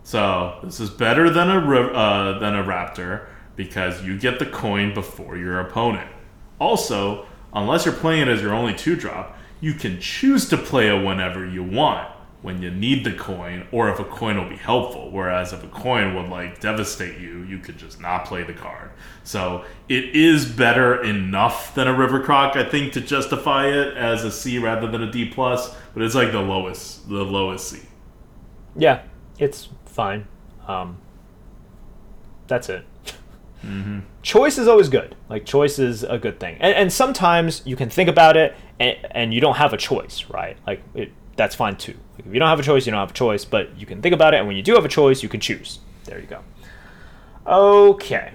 [SPEAKER 2] So this is better than a uh, than a raptor because you get the coin before your opponent. Also, unless you're playing it as your only two drop, you can choose to play it whenever you want when you need the coin or if a coin will be helpful. Whereas if a coin would like devastate you, you could just not play the card. So it is better enough than a River Croc, I think, to justify it as a C rather than a D plus. But it's like the lowest, the lowest C.
[SPEAKER 3] yeah, it's fine. Um, that's it. Choice is always good. Like choice is a good thing, and, and sometimes you can think about it, and, and you don't have a choice, right? Like it, that's fine too. If you don't have a choice, you don't have a choice, but you can think about it, and when you do have a choice, you can choose. There you go. Okay.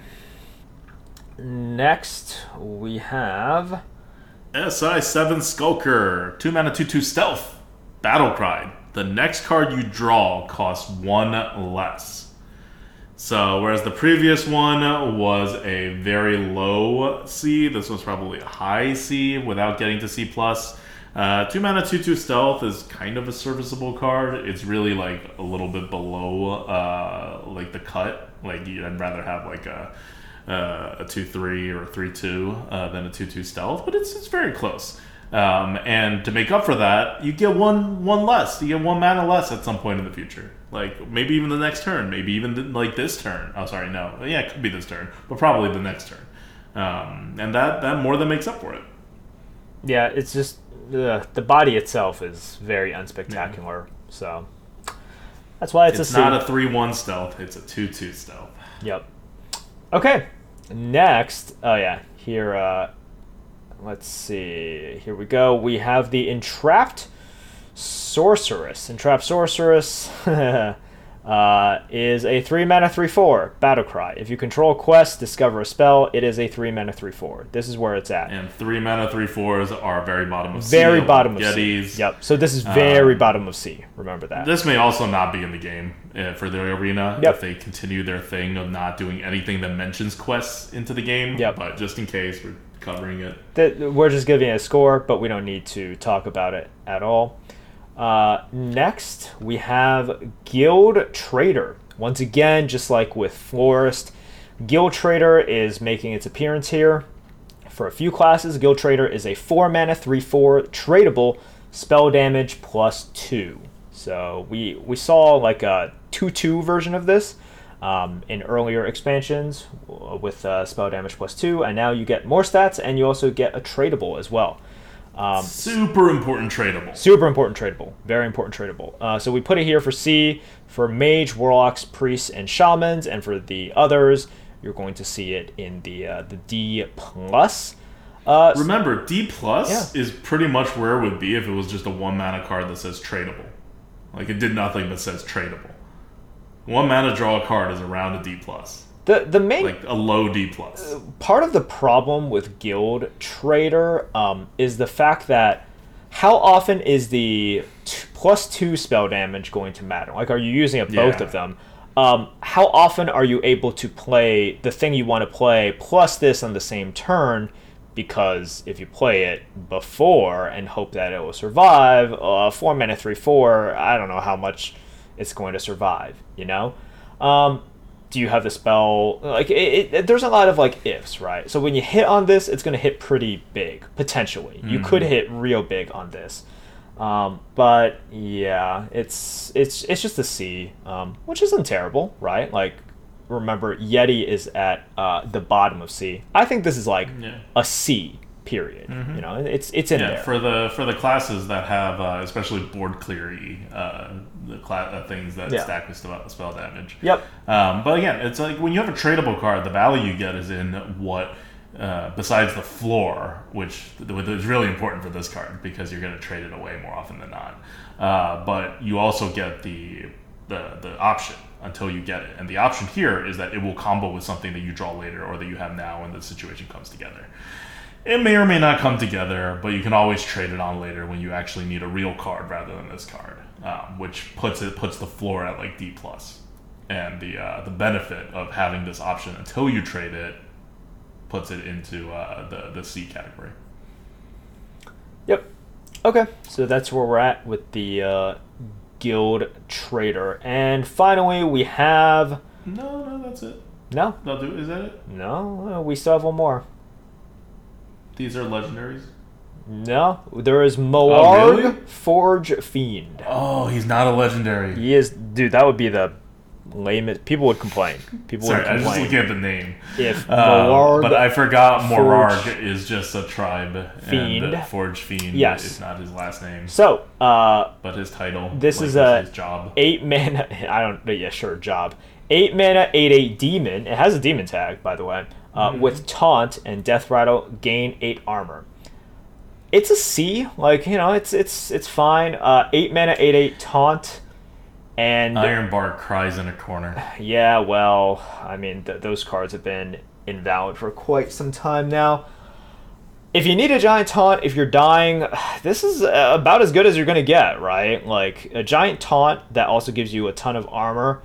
[SPEAKER 3] Next we have
[SPEAKER 2] SI7 Skulker, 2 mana 2 2 stealth, Battle Cry. The next card you draw costs 1 less. So, whereas the previous one was a very low C, this one's probably a high C without getting to C. plus. Uh, 2 mana 2 2 stealth is kind of a serviceable card. It's really like a little bit below uh, like the cut. Like, I'd rather have like a uh, a two three or a three two uh, than a two two stealth, but it's it's very close. Um, and to make up for that, you get one one less. You get one mana less at some point in the future. Like maybe even the next turn, maybe even th- like this turn. Oh, sorry, no, yeah, it could be this turn, but probably the next turn. Um, and that that more than makes up for it.
[SPEAKER 3] Yeah, it's just the the body itself is very unspectacular. So that's why it's,
[SPEAKER 2] It's
[SPEAKER 3] a C.
[SPEAKER 2] not a three one stealth; it's a two two stealth.
[SPEAKER 3] Yep. Okay. Next, oh yeah, here. Uh, let's see. Here we go. We have the entrapped sorceress. Entrapped sorceress *laughs* uh, is a three mana three four battle cry. If you control a quest, discover a spell. It is a three mana three four. This is where it's at.
[SPEAKER 2] And three mana three fours are very bottom of C.
[SPEAKER 3] very
[SPEAKER 2] along
[SPEAKER 3] bottom
[SPEAKER 2] with
[SPEAKER 3] of
[SPEAKER 2] Yetis.
[SPEAKER 3] C. Yep. So this is very
[SPEAKER 2] Um,
[SPEAKER 3] bottom of C. Remember that.
[SPEAKER 2] This may also not be in the game uh, for the arena
[SPEAKER 3] Yep.
[SPEAKER 2] if they continue their thing of not doing anything that mentions quests into the game.
[SPEAKER 3] Yep.
[SPEAKER 2] But just in case, we're covering it.
[SPEAKER 3] that we're just giving it a score, but we don't need to talk about it at all. Uh, next, we have Guild Trader. Once again, just like with Florist, Guild Trader is making its appearance here. For a few classes, Guild Trader is a 4 mana 3 4 tradable spell damage plus 2. So we we saw like a two two version of this um, in earlier expansions with uh, spell damage plus two, and now you get more stats, and you also get a tradable as well. Um,
[SPEAKER 2] Super important tradable.
[SPEAKER 3] Super important tradable. Very important tradable. Uh, so we put it here for C, for mage, warlocks, priests, and shamans, and for the others, you're going to see it in the uh, the D plus. Uh,
[SPEAKER 2] Remember, D plus
[SPEAKER 3] Yeah.
[SPEAKER 2] is pretty much where it would be if it was just a one mana card that says tradable. Like it did nothing but says tradable. One mana draw a card is around a D plus,
[SPEAKER 3] the the main
[SPEAKER 2] like a low D plus.
[SPEAKER 3] part of the problem with Guild Trader um, is the fact that how often is the t- plus two spell damage going to matter? Like, are you using both
[SPEAKER 2] Yeah.
[SPEAKER 3] of them? Um, how often are you able to play the thing you want to play plus this on the same turn? Because if you play it before and hope that it will survive, uh, four mana three four, I don't know how much it's going to survive. You know. Um, do you have the spell? Like it, it, there's a lot of like ifs right? So when you hit on this it's going to hit pretty big potentially. You could hit real big on this. Um, but yeah it's it's it's just a c um, which isn't terrible right? Like remember yeti is at uh, the bottom of c. I think this is like
[SPEAKER 2] Yeah.
[SPEAKER 3] a c period you know? It's it's in
[SPEAKER 2] Yeah,
[SPEAKER 3] there.
[SPEAKER 2] for the for the classes that have uh, especially board cleary, uh, the cla- uh, things that
[SPEAKER 3] Yeah.
[SPEAKER 2] stack with spell, spell damage.
[SPEAKER 3] Yep.
[SPEAKER 2] Um, but again, it's like when you have a tradable card, the value you get is in what. Uh, besides the floor, which which is really important for this card because you're going to trade it away more often than not. Uh, but you also get the, the the option until you get it, and the option here is that it will combo with something that you draw later or that you have now when the situation comes together. It may or may not come together, but you can always trade it on later when you actually need a real card rather than this card, um, which puts it puts the floor at like D plus, and the uh, the benefit of having this option until you trade it puts it into uh, the the C category.
[SPEAKER 3] Yep. Okay, so that's where we're at with the uh, guild trader, and finally we have
[SPEAKER 2] No, no, that's it.
[SPEAKER 3] no,
[SPEAKER 2] They'll do. Is that it?
[SPEAKER 3] no, uh, we still have one more.
[SPEAKER 2] These are legendaries.
[SPEAKER 3] No, there is Moarg
[SPEAKER 2] really?
[SPEAKER 3] Forge Fiend.
[SPEAKER 2] Oh, he's not a legendary.
[SPEAKER 3] He is, dude. That would be the lamest. People would complain. People
[SPEAKER 2] Sorry,
[SPEAKER 3] would
[SPEAKER 2] I was just
[SPEAKER 3] complain
[SPEAKER 2] looking at the name.
[SPEAKER 3] if
[SPEAKER 2] Uh, but I forgot Morarg is just a tribe.
[SPEAKER 3] Fiend.
[SPEAKER 2] And uh, Forge Fiend
[SPEAKER 3] Yes.
[SPEAKER 2] is not his last name,
[SPEAKER 3] so, uh,
[SPEAKER 2] but his title.
[SPEAKER 3] This
[SPEAKER 2] like,
[SPEAKER 3] is a-
[SPEAKER 2] his job.
[SPEAKER 3] eight mana. *laughs* I don't. Yeah, sure. Job. Eight mana, eight eight demon. It has a demon tag, by the way. Uh, With taunt and death rattle, gain eight armor. It's a C. Like you know, it's it's it's fine. Uh, eight mana, eight eight taunt, and
[SPEAKER 2] Iron Bark cries in a corner. *sighs*
[SPEAKER 3] yeah, well, I mean, th- those cards have been invalid for quite some time now. If you need a giant taunt, if you're dying, *sighs* this is uh, about as good as you're going to get, right? Like, a giant taunt that also gives you a ton of armor,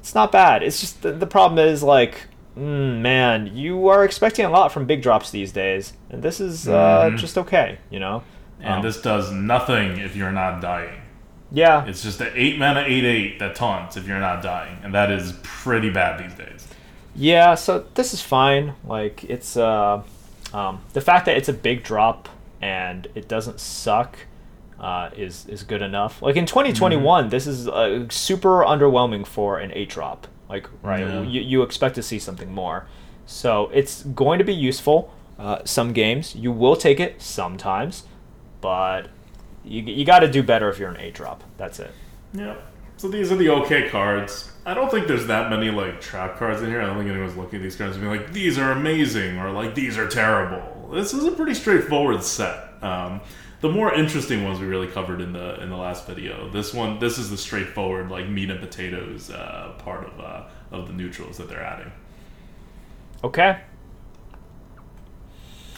[SPEAKER 3] it's not bad. It's just the, the problem is, like, mm, man, you are expecting a lot from big drops these days, and this is uh,
[SPEAKER 2] Mhm.
[SPEAKER 3] just okay, you know?
[SPEAKER 2] And
[SPEAKER 3] Um,
[SPEAKER 2] this does nothing if you're not dying.
[SPEAKER 3] yeah,
[SPEAKER 2] It's just an 8 mana 8 8 that taunts if you're not dying. And that is pretty bad these days.
[SPEAKER 3] Yeah, so this is fine. Like it's uh, um, the fact that it's a big drop and it doesn't suck uh, is is good enough. Like in 2021, this is uh, super underwhelming for an eight drop. Like right,
[SPEAKER 2] Yeah.
[SPEAKER 3] you, you expect to see something more. So it's going to be useful. Uh, some games you will take it sometimes, but you you got to do better if you're an A drop. That's it.
[SPEAKER 2] Yeah. So these are the okay cards. I don't think there's that many like trap cards in here. I don't think anyone's looking at these cards and being like, "These are amazing" or like, "These are terrible." This is a pretty straightforward set. Um, the more interesting ones we really covered in the in the last video. This one, this is the straightforward like meat and potatoes uh, part of uh, of the neutrals that they're adding.
[SPEAKER 3] Okay.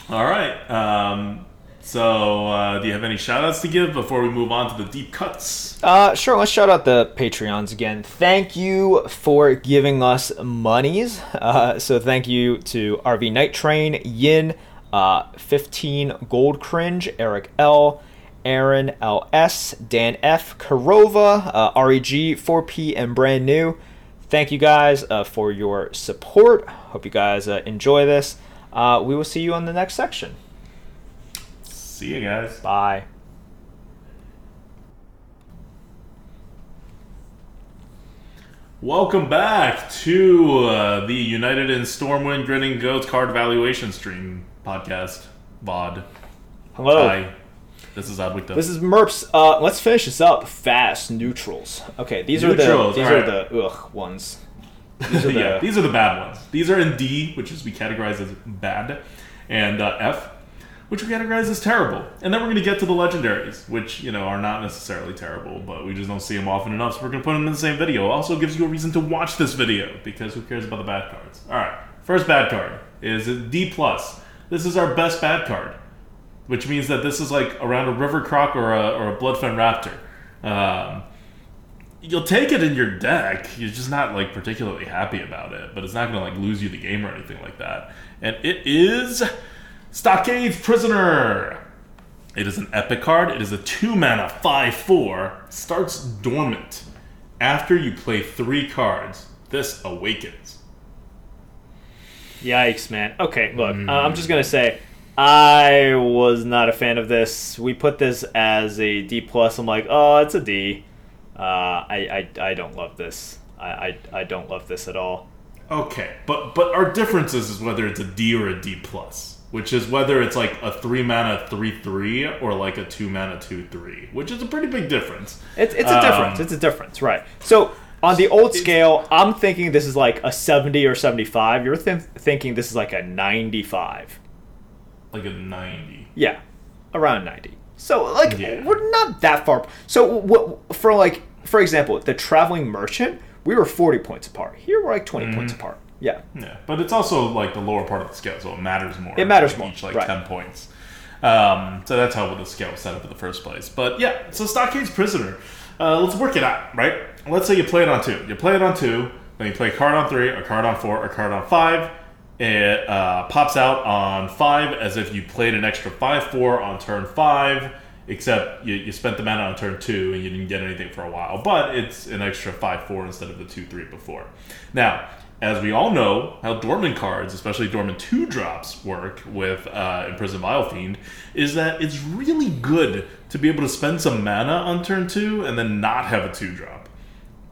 [SPEAKER 2] All right. Um, so, uh, do you have any shout outs to give before we move on to the deep cuts?
[SPEAKER 3] Uh, sure. Let's shout out the Patreons again. Thank you for giving us monies. Uh, so thank you to RV Night Train, Yin, uh, 15 Gold Cringe, Eric L, Aaron LS, Dan F, Karova, uh, REG, 4P, and brand new. Thank you guys uh, for your support. Hope you guys uh, enjoy this. Uh, we will see you on the next section.
[SPEAKER 2] See you guys.
[SPEAKER 3] Bye.
[SPEAKER 2] Welcome back to uh, the United in Stormwind Grinning Goats card valuation stream podcast, VOD.
[SPEAKER 3] Hello.
[SPEAKER 2] Hi. This is ADWCTA.
[SPEAKER 3] This is Merps. Uh, let's finish this up fast. Neutrals. Okay, these
[SPEAKER 2] Neutrals,
[SPEAKER 3] are the these are the ugh ones. *laughs* These are the
[SPEAKER 2] yeah, these are the bad ones. These are in D, which is we categorize as bad, and uh, F, which we categorize as terrible. And then we're going to get to the legendaries, which you know are not necessarily terrible, but we just don't see them often enough, so we're going to put them in the same video. Also gives you a reason to watch this video because who cares about the bad cards? All right, first bad card is a D plus. This is our best bad card, which means that this is like around a river croc or a or a bloodfen raptor. Um, you'll take it in your deck. You're just not like particularly happy about it, but it's not going to like lose you the game or anything like that. And it is Stockade Prisoner. It is an epic card. It is a two mana five four. Starts dormant after you play three cards. This awakens.
[SPEAKER 3] Yikes, man. Okay, look, uh, I'm just gonna say, I was not a fan of this. We put this as a D plus. I'm like, oh, it's a D. Uh, I, I I don't love this. I, I I don't love this at all.
[SPEAKER 2] Okay, but but our differences is whether it's a D or a D plus, which is whether it's like a three mana three three or like a two mana two three, which is a pretty big difference.
[SPEAKER 3] It's it's a
[SPEAKER 2] Um,
[SPEAKER 3] difference. It's a difference, right? So on the old scale, I'm thinking this is like a 70 or 75. You're th- thinking this is like a 95.
[SPEAKER 2] Like a ninety.
[SPEAKER 3] Yeah, around 90. So like
[SPEAKER 2] Yeah.
[SPEAKER 3] we're not that far. So what for like for example, the traveling merchant, we were 40 points apart. Here we're like 20 points
[SPEAKER 2] Mm-hmm.
[SPEAKER 3] apart. Yeah.
[SPEAKER 2] Yeah, but it's also like the lower part of the scale, so it matters more.
[SPEAKER 3] It matters
[SPEAKER 2] like
[SPEAKER 3] more,
[SPEAKER 2] Each like
[SPEAKER 3] right.
[SPEAKER 2] ten points. Um, so that's how the scale was set up in the first place. But yeah, so Stockade's Prisoner. Uh, let's work it out, right? Let's say you play it on two. You play it on two, then you play a card on three, a card on four, a card on five. It uh, pops out on five as if you played an extra five four on turn five, except you, you spent the mana on turn two and you didn't get anything for a while. But it's an extra five four instead of the two three before. Now, as we all know, how dormant cards, especially dormant two drops, work with uh, Imprison Vile Fiend, is that it's really good to be able to spend some mana on turn two and then not have a two drop.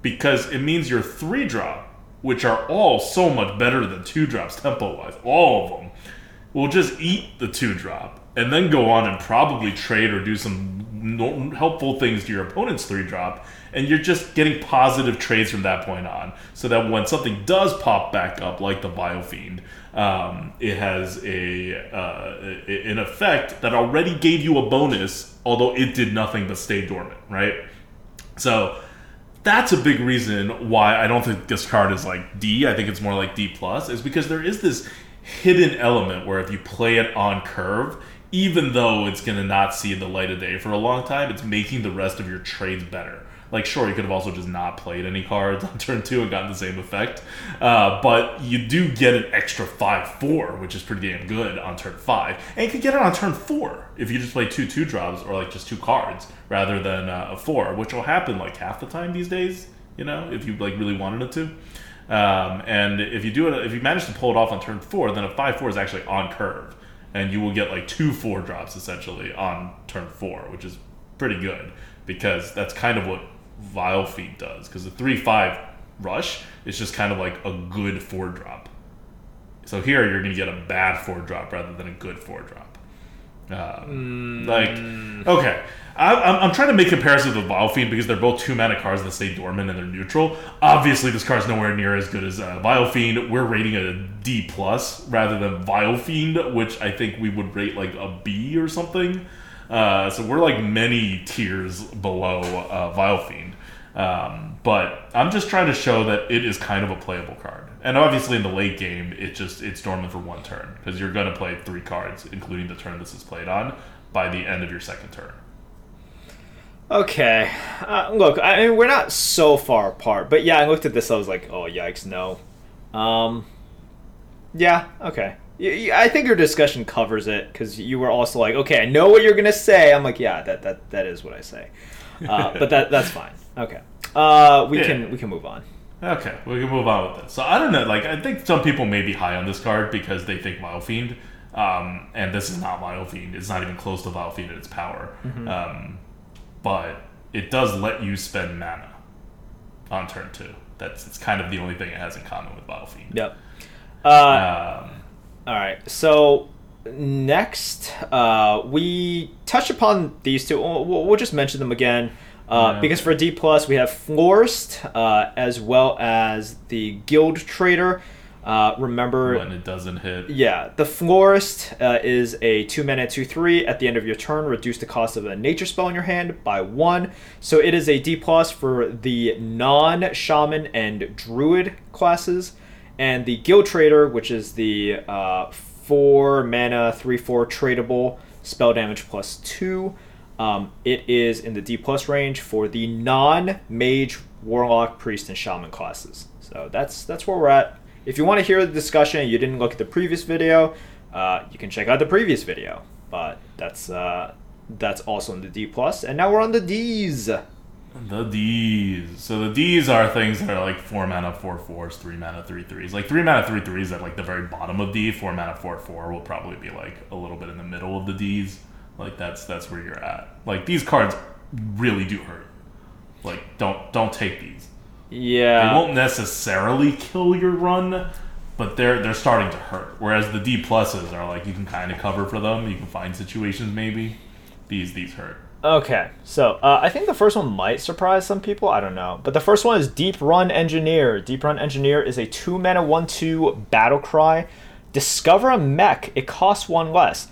[SPEAKER 2] Because it means your three drop, which are all so much better than two drops tempo wise, all of them, will just eat the two drop and then go on and probably trade or do some helpful things to your opponent's three drop and you're just getting positive trades from that point on so that when something does pop back up like the Vile Fiend um, it has a uh, an effect that already gave you a bonus although it did nothing but stay dormant right so that's a big reason why I don't think this card is like D. I think it's more like D plus. Is because there is this hidden element where if you play it on curve, even though it's gonna not see the light of day for a long time, it's making the rest of your trades better. Like, sure, you could have also just not played any cards *laughs* on turn two and gotten the same effect, uh, but you do get an extra five four, which is pretty damn good on turn five, and you can get it on turn four if you just play two two drops or like just two cards rather than uh, a four, which will happen like half the time these days. You know, if you like really wanted it to. Um, and if you do it, if you manage to pull it off on turn four, then a five four is actually on curve, and you will get like two four drops essentially on turn four, which is pretty good because that's kind of what Vile Fiend does. Because the three five rush is just kind of like a good four drop. So here you're going to get a bad four drop rather than a good four drop. Um, Like, okay, I, I'm, I'm trying to make comparisons with Vile Fiend because they're both two mana cards that stay dormant and they're neutral. Obviously, this card's nowhere near as good as uh, Vile Fiend. We're rating it a D plus rather than Vile Fiend, which I think we would rate like a B or something. Uh, so we're like many tiers below uh, Vile Fiend. Um, but I'm just trying to show that it is kind of a playable card. And obviously in the late game, it just it's dormant for one turn because you're gonna play three cards, including the turn this is played on, by the end of your second turn.
[SPEAKER 3] Okay. Uh, look, I mean, we're not so far apart, but yeah, I looked at this. I was like, oh yikes, no. Um. Yeah. Okay. I think your discussion covers it because you were also like, okay, I know what you're gonna say. I'm like, yeah, that that that is what I say. Uh, *laughs* but that that's fine. Okay. Uh, we
[SPEAKER 2] Yeah.
[SPEAKER 3] can we can move on.
[SPEAKER 2] Okay, we can move on with this. So I don't know, like I think some people may be high on this card because they think Vile Fiend, um, and this is not Vile Fiend. It's not even close to Vile Fiend in its power. Um, but it does let you spend mana on turn two. That's it's kind of the only thing it has in common with Vile Fiend.
[SPEAKER 3] Yep. Uh,
[SPEAKER 2] Um,
[SPEAKER 3] All right. So next, uh, we touch upon these two. We'll, we'll we'll just mention them again. Uh,
[SPEAKER 2] Yeah.
[SPEAKER 3] Because for D plus, we have Florist uh, as well as the Guild Trader. Uh, remember,
[SPEAKER 2] when it doesn't hit.
[SPEAKER 3] yeah, the Florist uh, is a two mana two three. At the end of your turn, reduce the cost of a nature spell in your hand by one. So it is a D plus for the non shaman and druid classes, and the Guild Trader, which is the uh, four mana three four tradable spell damage plus two. Um, it is in the D plus range for the non mage, warlock, priest, and shaman classes. So that's that's where we're at. If you want to hear the discussion you didn't look at the previous video, uh, you can check out the previous video. But that's uh, that's also in the D plus, and now we're on the D's.
[SPEAKER 2] The D's. So the D's are things that are like four mana four fours, three mana three threes. Like three mana three threes at like the very bottom of D. Four mana four four will probably be like a little bit in the middle of the D's. Like that's that's where you're at. Like these cards really do hurt. Like don't don't take these.
[SPEAKER 3] Yeah, they
[SPEAKER 2] won't necessarily kill your run, but they're they're starting to hurt. Whereas the D pluses are like you can kind of cover for them. You can find situations maybe. These these hurt.
[SPEAKER 3] Okay, so uh, I think the first one might surprise some people. I don't know, but the first one is Deeprun Engineer. Deeprun Engineer is a two mana one two battle cry. Discover a mech. It costs one less.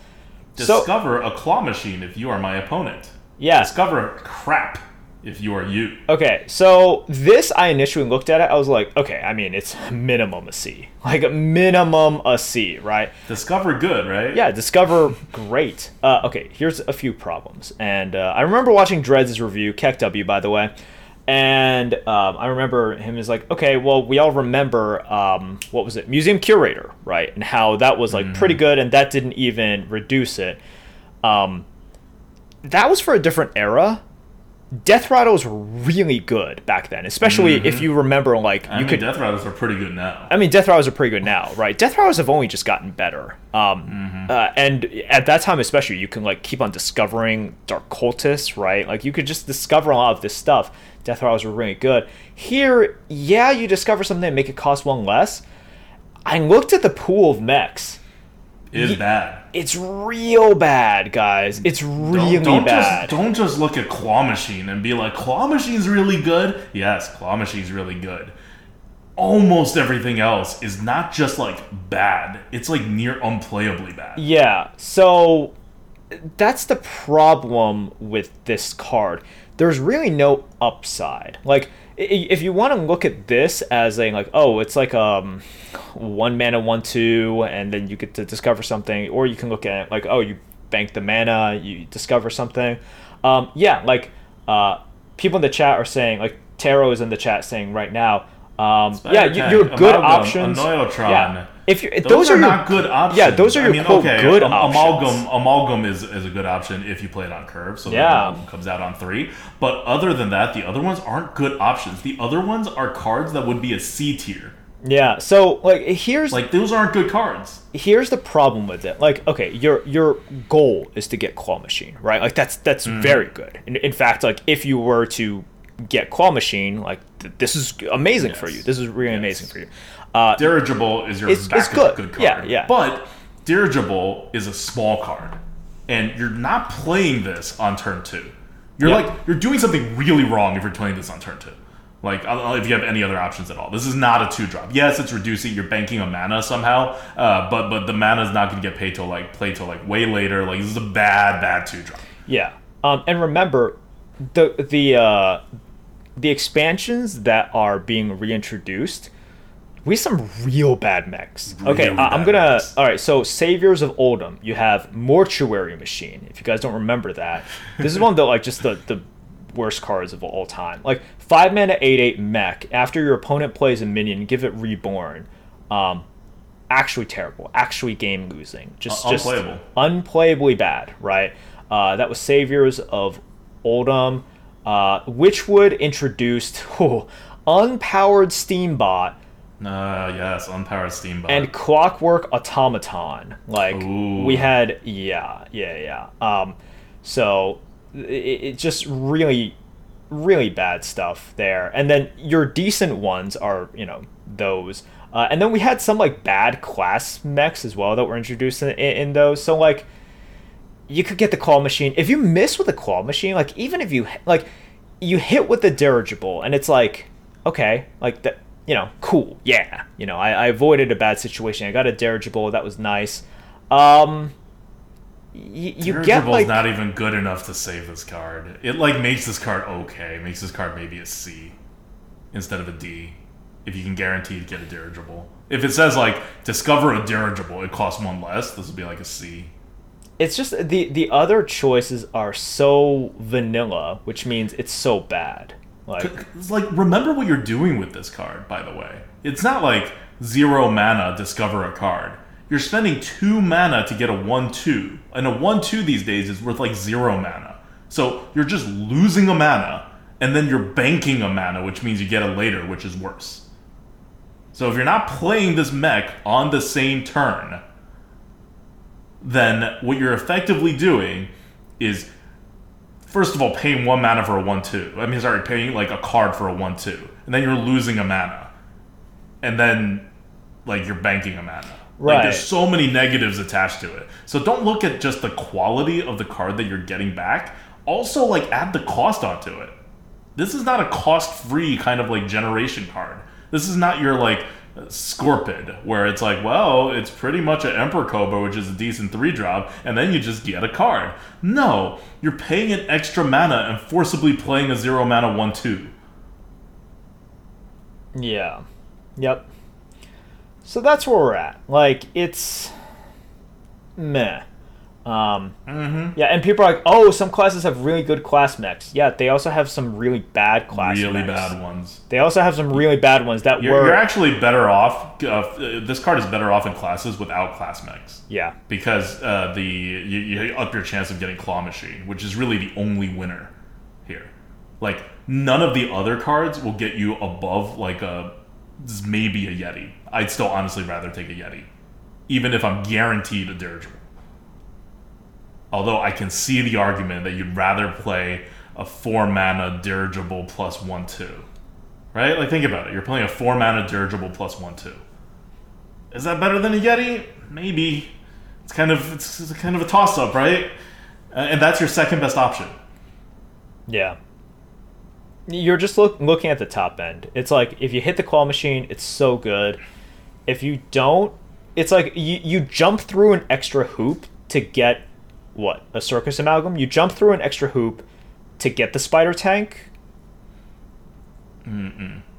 [SPEAKER 3] So
[SPEAKER 2] Discover a claw machine if you are my opponent.
[SPEAKER 3] yeah,
[SPEAKER 2] Discover crap if you are you.
[SPEAKER 3] Okay, so this I initially looked at it. I was like, okay, I mean it's minimum a C, like minimum a C, right?
[SPEAKER 2] Discover good, right?
[SPEAKER 3] Yeah, Discover great. Uh, okay, here's a few problems, and uh, I remember watching Dreads' review, Keck W, by the way, and um, I remember him is like, okay, well, we all remember um, what was it, Museum Curator, right, and how that was like pretty good, and that didn't even reduce it. Um, that was for a different era. Death Rattle was really good back then, especially if you remember, like
[SPEAKER 2] I
[SPEAKER 3] you
[SPEAKER 2] mean,
[SPEAKER 3] could
[SPEAKER 2] Death Rattles are pretty good now.
[SPEAKER 3] I mean, Death Rattles are pretty good now, right? Death Rattles have only just gotten better. Um, uh, and at that time, especially, you can like keep on discovering Dark Cultists, right? Like you could just discover a lot of this stuff. Death Rattles were really good. Here, yeah, you discover something and make it cost one less. I looked at the pool of mechs.
[SPEAKER 2] Is
[SPEAKER 3] Ye-
[SPEAKER 2] bad.
[SPEAKER 3] It's real bad, guys. It's really
[SPEAKER 2] Don't, don't
[SPEAKER 3] bad.
[SPEAKER 2] just don't just look at Claw Machine and be like, Claw Machine's really good. Yes, Claw Machine's really good. Almost everything else is not just like bad. It's like near unplayably bad.
[SPEAKER 3] Yeah, so that's the problem with this card. There's really no upside. Like, if you want to look at this as a like, oh, it's like um, one mana, one two, and then you get to discover something, or you can look at it like, oh, you bank the mana, you discover something. Um, yeah, like uh, people in the chat are saying, like Taro is in the chat saying right now. Um, yeah, you,
[SPEAKER 2] Tank,
[SPEAKER 3] your good options. Yeah, if you
[SPEAKER 2] Those,
[SPEAKER 3] those,
[SPEAKER 2] are,
[SPEAKER 3] are your,
[SPEAKER 2] not good options.
[SPEAKER 3] Yeah, those are your
[SPEAKER 2] I mean,
[SPEAKER 3] quote
[SPEAKER 2] okay,
[SPEAKER 3] good
[SPEAKER 2] am-
[SPEAKER 3] options.
[SPEAKER 2] Amalgam, amalgam is, is a good option if you play it on curve. So
[SPEAKER 3] Yeah.
[SPEAKER 2] amalgam comes out on three. But other than that, the other ones aren't good options. The other ones are cards that would be a C tier.
[SPEAKER 3] Yeah. So like here's
[SPEAKER 2] Like those aren't good cards.
[SPEAKER 3] here's the problem with it. Like okay, your your goal is to get claw machine, right? Like that's that's
[SPEAKER 2] Mm-hmm.
[SPEAKER 3] very good. In, in fact, like if you were to get claw machine, like th- this is amazing for you. This is really
[SPEAKER 2] Yes.
[SPEAKER 3] amazing for you. Uh,
[SPEAKER 2] Dirigible is your
[SPEAKER 3] It's- it's good.
[SPEAKER 2] good card.
[SPEAKER 3] Yeah, yeah.
[SPEAKER 2] But Dirigible is a small card, and you're not playing this on turn two. You're
[SPEAKER 3] Yeah.
[SPEAKER 2] like you're doing something really wrong if you're playing this on turn two. Like I don't know if you have any other options at all. This is not a two drop. Yes, it's reducing. You're banking a mana somehow, uh, but but the mana is not going to get paid till like play till like way later. Like this is a bad bad two drop.
[SPEAKER 3] Yeah. Um, and remember, the the uh, the expansions that are being reintroduced, we have some real bad mechs. okay, I- I'm gonna.
[SPEAKER 2] mechs.
[SPEAKER 3] All right, so Saviors of Uldum, you have Mortuary Machine. If you guys don't remember that, this is *laughs* one of the like just the the worst cards of all time. Like five mana, eight eight mech. After your opponent plays a minion, give it reborn. Um, actually terrible. Actually game losing. Just
[SPEAKER 2] Un-
[SPEAKER 3] just
[SPEAKER 2] unplayable.
[SPEAKER 3] unplayably bad. Right. Uh, that was Saviors of Uldum. Uh, Witchwood introduced oh, unpowered Steambot
[SPEAKER 2] Uh, yes, unpowered steam. Bot.
[SPEAKER 3] And Clockwork Automaton. Like
[SPEAKER 2] Ooh.
[SPEAKER 3] we had, yeah, yeah, yeah. Um, so it, it just really, really bad stuff there, and then your decent ones are you know those. Uh, and then we had some like bad class mechs as well that were introduced in, in those. So like, you could get the claw machine if you miss with the claw machine. Like even if you like, you hit with the dirigible, and it's like, okay, like that, you know, cool, yeah. You know, I, I avoided a bad situation. I got a dirigible, that was nice. Um, y- you get like
[SPEAKER 2] not even good enough to save this card. It like makes this card okay. Makes this card maybe a C instead of a D. If you can guarantee to get a dirigible. If it says like discover a dirigible, it costs one less. This would be like a C.
[SPEAKER 3] it's just the the other choices are so vanilla, which means it's so bad. Like
[SPEAKER 2] It's like remember what you're doing with this card. By the way, it's not like zero mana discover a card. You're spending two mana to get a one-two, and a one-two these days is worth like zero mana. So you're just losing a mana, and then you're banking a mana, which means you get it later, which is worse. So if you're not playing this mech on the same turn, then what you're effectively doing is first of all paying one mana for a one two. I mean sorry, paying like a card for a one two. And then you're losing a mana. And then like you're banking a mana. Like
[SPEAKER 3] Right.
[SPEAKER 2] there's so many negatives attached to it. So don't look at just the quality of the card that you're getting back. Also like add the cost onto it. This is not a cost-free kind of like generation card. This is not your like Scorpid, where it's like, well, it's pretty much an Emperor Cobra, which is a decent three drop, and then you just get a card. No, you're paying an extra mana and forcibly playing a zero mana one two.
[SPEAKER 3] Yeah. Yep. So that's where we're at. Like it's meh. Um,
[SPEAKER 2] Mm-hmm.
[SPEAKER 3] yeah, and people are like, "Oh, some classes have really good class mechs." Yeah, they also have some really bad class
[SPEAKER 2] Really
[SPEAKER 3] mechs.
[SPEAKER 2] bad ones.
[SPEAKER 3] They also have some really bad ones that
[SPEAKER 2] You're,
[SPEAKER 3] were
[SPEAKER 2] you're actually better off. Uh, this card is better off in classes without class mechs.
[SPEAKER 3] yeah.
[SPEAKER 2] because uh, the you, you up your chance of getting claw machine, which is really the only winner here. Like none of the other cards will get you above like a maybe a yeti. I'd still honestly rather take a yeti, even if I'm guaranteed a dirigible. Although I can see the argument that you'd rather play a four mana dirigible plus one two, right? Like think about it. You're playing a four mana dirigible plus one two. Is that better than a Yeti? Maybe. It's kind of it's, kind of a toss up, right? Uh, and that's your second best option.
[SPEAKER 3] Yeah. You're just look, looking at the top end. It's like if you hit the claw machine, it's so good. If you don't, it's like you, you jump through an extra hoop to get what? A circus amalgam? You jump through an extra hoop to get the spider tank?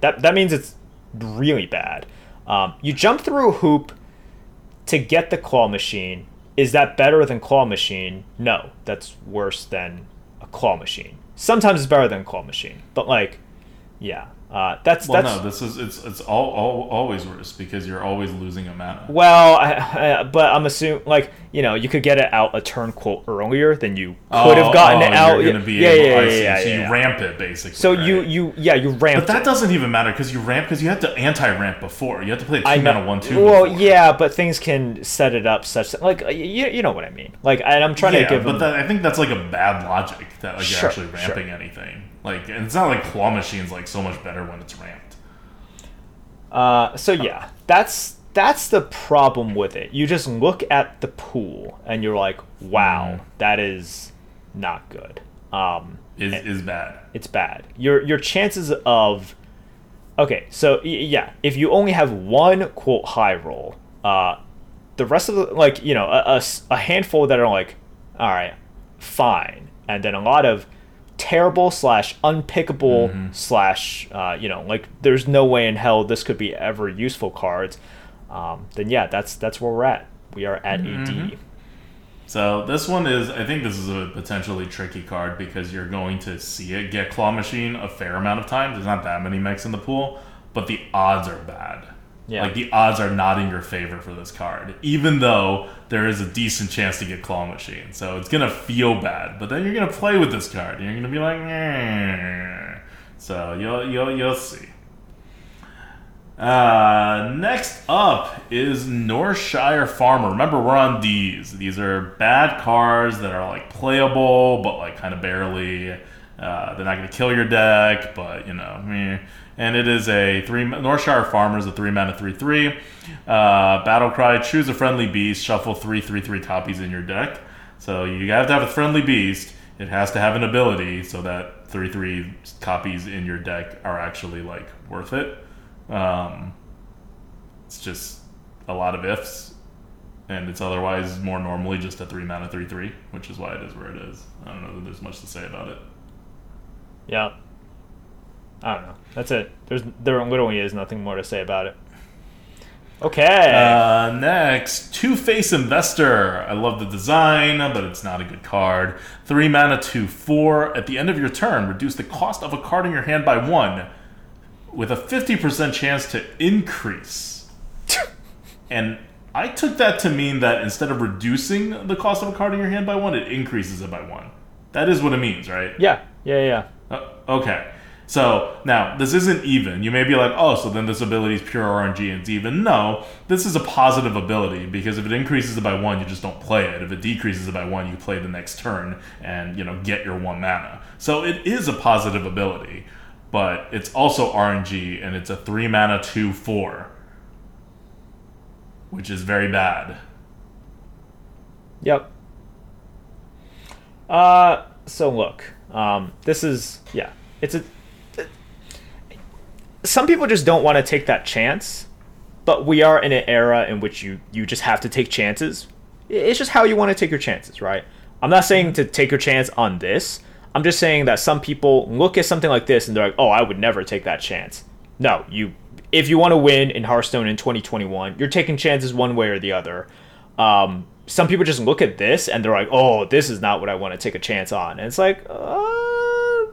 [SPEAKER 3] That that means it's really bad. Um, you jump through a hoop to get the claw machine. Is that better than claw machine? No, that's worse than a claw machine. Sometimes it's better than claw machine, but like, yeah, uh, that's
[SPEAKER 2] Well,
[SPEAKER 3] that's
[SPEAKER 2] no, this is it's it's all, all always worse because you're always losing a mana.
[SPEAKER 3] well, I, I, but I'm assuming like you know you could get it out a turn quote earlier than you could have gotten
[SPEAKER 2] oh,
[SPEAKER 3] it out.
[SPEAKER 2] You're gonna be
[SPEAKER 3] yeah,
[SPEAKER 2] able,
[SPEAKER 3] yeah,
[SPEAKER 2] I
[SPEAKER 3] yeah, yeah,
[SPEAKER 2] so
[SPEAKER 3] yeah,
[SPEAKER 2] you
[SPEAKER 3] yeah.
[SPEAKER 2] ramp it basically.
[SPEAKER 3] So you
[SPEAKER 2] right?
[SPEAKER 3] you yeah you ramp.
[SPEAKER 2] But that
[SPEAKER 3] it.
[SPEAKER 2] doesn't even matter because you ramp because you have to anti-ramp before. You have to play a two mana one two.
[SPEAKER 3] Well,
[SPEAKER 2] before.
[SPEAKER 3] yeah, but things can set it up such that, like you, you know what I mean. Like, and I'm trying
[SPEAKER 2] yeah,
[SPEAKER 3] to give
[SPEAKER 2] but that, I think that's like a bad logic that like
[SPEAKER 3] Sure,
[SPEAKER 2] you're actually
[SPEAKER 3] sure.
[SPEAKER 2] ramping anything. Like, and it's not like claw machine's like so much better when it's ramped.
[SPEAKER 3] Uh, so yeah, that's that's the problem with it. You just look at the pool and you're like, wow,
[SPEAKER 2] Mhm.
[SPEAKER 3] that is not good. Um,
[SPEAKER 2] Is is bad.
[SPEAKER 3] it's bad. Your your chances of okay, so yeah, if you only have one quote high roll, uh, the rest of the like you know a a handful that are like, all right, fine, and then a lot of terrible slash unpickable slash uh, you know like there's no way in hell this could be ever useful cards. Um, then yeah, that's that's where we're at. We are at AD.
[SPEAKER 2] So this one is, I think this is a potentially tricky card because you're going to see it get Claw Machine a fair amount of times. There's not that many mechs in the pool, but the odds are bad.
[SPEAKER 3] Yeah.
[SPEAKER 2] Like the odds are not in your favor for this card, even though there is a decent chance to get Claw Machine. So it's gonna feel bad, but then you're gonna play with this card. And you're gonna be like, "Eh." so you'll you'll you'll see. Uh, next up is Northshire Farmer. Remember, we're on these. These are bad cars that are like playable, but like kind of barely. Uh, they're not to kill your deck, but you know, meh. And it is a three Northshire Farmers, a three mana three three. Uh, Battle Cry: Choose a friendly beast, shuffle three three three copies in your deck. So you have to have a friendly beast. It has to have an ability so that three three copies in your deck are actually like worth it. Um, it's just a lot of ifs, and it's otherwise more normally just a three mana three three, which is why it is where it is. I don't know that there's much to say about it.
[SPEAKER 3] Yeah. I don't know. That's it. There's there literally is nothing more to say about it. Okay.
[SPEAKER 2] Uh, next, Two Face Investor. I love the design, but it's not a good card. Three mana, two four. At the end of your turn, reduce the cost of a card in your hand by one, with a fifty percent chance to increase. *laughs* and I took that to mean that instead of reducing the cost of a card in your hand by one, it increases it by one. That is what it means, right?
[SPEAKER 3] yeah. Yeah. Yeah.
[SPEAKER 2] Uh, okay. So now this isn't even. You may be like, oh, so then this ability is pure RNG and it's even. No, this is a positive ability because if it increases it by one, you just don't play it. If it decreases it by one, you play the next turn and you know get your one mana. So it is a positive ability, but it's also RNG and it's a three mana two four, which is very bad.
[SPEAKER 3] Yep. Uh, so look, um, this is yeah, it's a. Some people just don't want to take that chance, but we are in an era in which you you just have to take chances. It's just how you want to take your chances, right? I'm not saying to take your chance on this. I'm just saying that some people look at something like this and they're like, "Oh, I would never take that chance." No, you if you want to win in Hearthstone in 2021, you're taking chances one way or the other. Um, some people just look at this and they're like, "Oh, this is not what I want to take a chance on." And it's like, uh,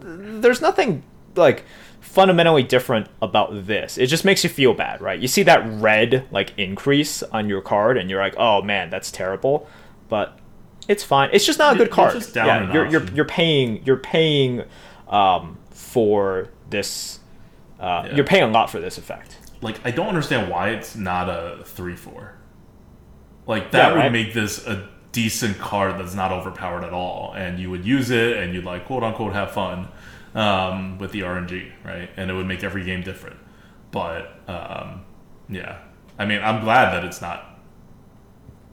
[SPEAKER 3] there's nothing like fundamentally different about this. It just makes you feel bad, right? You see that red like increase on your card, and you're like, "Oh man, that's terrible," but it's fine. It's just not a good card.
[SPEAKER 2] just down
[SPEAKER 3] yeah, you're, you're you're paying you're paying um, for this. Uh,
[SPEAKER 2] Yeah.
[SPEAKER 3] You're paying a lot for this effect.
[SPEAKER 2] like I don't understand why it's not a three four. Like that
[SPEAKER 3] Yeah,
[SPEAKER 2] would
[SPEAKER 3] right.
[SPEAKER 2] make this a decent card that's not overpowered at all, and you would use it and you'd like quote unquote have fun um, with the RNG, right? And it would make every game different. But um, yeah, I mean, I'm glad that it's not.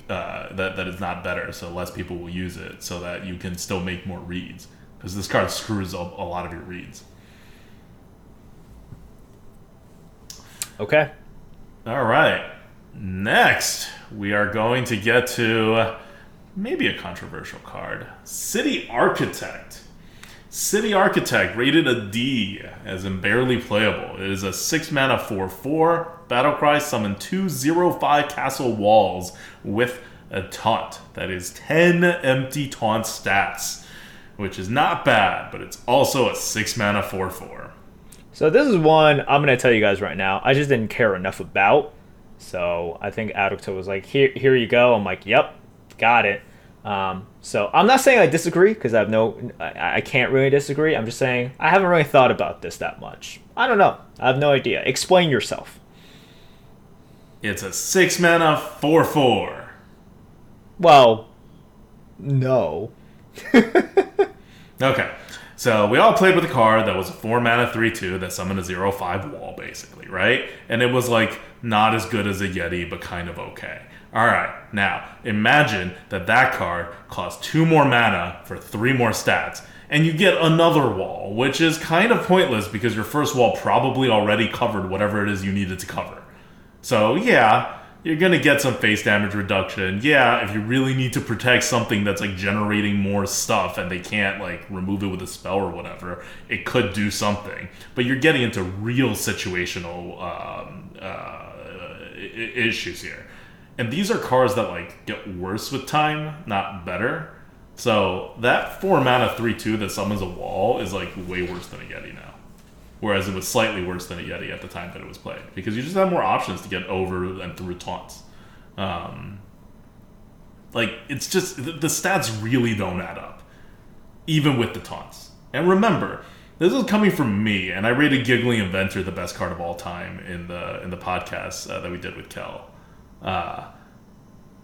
[SPEAKER 2] Uh, that that it's not better, so less people will use it, so that you can still make more reads. Because this card screws up a lot of your reads.
[SPEAKER 3] Okay.
[SPEAKER 2] All right. Next, we are going to get to maybe a controversial card City Architect. City Architect rated a D, as in barely playable. It is a 6 mana 4 4. Battlecry summon two zero five castle walls with a taunt. That is 10 empty taunt stats, which is not bad, but it's also a 6 mana 4 4.
[SPEAKER 3] So this is one I'm gonna tell you guys right now. I just didn't care enough about. So I think ADWCTA was like, "Here, here you go." I'm like, "Yep, got it." Um, so I'm not saying I disagree because I have no, I, I can't really disagree. I'm just saying I haven't really thought about this that much. I don't know. I have no idea. Explain yourself.
[SPEAKER 2] It's a 6 mana 4 4.
[SPEAKER 3] Well, no. *laughs*
[SPEAKER 2] Okay. So we all played with a card that was a 4 mana 3 2 that summoned a zero five wall, basically, right? And it was like not as good as a Yeti, but kind of okay. Alright, now imagine that that card costs 2 more mana for 3 more stats, and you get another wall, which is kind of pointless because your first wall probably already covered whatever it is you needed to cover. So yeah, you're gonna get some face damage reduction. Yeah, if you really need to protect something that's like generating more stuff and they can't like remove it with a spell or whatever, it could do something. But you're getting into real situational um, uh, issues here, and these are cars that like get worse with time, not better. So that four mana three two that summons a wall is like way worse than a Yeti now whereas it was slightly worse than a Yeti at the time that it was played because you just have more options to get over and through taunts. Um, like it's just the, the stats really don't add up, even with the taunts. And remember, this is coming from me, and I rated Giggling Inventor the best card of all time in the in the podcast uh, that we did with Kel. Uh,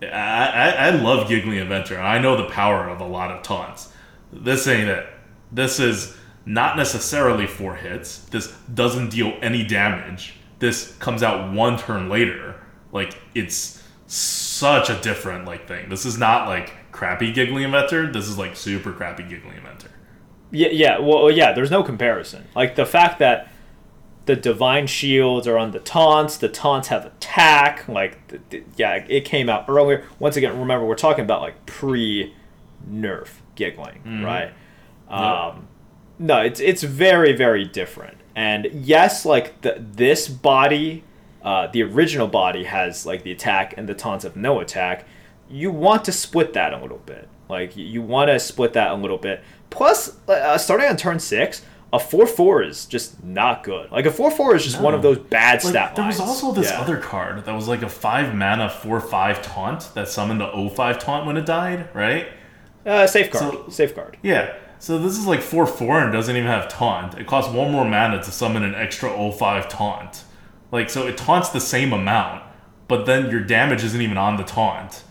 [SPEAKER 2] I, I, love Giggling Inventor. I know the power of a lot of taunts. This ain't it. This is not necessarily four hits. This doesn't deal any damage. This comes out one turn later. Like it's such a different like thing. This is not like crappy giggling inventor. This is like super crappy giggling inventor.
[SPEAKER 3] Yeah, yeah. Well, yeah. There's no comparison. Like the fact that the divine shields are on the taunts. The taunts have attack. Like, the, the- yeah, it came out earlier. Once again, remember we're talking about like pre nerf giggling, right? Um, no, it's it's very very different. And yes, like the this body, uh, the original body has like the attack, and the taunts have no attack. You want to split that a little bit. Like you want to split that a little bit. Plus, uh, starting on turn six, a four four is just not good. Like a four four is just one of those bad
[SPEAKER 2] Like,
[SPEAKER 3] stat
[SPEAKER 2] there was also this
[SPEAKER 3] Yeah.
[SPEAKER 2] other card that was like a five mana four five taunt that summoned the O five taunt when it died, right?
[SPEAKER 3] uh, safeguard.
[SPEAKER 2] So-
[SPEAKER 3] safeguard.
[SPEAKER 2] Yeah. So this is like 4 4 and doesn't even have taunt. It costs one more mana to summon an extra 05 taunt. Like, so it taunts the same amount, but then your damage isn't even on the taunt.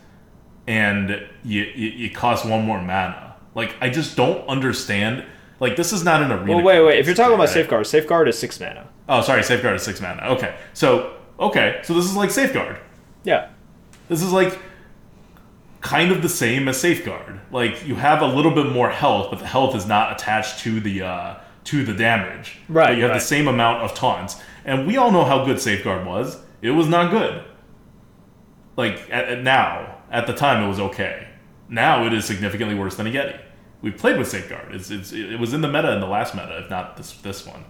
[SPEAKER 2] And you, you, it costs one more mana. Like, I just don't understand. Like, this is not an arena.
[SPEAKER 3] Well, wait, wait. If you're talking about
[SPEAKER 2] right?
[SPEAKER 3] safeguard, safeguard is six mana.
[SPEAKER 2] Oh, sorry, Safeguard is 6 mana. Okay. So, okay. So this is like Safeguard.
[SPEAKER 3] Yeah.
[SPEAKER 2] This is like kind of the same as safeguard. Like you have a little bit more health, but the health is not attached to the uh, to the damage.
[SPEAKER 3] Right,
[SPEAKER 2] But you have
[SPEAKER 3] right.
[SPEAKER 2] the same amount of taunts, and we all know how good safeguard was. It was not good. Like at, at now, at the time, it was okay. Now it is significantly worse than a Yeti. We played with safeguard. It's, it's it was in the meta in the last meta, if not this this one.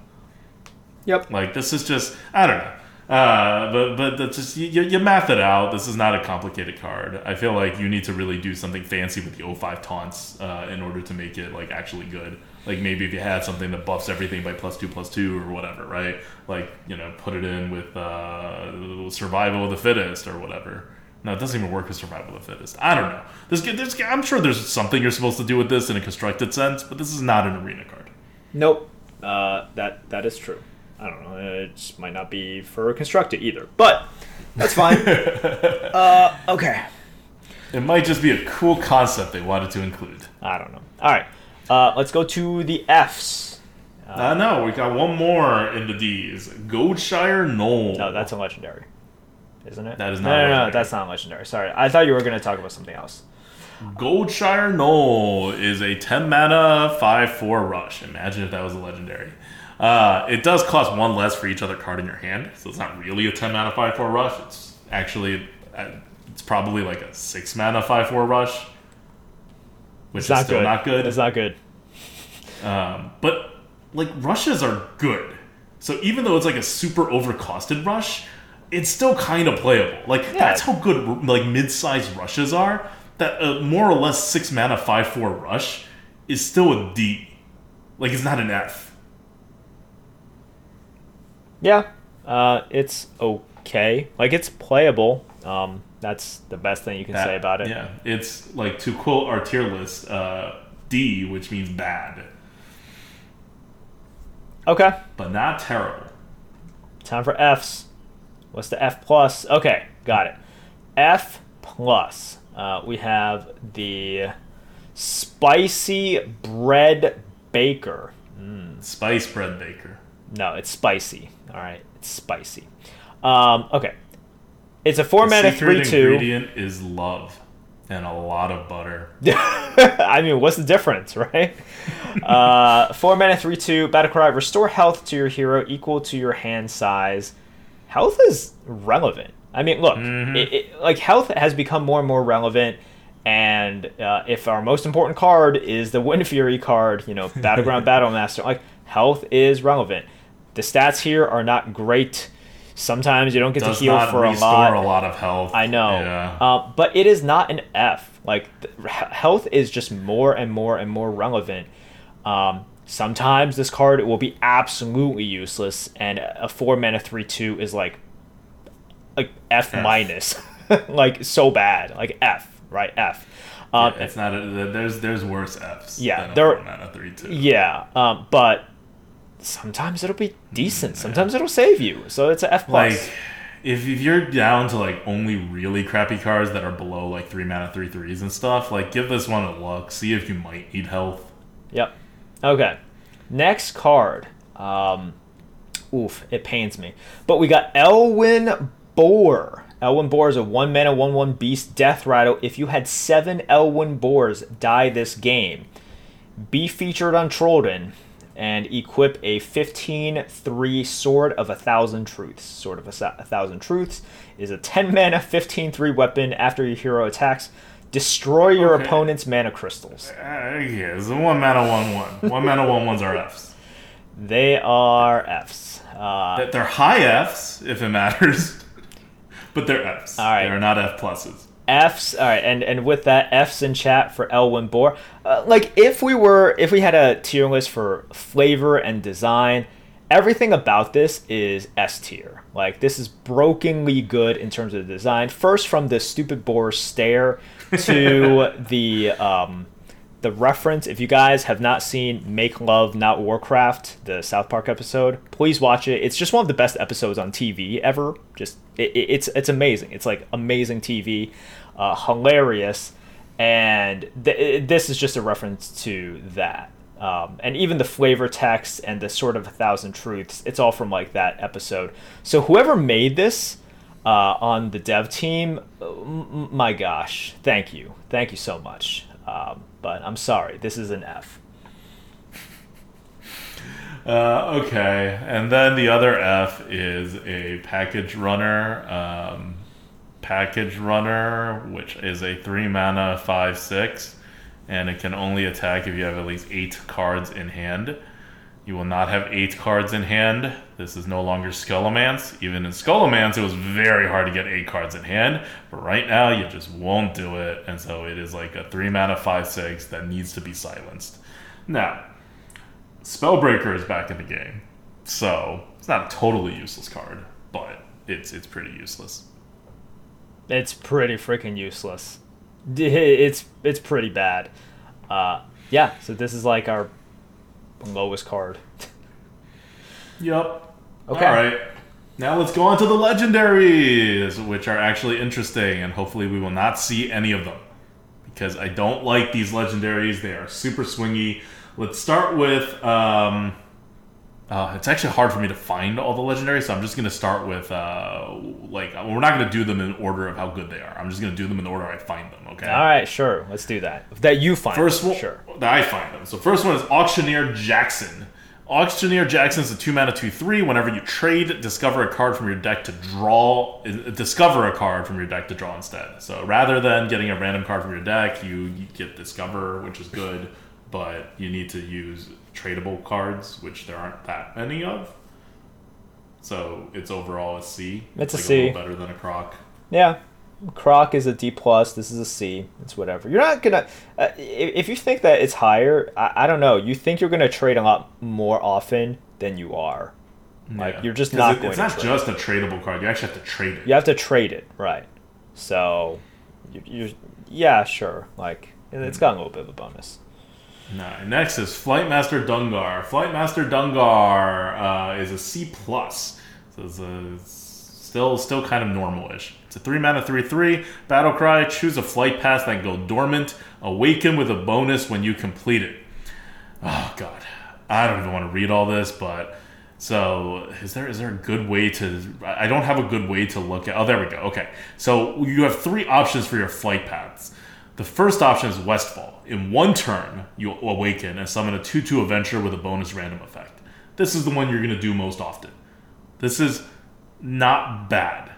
[SPEAKER 3] Yep.
[SPEAKER 2] Like this is just I don't know. Uh, but but that's just you, you math it out. This is not a complicated card. I feel like you need to really do something fancy with the 05 taunts uh, in order to make it like actually good. Like maybe if you had something that buffs everything by plus two plus two or whatever, right? Like you know put it in with uh, survival of the fittest or whatever. No, it doesn't even work with survival of the fittest. I don't know. There's, there's I'm sure there's something you're supposed to do with this in a constructed sense, but this is not an arena card.
[SPEAKER 3] Nope. Uh, that that is true. I don't know. It just might not be for constructed either, but that's fine. *laughs* uh, okay.
[SPEAKER 2] It might just be a cool concept they wanted to include.
[SPEAKER 3] I don't know. All right. Uh, let's go to the Fs.
[SPEAKER 2] Uh, no, we got one more in the D's. Goldshire Gnoll.
[SPEAKER 3] No, that's a legendary, isn't it?
[SPEAKER 2] That is not
[SPEAKER 3] No, no,
[SPEAKER 2] legendary.
[SPEAKER 3] that's not legendary. Sorry, I thought you were going to talk about something else.
[SPEAKER 2] Goldshire Gnoll is a 10 mana 5 4 rush. Imagine if that was a legendary. Uh, it does cost one less for each other card in your hand, so it's not really a 10 mana 5 4 rush. It's actually, uh, it's probably like a 6 mana 5 4 rush, which
[SPEAKER 3] It's
[SPEAKER 2] is
[SPEAKER 3] not
[SPEAKER 2] still
[SPEAKER 3] good.
[SPEAKER 2] not good.
[SPEAKER 3] It's not good.
[SPEAKER 2] Um, but like rushes are good. So even though it's like a super overcosted rush, it's still kind of playable. Like that's how good like mid-sized rushes are. That uh, more or less six mana five four rush is still a D. Like it's not an F.
[SPEAKER 3] Yeah, uh, it's okay. Like it's playable. Um, that's the best thing you can
[SPEAKER 2] That-
[SPEAKER 3] say about it.
[SPEAKER 2] Yeah, it's like to quote our tier list, uh, D, which means bad,
[SPEAKER 3] Okay.
[SPEAKER 2] but not terrible.
[SPEAKER 3] Time for Fs. What's the F plus? Okay, got it. F plus. Uh, we have the spicy bread baker.
[SPEAKER 2] Spice bread baker.
[SPEAKER 3] No, it's spicy. All right, it's spicy. Um, okay, it's a four
[SPEAKER 2] The
[SPEAKER 3] mana three two.
[SPEAKER 2] ingredient is love and a lot of butter. *laughs*
[SPEAKER 3] I mean, what's the difference, *laughs* right? uh, four mana, three two. Battle cry: Restore health to your hero equal to your hand size. Health is relevant. I mean, look, it, it, like health has become more and more relevant. And uh, if our most important card is the Wind Fury card, you know, *laughs* Battleground Battle Master, like health is relevant. The stats here are not great. Sometimes you don't get
[SPEAKER 2] Does
[SPEAKER 3] to heal for a lot.
[SPEAKER 2] a lot of health.
[SPEAKER 3] I know.
[SPEAKER 2] Yeah.
[SPEAKER 3] Uh, but it is not an F. Like, th- he- health is just more and more and more relevant. Um, sometimes this card will be absolutely useless, and a 4 mana 3 2 is like, like F,
[SPEAKER 2] F.
[SPEAKER 3] minus. *laughs* like, so bad. Like, F, right? F. Um,
[SPEAKER 2] it's not. A, there's there's worse Fs.
[SPEAKER 3] Yeah, there-
[SPEAKER 2] four mana three two.
[SPEAKER 3] yeah, um, but sometimes it'll be decent. Sometimes it'll save you. So it's a F plus.
[SPEAKER 2] Like, if, if you're down to like only really crappy cards that are below like three mana three threes and stuff, like give this one a look. See if you might need health.
[SPEAKER 3] Yep. Okay. Next card. Um, oof, it pains me. But we got Elwynn Boar. Elwynn Boar is a one mana, one one beast death rattle. If you had seven Elwynn Boars die this game, be featured on Trolden and equip a 15 3 Sword of a Thousand Truths. Sword of a, a Thousand Truths is a 10 mana, 15 3 weapon. After your hero attacks, destroy your
[SPEAKER 2] Okay.
[SPEAKER 3] opponent's mana crystals.
[SPEAKER 2] Uh, yeah, it's a one mana one one. One mana one ones are Fs.
[SPEAKER 3] They are Fs. Uh,
[SPEAKER 2] That They're high Fs if it matters, *laughs* but they're Fs.
[SPEAKER 3] All right.
[SPEAKER 2] They're not F pluses.
[SPEAKER 3] F's. All right, and and with that, F's in chat for Elwynn Boar. Uh, like if we were, if we had a tier list for flavor and design, everything about this is S tier. Like this is brokenly good in terms of the design. First, from the stupid boar stare to the um, the reference. If you guys have not seen Make Love Not Warcraft, the South Park episode, please watch it. It's just one of the best episodes on TV ever. Just it, it- it's it's amazing. It's like amazing TV, uh, hilarious, and th- this is just a reference to that. Um, and even the flavor text and the sort of a thousand truths, it's all from like that episode. So whoever made this uh, on the dev team, my gosh, thank you, thank you so much. Um, but I'm sorry, this is an F.
[SPEAKER 2] Uh, okay, and then the other F is a package runner. Um, package runner, which is a three mana five six, and it can only attack if you have at least eight cards in hand. You will not have eight cards in hand. This is no longer Scholomance. Even in Scholomance, it was very hard to get eight cards in hand, but right now you just won't do it, and so it is like a three mana five six that needs to be silenced. Now, Spellbreaker is back in the game, so it's not a totally useless card, but it's it's pretty useless.
[SPEAKER 3] It's pretty freaking useless. It's it's pretty bad. Uh, yeah, so this is like our lowest card.
[SPEAKER 2] Yep.
[SPEAKER 3] Okay.
[SPEAKER 2] All right. Now let's go on to the legendaries, which are actually interesting, and hopefully we will not see any of them because I don't like these legendaries. They are super swingy. Let's start with. Um, uh, it's actually hard for me to find all the legendaries, so I'm just going to start with uh, like we're not going to do them in order of how good they are. I'm just going to do them in the order I find them. Okay.
[SPEAKER 3] All right, sure, let's do that. That you find
[SPEAKER 2] First one,
[SPEAKER 3] sure.
[SPEAKER 2] that I find them. So first one is Auctioneer Jaxon. Auctioneer Jaxon is a two mana two three. Whenever you trade, discover a card from your deck to draw. uh, Discover a card from your deck to draw instead. So rather than getting a random card from your deck, you, you get discover, which is good, but you need to use tradable cards, which there aren't that many of. So it's overall a C.
[SPEAKER 3] It's a
[SPEAKER 2] like
[SPEAKER 3] C.
[SPEAKER 2] little better than a Croc.
[SPEAKER 3] Yeah, Croc is a D plus. This is a C. It's whatever. You're not gonna. Uh, if you think that it's higher, I, I don't know. You think you're gonna trade a lot more often than you are. Like
[SPEAKER 2] Yeah.
[SPEAKER 3] you're just not
[SPEAKER 2] it-
[SPEAKER 3] going
[SPEAKER 2] It's not just a tradable card. You actually have to trade it.
[SPEAKER 3] You have to trade it, right? So, you, you're yeah, sure. Like it's got a little bit of a bonus.
[SPEAKER 2] No, next is Flightmaster Dungar. Flightmaster Dungar uh, is a C plus, so it's, a, it's still still kind of normal-ish. It's a three mana three three battle cry. Choose a flight path that go dormant. Awaken with a bonus when you complete it. Oh god, I don't even want to read all this, but so is there is there a good way to? I don't have a good way to look at. Oh, there we go. Okay, so you have three options for your flight paths. The first option is Westfall. In one turn, you awaken and summon a 2-2 adventure with a bonus random effect. This is the one you're going to do most often. This is not bad.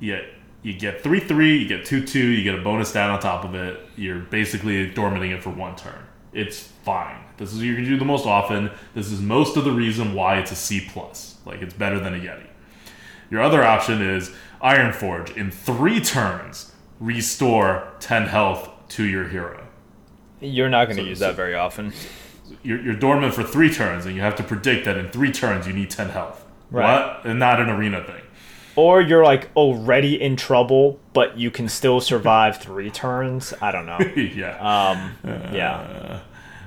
[SPEAKER 2] Yet you get 3-3, you get 2-2, you get a bonus down on top of it. You're basically dormanting it for one turn. It's fine. This is what you're going to do the most often. This is most of the reason why it's a C. Plus. Like, it's better than a Yeti. Your other option is Ironforge. In three turns, restore 10 health to your hero.
[SPEAKER 3] You're not going to
[SPEAKER 2] So-
[SPEAKER 3] use
[SPEAKER 2] so-
[SPEAKER 3] that very often.
[SPEAKER 2] You're, you're dormant for three turns, and you have to predict that in three turns you need 10 health.
[SPEAKER 3] Right.
[SPEAKER 2] What? And not an arena thing.
[SPEAKER 3] Or you're like already in trouble, but you can still survive *laughs* three turns. I don't know. *laughs*
[SPEAKER 2] yeah.
[SPEAKER 3] Um, yeah.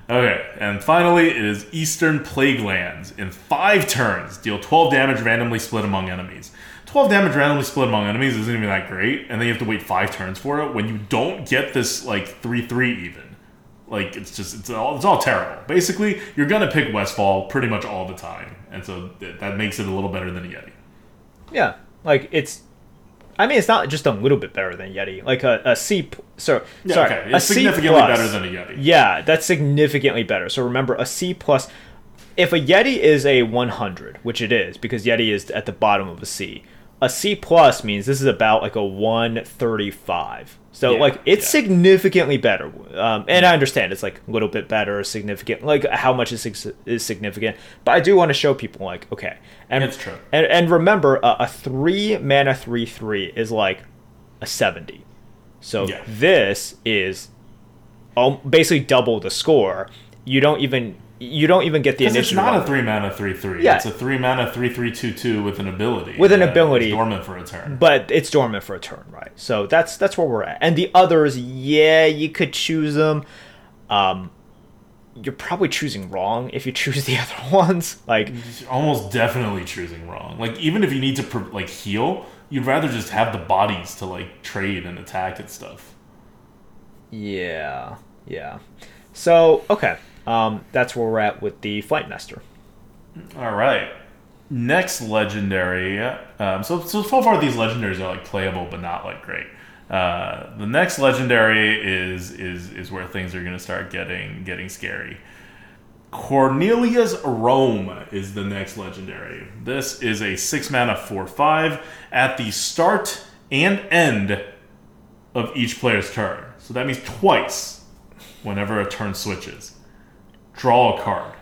[SPEAKER 2] Okay, and finally, it is Eastern Plaguelands. In five turns, deal 12 damage randomly split among enemies. 12 damage randomly split among enemies isn't even that great, and then you have to wait five turns for it when you don't get this, like, 3 3 even. Like it's just it's all it's all terrible. Basically, you're gonna pick Westfall pretty much all the time, and so th- that makes it a little better than a Yeti.
[SPEAKER 3] Yeah, like it's. I mean, it's not just a little bit better than Yeti. Like a, a C. So
[SPEAKER 2] Yeah,
[SPEAKER 3] sorry,
[SPEAKER 2] okay,
[SPEAKER 3] a
[SPEAKER 2] it's
[SPEAKER 3] C
[SPEAKER 2] significantly
[SPEAKER 3] plus.
[SPEAKER 2] better than a Yeti.
[SPEAKER 3] Yeah, that's significantly better. So remember, a C plus. If a Yeti is a 100, which it is, because Yeti is at the bottom of a C, a C plus means this is about like a 135. So
[SPEAKER 2] Yeah,
[SPEAKER 3] like it's
[SPEAKER 2] yeah.
[SPEAKER 3] significantly better. Um, and I understand it's like a little bit better, or significant. Like how much is is significant, but I do want to show people like okay, and
[SPEAKER 2] It's true.
[SPEAKER 3] And and remember, a, a three mana three three is like a 70. So
[SPEAKER 2] Yeah.
[SPEAKER 3] this is al- basically double the score. You don't even you don't even get the
[SPEAKER 2] Because it's not a three mana three three.
[SPEAKER 3] Yeah.
[SPEAKER 2] It's a three mana three three two two with an ability.
[SPEAKER 3] With an ability.
[SPEAKER 2] dormant for a turn.
[SPEAKER 3] but it's dormant for a turn, right? So that's that's where we're at. And the others, yeah, you could choose them. Um, you're probably choosing wrong if you *laughs* choose the other ones. Like,
[SPEAKER 2] You're almost definitely choosing wrong. Like even if you need to like heal, you'd rather just have the bodies to like trade and attack and stuff.
[SPEAKER 3] yeah, yeah. So okay, um, that's where we're at with the flight master.
[SPEAKER 2] All right. Next legendary. Um, so, so so far these legendaries are like playable, but not like great. Uh, the next legendary is is is where things are going to start getting getting scary. Cornelius Roame is the next legendary. This is a six mana four five at the start and end of each player's turn. So that means twice whenever a turn switches. Draw a card.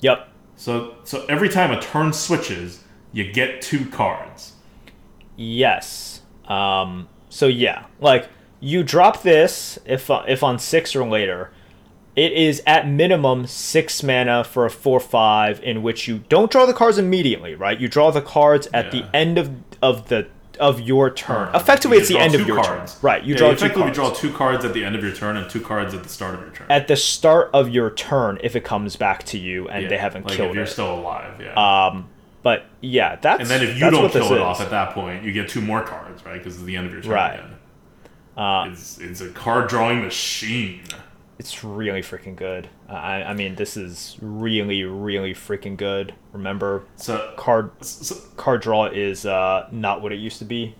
[SPEAKER 3] Yep.
[SPEAKER 2] So so every time a turn switches, you get two cards.
[SPEAKER 3] Yes. Um, so yeah, like you drop this if uh, if on six or later, it is at minimum six mana for a four five in which you don't draw the cards immediately, right? You draw the cards at
[SPEAKER 2] Yeah.
[SPEAKER 3] the end of of the of your turn. Effectively,
[SPEAKER 2] you
[SPEAKER 3] it's the end of your
[SPEAKER 2] cards.
[SPEAKER 3] turn, right? You
[SPEAKER 2] Yeah,
[SPEAKER 3] draw two
[SPEAKER 2] effectively
[SPEAKER 3] cards
[SPEAKER 2] draw two cards at the end of your turn and two cards at the start of your turn.
[SPEAKER 3] at the start of your turn if it comes back to you and
[SPEAKER 2] Yeah,
[SPEAKER 3] they haven't
[SPEAKER 2] like
[SPEAKER 3] killed
[SPEAKER 2] if you're
[SPEAKER 3] it.
[SPEAKER 2] still alive, yeah.
[SPEAKER 3] um, but yeah, that's
[SPEAKER 2] and then if you don't kill it
[SPEAKER 3] is.
[SPEAKER 2] off at that point, you get two more cards, right? Because it's the end of your turn
[SPEAKER 3] Right.
[SPEAKER 2] again.
[SPEAKER 3] Uh,
[SPEAKER 2] It's it's a card drawing machine.
[SPEAKER 3] It's really freaking good. Uh, I, I mean, this is really, really freaking good. Remember,
[SPEAKER 2] So,
[SPEAKER 3] card
[SPEAKER 2] so
[SPEAKER 3] card draw is uh, not what it used to be.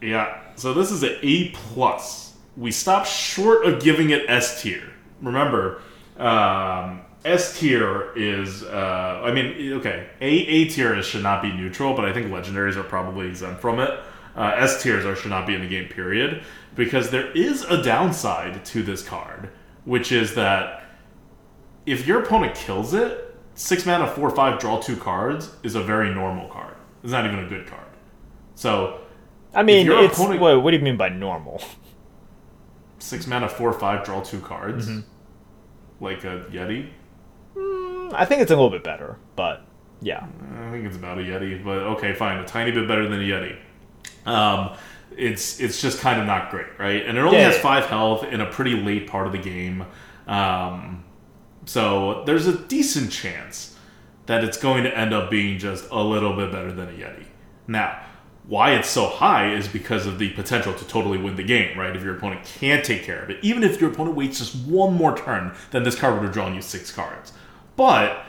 [SPEAKER 2] Yeah, so this is an A plus. We stopped short of giving it S tier. Remember, um, S tier is. Uh, I mean, okay, A A tier should not be neutral, but I think legendaries are probably exempt from it. Uh, S tiers are should not be in the game. Period, because there is a downside to this card, which is that if your opponent kills it, six mana, four five, draw two cards is a very normal card. It's not even a good card. So
[SPEAKER 3] I mean,
[SPEAKER 2] your
[SPEAKER 3] it's
[SPEAKER 2] opponent-
[SPEAKER 3] what, what do you mean by normal?
[SPEAKER 2] six mana, four five, draw two cards,
[SPEAKER 3] Mm-hmm.
[SPEAKER 2] like a Yeti.
[SPEAKER 3] I think it's a little bit better, but yeah,
[SPEAKER 2] I think it's about a Yeti, but okay, fine, a tiny bit better than a Yeti. Um, it's it's just kind of not great, right? And it only
[SPEAKER 3] Yeah,
[SPEAKER 2] has five health in a pretty late part of the game, um, so there's a decent chance that it's going to end up being just a little bit better than a Yeti. Now, why it's so high is because of the potential to totally win the game, right? If your opponent can't take care of it, even if your opponent waits just one more turn, then this card would have drawn you six cards. But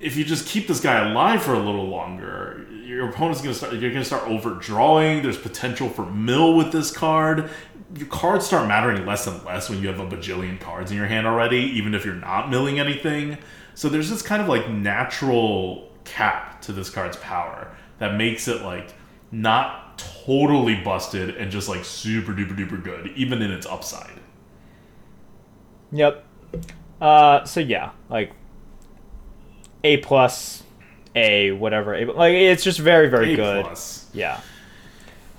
[SPEAKER 2] if you just keep this guy alive for a little longer, your opponent's gonna start. You're gonna start overdrawing. There's potential for mill with this card. Your cards start mattering less and less when you have a bajillion cards in your hand already, even if you're not milling anything. So there's this kind of like natural cap to this card's power that makes it like not totally busted and just like super duper duper good, even in its upside.
[SPEAKER 3] yep. Uh, so yeah, like A plus, A whatever, A, like it's just very, very
[SPEAKER 2] A
[SPEAKER 3] good.
[SPEAKER 2] plus.
[SPEAKER 3] Yeah.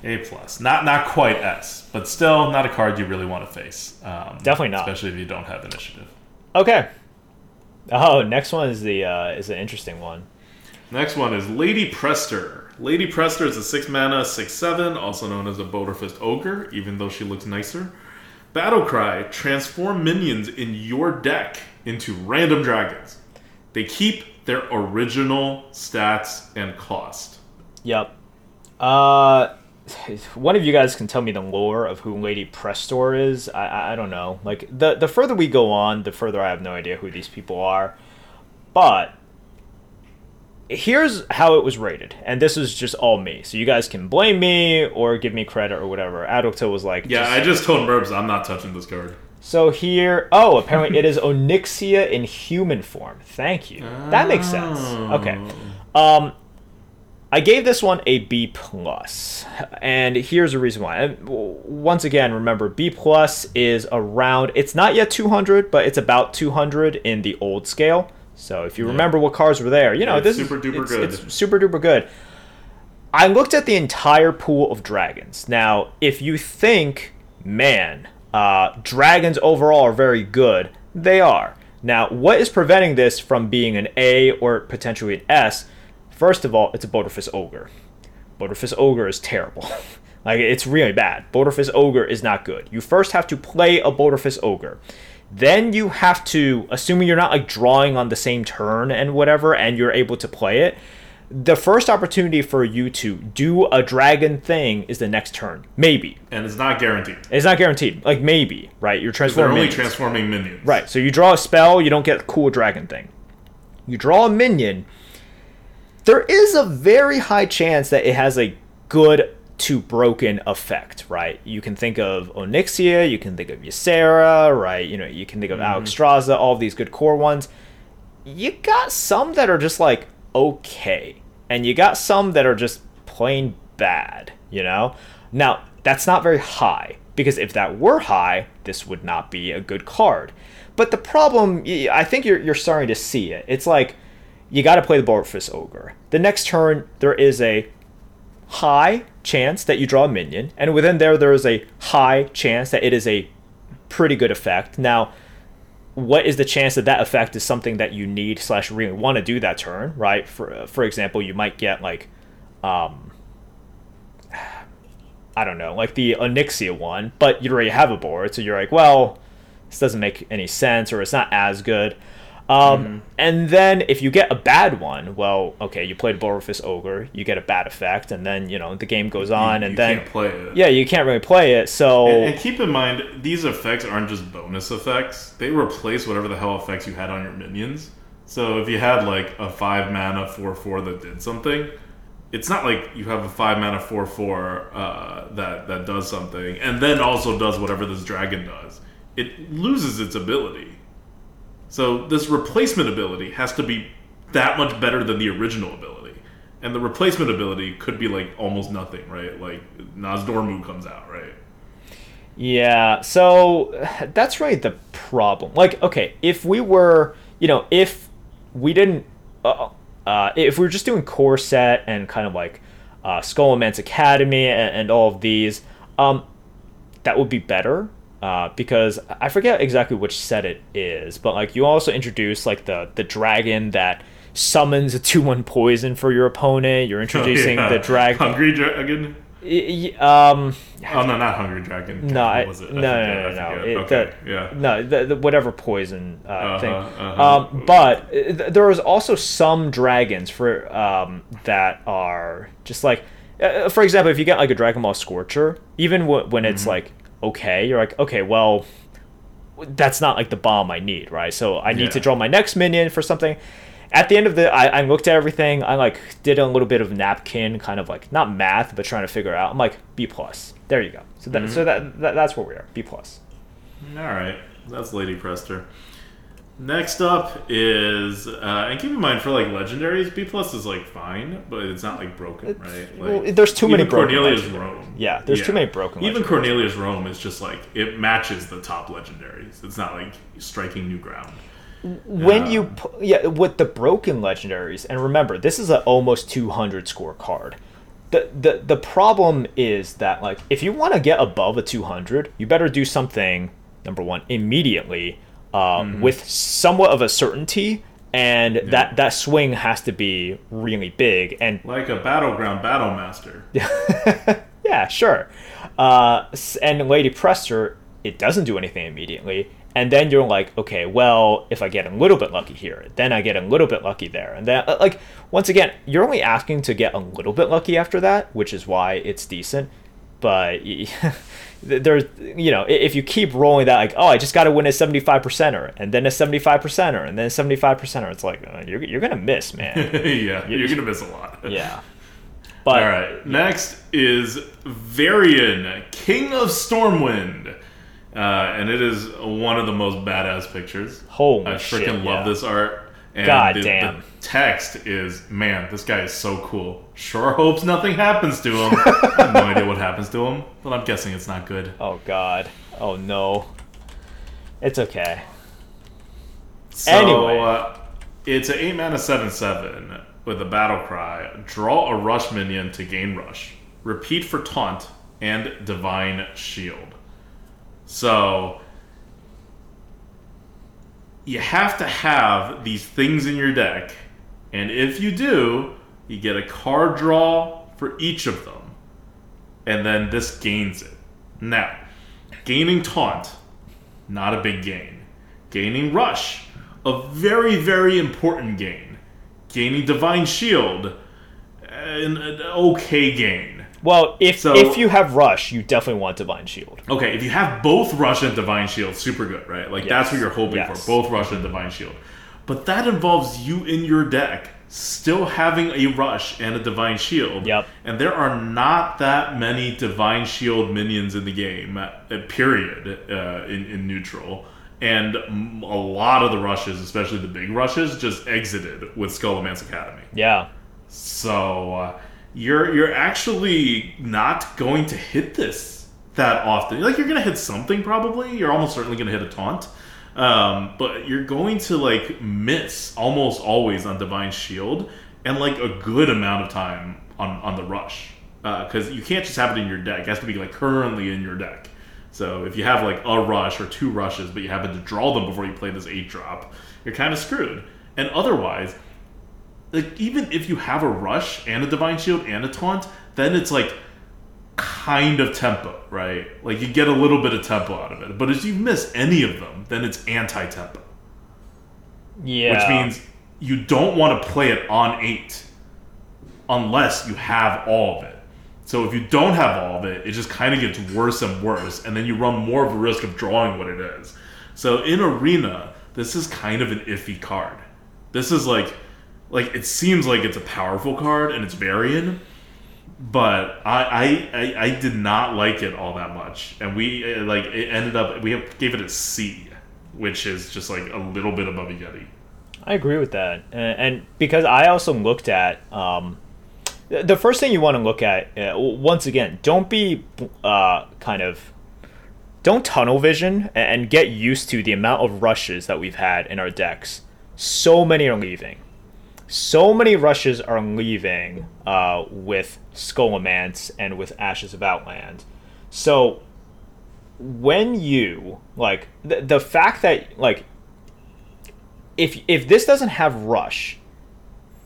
[SPEAKER 2] A plus, not not quite S, but still not a card you really want to face. Um,
[SPEAKER 3] Definitely not.
[SPEAKER 2] especially if you don't have initiative.
[SPEAKER 3] Okay. Oh, next one is the uh, is an interesting one.
[SPEAKER 2] Next one is Lady Prestor. Lady Prestor is a six mana, six seven, also known as a Boulderfist Ogre, even though she looks nicer. Battle Cry: Transform minions in your deck into random dragons. They keep their original stats and cost.
[SPEAKER 3] Yep. Uh, one of you guys can tell me the lore of who Lady Prestor is. I, I I don't know. Like the the further we go on, the further I have no idea who these people are. But here's how it was rated, and this is just all me. So you guys can blame me or give me credit or whatever. Adulto was like,
[SPEAKER 2] Yeah, I just told Merps I'm not touching this card.
[SPEAKER 3] So here, oh, apparently it is Onyxia in human form. Thank you. That makes sense. Okay. Um, I gave this one a B plus, and here's the reason why. And Once again, remember B plus is around. It's not yet 200, but it's about 200 in the old scale. So if you remember what cars were there, you know
[SPEAKER 2] Yeah,
[SPEAKER 3] this
[SPEAKER 2] super
[SPEAKER 3] is
[SPEAKER 2] duper
[SPEAKER 3] it's,
[SPEAKER 2] good.
[SPEAKER 3] It's super duper good. I looked at the entire pool of dragons. Now, if you think, man, uh, dragons overall are very good, they are. Now, what is preventing this from being an A or potentially an S? First of all, it's a Boulderfist Ogre. Boulderfist Ogre is terrible. *laughs* like, it's really bad. Boulderfist Ogre is not good. You first have to play a Boulderfist Ogre. Then you have to, assuming you're not like drawing on the same turn and whatever, and you're able to play it, the first opportunity for you to do a dragon thing is the next turn. Maybe.
[SPEAKER 2] And it's not guaranteed.
[SPEAKER 3] It's not guaranteed. Like maybe, right? You're transforming.
[SPEAKER 2] only
[SPEAKER 3] minions.
[SPEAKER 2] transforming minions.
[SPEAKER 3] Right. So you draw a spell, you don't get a cool dragon thing. You draw a minion. There is a very high chance that it has a good to broken effect, right? You can think of Onyxia, you can think of Ysera, right? You know, you can think of mm-hmm. Alexstrasza, all of these good core ones. You got some that are just like okay, and you got some that are just plain bad, you know? Now, that's not very high, because if that were high, this would not be a good card. But the problem, I think you're, you're starting to see it. It's like you got to play the Boulderfist Ogre. The next turn, there is a high chance that you draw a minion, and within there, there is a high chance that it is a pretty good effect. Now, what is the chance that that effect is something that you need slash really want to do that turn, right? For for example, you might get like, um, I don't know, like the Onyxia one, but you already have a board, so you're like, well, this doesn't make any sense, or it's not as good. Um, And then if you get a bad one, well, okay, you played Boulderfist Ogre, you get a bad effect, and then you know the game goes on,
[SPEAKER 2] You
[SPEAKER 3] and then
[SPEAKER 2] can't play it.
[SPEAKER 3] yeah, you can't really play it. So
[SPEAKER 2] And, and keep in mind, these effects aren't just bonus effects. They replace whatever the hell effects you had on your minions. So if you had like a five mana four four that did something, it's not like you have a five mana four four uh, that that does something and then also does whatever this dragon does. It loses its ability. So this replacement ability has to be that much better than the original ability. And the replacement ability could be like almost nothing, right? Like Nozdormu comes out, right?
[SPEAKER 3] Yeah, so that's really the problem. Like, okay, if we were, you know, if we didn't, uh, uh, if we were just doing core set and kind of like uh, Scholomance Academy and, and all of these, um, that would be better. Uh, because I forget exactly which set it is, but like you also introduce like the the dragon that summons a two one poison for your opponent. You're *laughs* introducing
[SPEAKER 2] Oh, Yeah.
[SPEAKER 3] the dragon.
[SPEAKER 2] Hungry Dragon?
[SPEAKER 3] Um,
[SPEAKER 2] Oh, no, not Hungry Dragon.
[SPEAKER 3] no, I,
[SPEAKER 2] was it? I
[SPEAKER 3] no, no, no,
[SPEAKER 2] I
[SPEAKER 3] no. It-
[SPEAKER 2] okay,
[SPEAKER 3] the-
[SPEAKER 2] yeah.
[SPEAKER 3] no, the, the whatever poison uh,
[SPEAKER 2] Uh-huh,
[SPEAKER 3] thing.
[SPEAKER 2] uh-huh.
[SPEAKER 3] Um, but uh, th- there is also some dragons for um, that are just like, uh, for example, if you get like a Dragonmaw Scorcher, even w- when
[SPEAKER 2] Mm-hmm.
[SPEAKER 3] it's like okay, you're like okay, well, that's not like the bomb I need, right? So I need to draw my next minion for something. At the end of the, I, I looked at everything. I like did a little bit of napkin, kind of like not math, but trying to figure out. I'm like B plus. There you go. So that,
[SPEAKER 2] Mm-hmm.
[SPEAKER 3] so that, that that's where we are. B plus.
[SPEAKER 2] All right, that's Lady Prestor. Next up is, uh, and keep in mind for like legendaries, B plus is like fine, but it's not like broken, right?
[SPEAKER 3] well, there's too many
[SPEAKER 2] even
[SPEAKER 3] broken
[SPEAKER 2] Cornelius
[SPEAKER 3] legendaries.
[SPEAKER 2] Roame.
[SPEAKER 3] Yeah, there's too many broken
[SPEAKER 2] Even
[SPEAKER 3] legendaries.
[SPEAKER 2] Cornelius Roame is just like it matches the top legendaries. It's not like striking new ground.
[SPEAKER 3] when
[SPEAKER 2] Uh,
[SPEAKER 3] you yeah with the broken legendaries and remember this is an almost 200 score card the, the the problem is that like if you want to get above a 200 you better do something number one immediately uh,
[SPEAKER 2] Mm-hmm.
[SPEAKER 3] with somewhat of a certainty and that that swing has to be really big and
[SPEAKER 2] Like a battleground battle master. *laughs*
[SPEAKER 3] yeah, sure. Uh, and Lady Prestor, it doesn't do anything immediately, and then you're like, okay, well, if I get a little bit lucky here, then I get a little bit lucky there, and then uh, like once again, you're only asking to get a little bit lucky after that, which is why it's decent. But *laughs* there's, you know, if you keep rolling that, like, oh, I just got to win a 75 percenter, and then a 75 percenter, and then a 75 percenter, it's like uh, you're you're gonna miss, man. *laughs*
[SPEAKER 2] yeah, you're gonna miss a lot. *laughs*
[SPEAKER 3] yeah. But
[SPEAKER 2] All right. Next is Varian, King of Stormwind. Uh, and it is one of the most badass pictures.
[SPEAKER 3] Holy
[SPEAKER 2] I freaking
[SPEAKER 3] shit,
[SPEAKER 2] love
[SPEAKER 3] yeah.
[SPEAKER 2] this art. And
[SPEAKER 3] God
[SPEAKER 2] the,
[SPEAKER 3] damn.
[SPEAKER 2] The text is, man, this guy is so cool. Sure hopes nothing happens to him. I have no *laughs* idea what happens to him, but I'm guessing it's not good.
[SPEAKER 3] Oh God. Oh no. It's okay.
[SPEAKER 2] So,
[SPEAKER 3] Anyway.
[SPEAKER 2] uh, it's an 8 mana 7 7 with a battle cry. Draw a rush minion to gain rush. Repeat for taunt and divine shield. So, you have to have these things in your deck, and if you do, you get a card draw for each of them, and then this gains it. Now, gaining taunt, not a big gain. Gaining rush, a very, very important gain. Gaining divine shield, an, an okay gain.
[SPEAKER 3] Well, if
[SPEAKER 2] So-
[SPEAKER 3] if you have rush, you definitely want divine shield.
[SPEAKER 2] Okay, if you have both Rush and Divine Shield, super good, right? Like that's what you're hoping
[SPEAKER 3] Yes.
[SPEAKER 2] for, both Rush and Divine Shield. But that involves you in your deck still having a Rush and a Divine Shield.
[SPEAKER 3] Yep.
[SPEAKER 2] And there are not that many Divine Shield minions in the game, uh, period, uh, in, in neutral. And a lot of the rushes, especially the big rushes, just exited with Scholomance Academy.
[SPEAKER 3] Yeah.
[SPEAKER 2] So uh, you're you're actually not going to hit this that often. Like you're gonna hit something probably. You're almost certainly gonna hit a taunt, um, but you're going to like miss almost always on divine shield and like a good amount of time on on the rush because you can't just have it in your deck. It has to be like currently in your deck. So if you have like a rush or two rushes, but you happen to draw them before you play this eight drop, you're kind of screwed. And otherwise, like even if you have a rush and a divine shield and a taunt, then it's like kind of tempo, right? Like you get a little bit of tempo out of it. But if you miss any of them, then it's anti-tempo,
[SPEAKER 3] Yeah.
[SPEAKER 2] which means you don't want to play it on 8 unless you have all of it. So if you don't have all of it, it just kind of gets worse and worse and then you run more of a risk of drawing what it is. So in arena, this is kind of an iffy card. This is like like it seems like it's a powerful card and it's Varian, but I, I I I did not like it all that much, and we uh, like it ended up we gave it a C, which is just like a little bit above a Yeti.
[SPEAKER 3] I agree with that, and, and because I also looked at um, the the first thing you want to look at. Uh, once again, don't be uh, kind of don't tunnel vision and get used to the amount of rushes that we've had in our decks. So many are leaving. So many rushes are leaving uh, with Scholomance and with Ashes of Outland. So when you like the, the fact that like if if this doesn't have rush,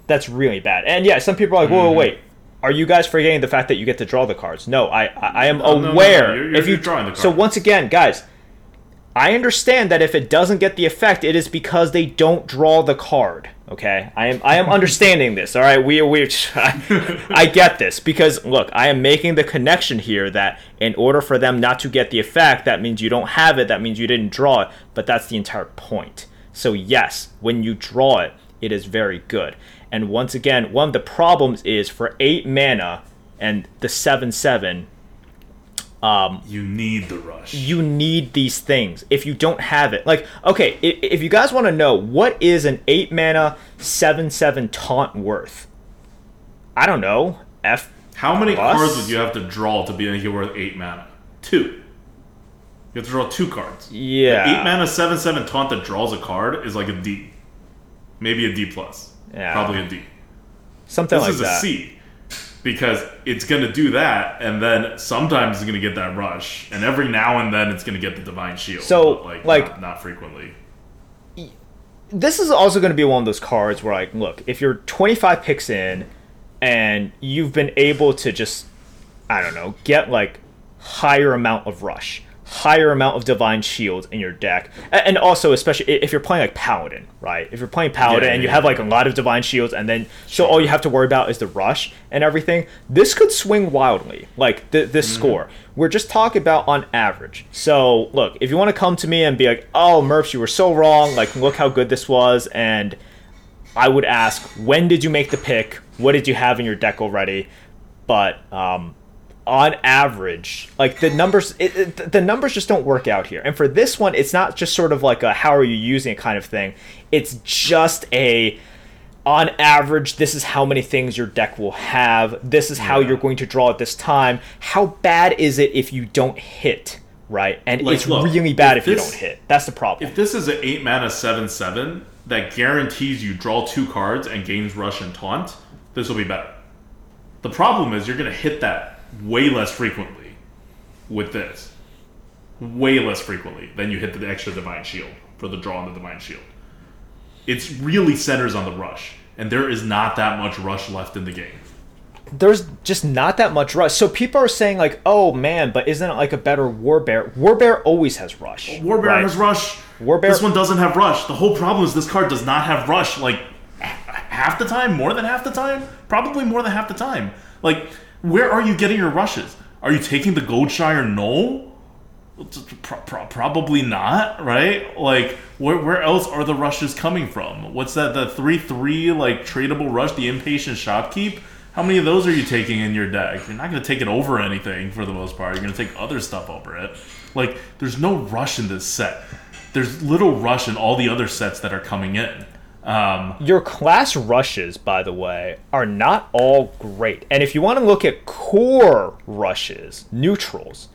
[SPEAKER 3] that's really bad. And yeah, some people are like, whoa,
[SPEAKER 2] Mm-hmm.
[SPEAKER 3] wait. Are you guys forgetting the fact that you get to draw the cards? No, I I, I am
[SPEAKER 2] no, no,
[SPEAKER 3] aware.
[SPEAKER 2] you're- you're-
[SPEAKER 3] if you
[SPEAKER 2] drawing the
[SPEAKER 3] so once again, guys, I understand that if it doesn't get the effect, it is because they don't draw the card. Okay, I am I am *laughs* understanding this. All right, we we *laughs* I get this because look, I am making the connection here that in order for them not to get the effect, that means you don't have it. That means you didn't draw it. But that's the entire point. So yes, when you draw it, it is very good. And once again, one of the problems is for eight mana and the seven seven Um,
[SPEAKER 2] you need the rush.
[SPEAKER 3] you need these things. If you don't have it, like okay, if, if you guys want to know what is an eight mana seven seven taunt worth, I don't know. F.
[SPEAKER 2] How many
[SPEAKER 3] Plus?
[SPEAKER 2] cards would you have to draw to be it worth eight mana? Two. You have to draw two cards.
[SPEAKER 3] Yeah.
[SPEAKER 2] Eight mana seven seven taunt that draws a card is like a D, maybe a D plus.
[SPEAKER 3] Yeah.
[SPEAKER 2] Probably a D.
[SPEAKER 3] Something
[SPEAKER 2] This
[SPEAKER 3] like that.
[SPEAKER 2] This is a C because it's going to do that, and then sometimes it's going to get that rush, and every now and then it's going to get the divine shield.
[SPEAKER 3] So,
[SPEAKER 2] like,
[SPEAKER 3] like-
[SPEAKER 2] not, not frequently.
[SPEAKER 3] this is also going to be one of those cards where like look if you're 25 picks in and you've been able to just i don't know get like higher amount of rush higher amount of divine shields in your deck and also especially if you're playing like paladin right if you're playing paladin
[SPEAKER 2] Yeah,
[SPEAKER 3] and you
[SPEAKER 2] yeah,
[SPEAKER 3] have
[SPEAKER 2] yeah.
[SPEAKER 3] like a lot of divine shields and then so all you have to worry about is the rush and everything this could swing wildly like th- this
[SPEAKER 2] Mm-hmm.
[SPEAKER 3] score we're just talking about on average so look if you want to come to me and be like oh murphs you were so wrong like look how good this was and I would ask, when did you make the pick? What did you have in your deck already? But um, on average, like the numbers, it, it, the numbers just don't work out here. And for this one, it's not just sort of like a how are you using it kind of thing. It's just a on average, this is how many things your deck will have. This is how
[SPEAKER 2] Yeah.
[SPEAKER 3] you're going to draw at this time. How bad is it if you don't hit? Right, and
[SPEAKER 2] Like,
[SPEAKER 3] it's
[SPEAKER 2] look,
[SPEAKER 3] really bad
[SPEAKER 2] if
[SPEAKER 3] if, you don't hit. That's the problem.
[SPEAKER 2] If this is an eight mana seven seven that guarantees you draw two cards and gains rush and taunt, this will be better. The problem is you're gonna hit that way less frequently with this. Way less frequently than you hit the extra divine shield for the draw on the divine shield. It's really centers on the rush, and there is not that much rush left in the game.
[SPEAKER 3] there's just not that much rush. So people are saying like, "Oh man, but isn't it like a better Warbear? Warbear always has rush.
[SPEAKER 2] Warbear
[SPEAKER 3] right?
[SPEAKER 2] has rush.
[SPEAKER 3] Warbear-
[SPEAKER 2] This one doesn't have rush. The whole problem is this card does not have rush. Like half the time, more than half the time, probably more than half the time. Like, where are you getting your rushes? Are you taking the Goldshire Gnoll? Pro- pro- probably not, right? Like, where, where else are the rushes coming from? What's that? The three three like tradable rush, the impatient shopkeep. How many of those are you taking in your deck? You're not going to take it over anything for the most part. You're going to take other stuff over it. Like, there's no rush in this set. There's little rush in all the other sets that are coming in. Um,
[SPEAKER 3] Your class rushes, by the way, are not all great. And if you want to look at core rushes, neutrals,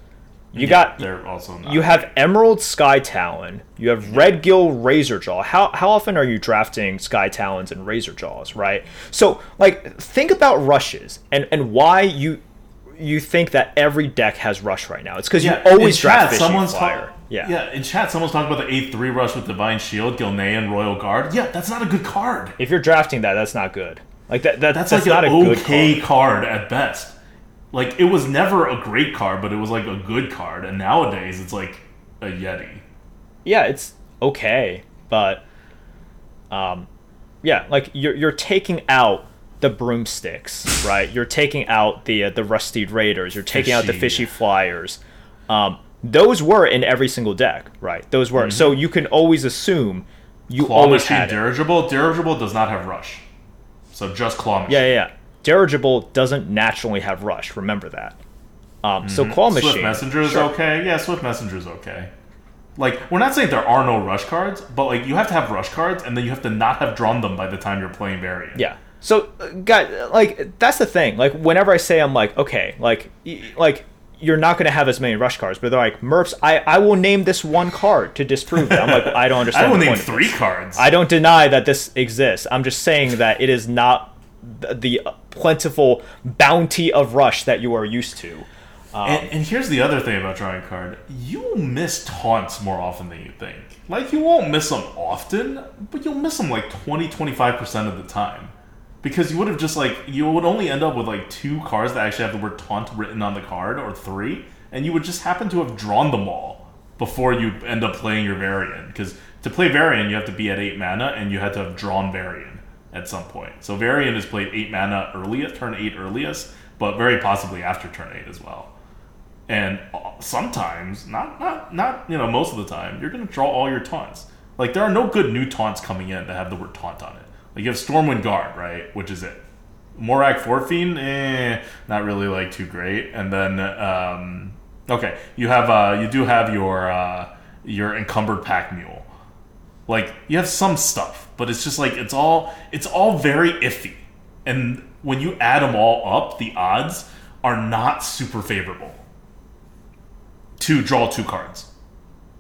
[SPEAKER 3] you got
[SPEAKER 2] they're also not.
[SPEAKER 3] you have Emerald Skytalon, you have Redgill Razorjaw. How how often are you drafting Skytalons and Razorjaws, right? So like think about rushes and and why you you think that every deck has rush right now. It's because
[SPEAKER 2] Yeah,
[SPEAKER 3] you always draft
[SPEAKER 2] chat, someone's
[SPEAKER 3] Flyer. Yeah.
[SPEAKER 2] yeah. In chat, someone's talking about the eight three rush with Divine Shield, Gilnean, Royal Guard. Yeah, that's not a good card.
[SPEAKER 3] If you're drafting that, that's not good. Like that, that
[SPEAKER 2] That's,
[SPEAKER 3] that's,
[SPEAKER 2] like
[SPEAKER 3] not
[SPEAKER 2] an
[SPEAKER 3] a good
[SPEAKER 2] okay
[SPEAKER 3] card.
[SPEAKER 2] card. at best. Like it was never a great card, but it was like a good card. And nowadays, it's like a Yeti.
[SPEAKER 3] Yeah, it's okay, but um, yeah, like you're you're taking out the broomsticks, right? You're taking out the uh, the rusty raiders. You're taking out the
[SPEAKER 2] Fishy.
[SPEAKER 3] fishy flyers. Um, those were in every single deck, right? Those were. So you can always assume you
[SPEAKER 2] Mm-hmm. Claw
[SPEAKER 3] always
[SPEAKER 2] Machine
[SPEAKER 3] had it.
[SPEAKER 2] Dirigible. Dirigible does not have rush. So just Claw Machine.
[SPEAKER 3] Yeah, yeah, yeah. Dirigible doesn't naturally have rush. Remember that. Um, So claw machine.
[SPEAKER 2] Mm-hmm. Swift Messenger is
[SPEAKER 3] sure.
[SPEAKER 2] okay. Yeah, Swift Messenger is okay. Like, we're not saying there are no rush cards, but like you have to have rush cards, and then you have to not have drawn them by the time you're playing Varian.
[SPEAKER 3] Yeah. So, guys, like that's the thing. Like whenever I say I'm like, okay, like, y- like you're not going to have as many rush cards, but they're like, Murphs, I, I will name this one card to disprove it. I'm like, I don't *laughs* understand.
[SPEAKER 2] I will name three cards.
[SPEAKER 3] I don't deny that this exists. I'm just saying that it is not th- the plentiful bounty of rush that you are used to.
[SPEAKER 2] Um, and, and here's the other thing about drawing a card: you will miss taunts more often than you think. Like you won't miss them often, but you'll miss them like 20, 25 percent of the time. Because you would have just like you would only end up with like two cards that actually have the word taunt written on the card, or three, and you would just happen to have drawn them all before you end up playing your Varian. Because to play Varian, you have to be at eight mana, and you had to have drawn Varian at some point. So Varian is played eight mana earliest, turn eight earliest, but very possibly after turn eight as well. And uh, sometimes, not not not you know most of the time, you're gonna draw all your taunts. Like there are no good new taunts coming in that have the word taunt on it. Like you have Stormwind Guard, right, which is it. Mo'arg Forgefiend, eh, not really like too great. And then um, okay, you have uh, you do have your uh, your encumbered pack mule. Like you have some stuff, but it's just like it's all it's all very iffy. And when you add them all up, the odds are not super favorable to draw two cards.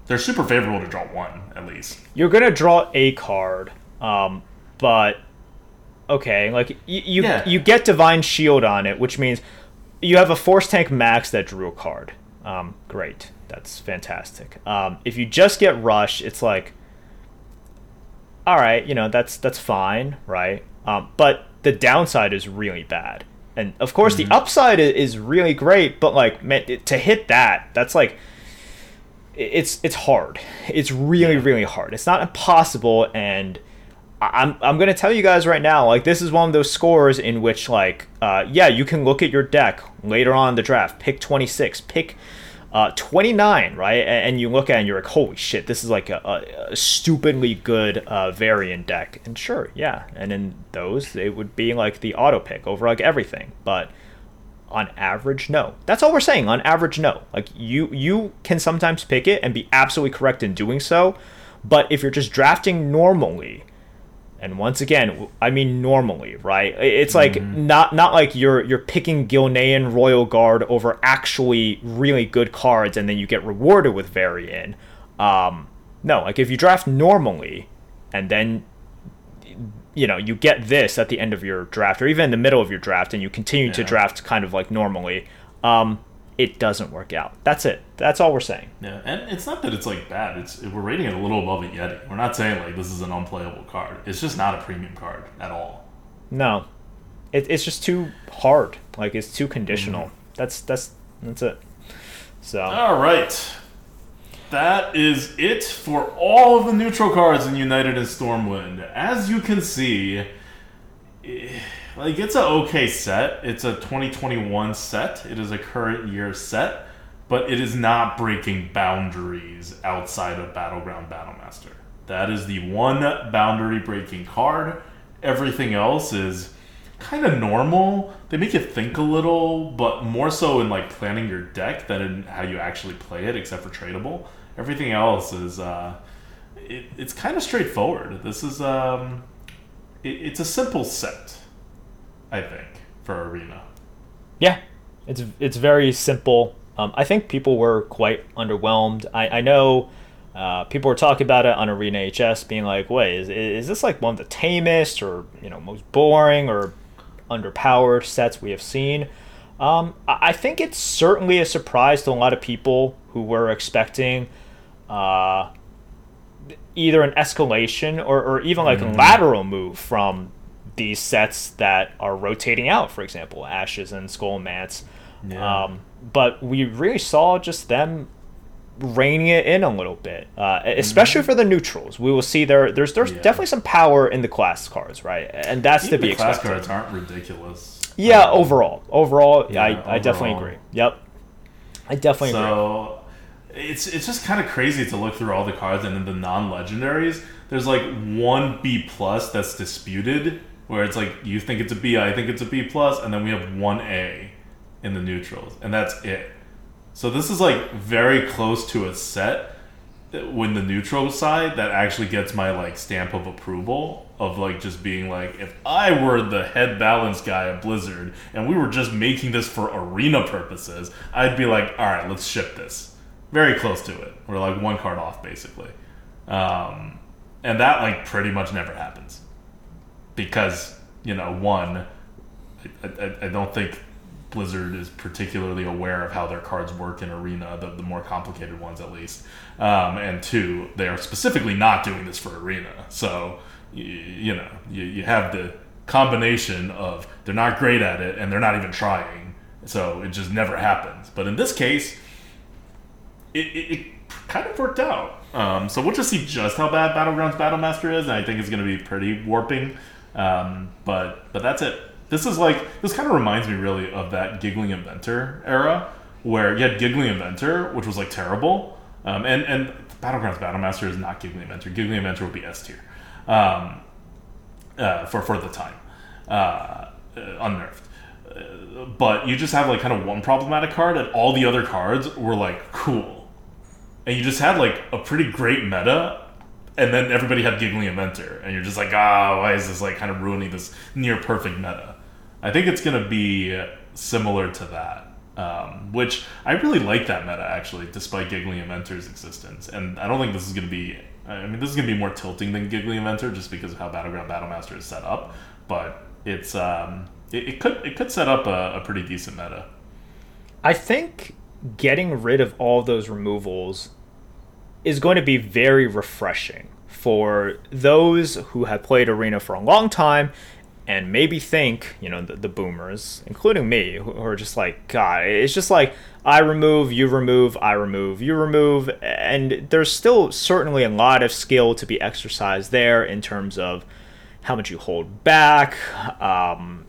[SPEAKER 2] They're super favorable to draw one, at least.
[SPEAKER 3] You're gonna draw a card, um, but okay, like you you,
[SPEAKER 2] Yeah.
[SPEAKER 3] you get divine shield on it, which means you have a force tank max that drew a card. Um, great, that's fantastic. Um, if you just get rush, it's like, all right, you know that's that's fine, right? Um, but the downside is really bad, and of course the upside is really great. But like, man, it- to hit that, that's like it's it's hard. It's really really hard. It's not impossible, and I'm I'm gonna tell you guys right now, like this is one of those scores in which like uh, yeah, you can look at your deck later on in the draft, pick 26, pick uh, 29, right? And, and you look at it and you're like, holy shit, this is like a, a, a stupidly good uh, Varian deck. And sure, yeah, and in those it would be like the auto pick over like everything, but on average no that's all we're saying on average no like you you can sometimes pick it and be absolutely correct in doing so but if you're just drafting normally and once again i mean normally right it's like mm-hmm. not not like you're you're picking gilnean royal guard over actually really good cards and then you get rewarded with Varian. um no like if you draft normally and then you know you get this at the end of your draft or even in the middle of your draft and you continue yeah. to draft kind of like normally um, it doesn't work out. That's it. That's all we're saying.
[SPEAKER 2] Yeah and it's not that it's like bad. It's we're rating it a little above a yeti we're not saying like this is an unplayable card. It's just not a premium card at all.
[SPEAKER 3] No. It, it's just too hard. Like it's too conditional. Mm-hmm. that's that's that's it. So.
[SPEAKER 2] All right. That is it for all of the neutral cards in United in Stormwind. As you can see, eh, like it's an okay set. It's a 2021 set. It is a current year set, but it is not breaking boundaries outside of Battleground Battlemaster. That is the one boundary breaking card. Everything else is kind of normal. They make you think a little, but more so in like planning your deck than in how you actually play it, except for tradable. Everything else is uh, it, it's kind of straightforward. This is um, it, it's a simple set, I think, for Arena.
[SPEAKER 3] Yeah, it's it's very simple. Um, I think people were quite underwhelmed. I, I know uh, people were talking about it on Arena HS, being like, "Wait, is, is this like one of the tamest or you know most boring or underpowered sets we have seen?" Um, I think it's certainly a surprise to a lot of people who were expecting uh, either an escalation or, or even like mm. a lateral move from these sets that are rotating out, for example, Ashes and Scholomance. Yeah. Um, but we really saw just them reining it in a little bit, uh, especially mm-hmm. for the neutrals. We will see there. There's there's yeah. definitely some power in the class cards, right? And that's Even to be the class
[SPEAKER 2] expected. cards aren't ridiculous.
[SPEAKER 3] Yeah, um, overall, overall, yeah, I, overall. I definitely agree. Yep, I definitely
[SPEAKER 2] so,
[SPEAKER 3] agree
[SPEAKER 2] it's it's just kind of crazy to look through all the cards and in the non-legendaries there's like one b plus that's disputed where it's like you think it's a b i think it's a b plus and then we have one a in the neutrals and that's it so this is like very close to a set when the neutral side that actually gets my like stamp of approval of like just being like if i were the head balance guy at blizzard and we were just making this for arena purposes i'd be like all right let's ship this very close to it. We're like one card off, basically. Um, and that like pretty much never happens because you know one, I, I, I, don't think Blizzard is particularly aware of how their cards work in Arena, the, the more complicated ones at least. Um, and two, they are specifically not doing this for Arena, so you, you know you, you have the combination of they're not great at it and they're not even trying, so it just never happens. But in this case it, it, it kind of worked out. Um, so we'll just see just how bad Battlegrounds Battlemaster is, and I think it's going to be pretty warping. Um, but but that's it. This is like this kind of reminds me really of that Giggling Inventor era, where you had Giggling Inventor, which was like terrible, um, and and Battlegrounds Battlemaster is not Giggling Inventor. Giggling Inventor would be S tier. Um, uh, for for the time, uh, uh, unnerved. Uh, but you just have like kind of one problematic card, and all the other cards were like cool. And you just had like a pretty great meta and then everybody had giggling inventor and you're just like ah why is this like kind of ruining this near perfect meta? I think it's going to be similar to that um, which i really like that meta actually despite giggling inventor's existence. And i don't think this is going to be i mean this is going to be more tilting than giggling inventor just because of how battleground battlemaster is set up. But it's um, it, it could it could set up a, a pretty decent meta.
[SPEAKER 3] I think getting rid of all those removals is going to be very refreshing for those who have played Arena for a long time and maybe think, you know, the, the boomers, including me, who are just like, God, it's just like I remove, you remove, I remove, you remove, and there's still certainly a lot of skill to be exercised there in terms of how much you hold back, um,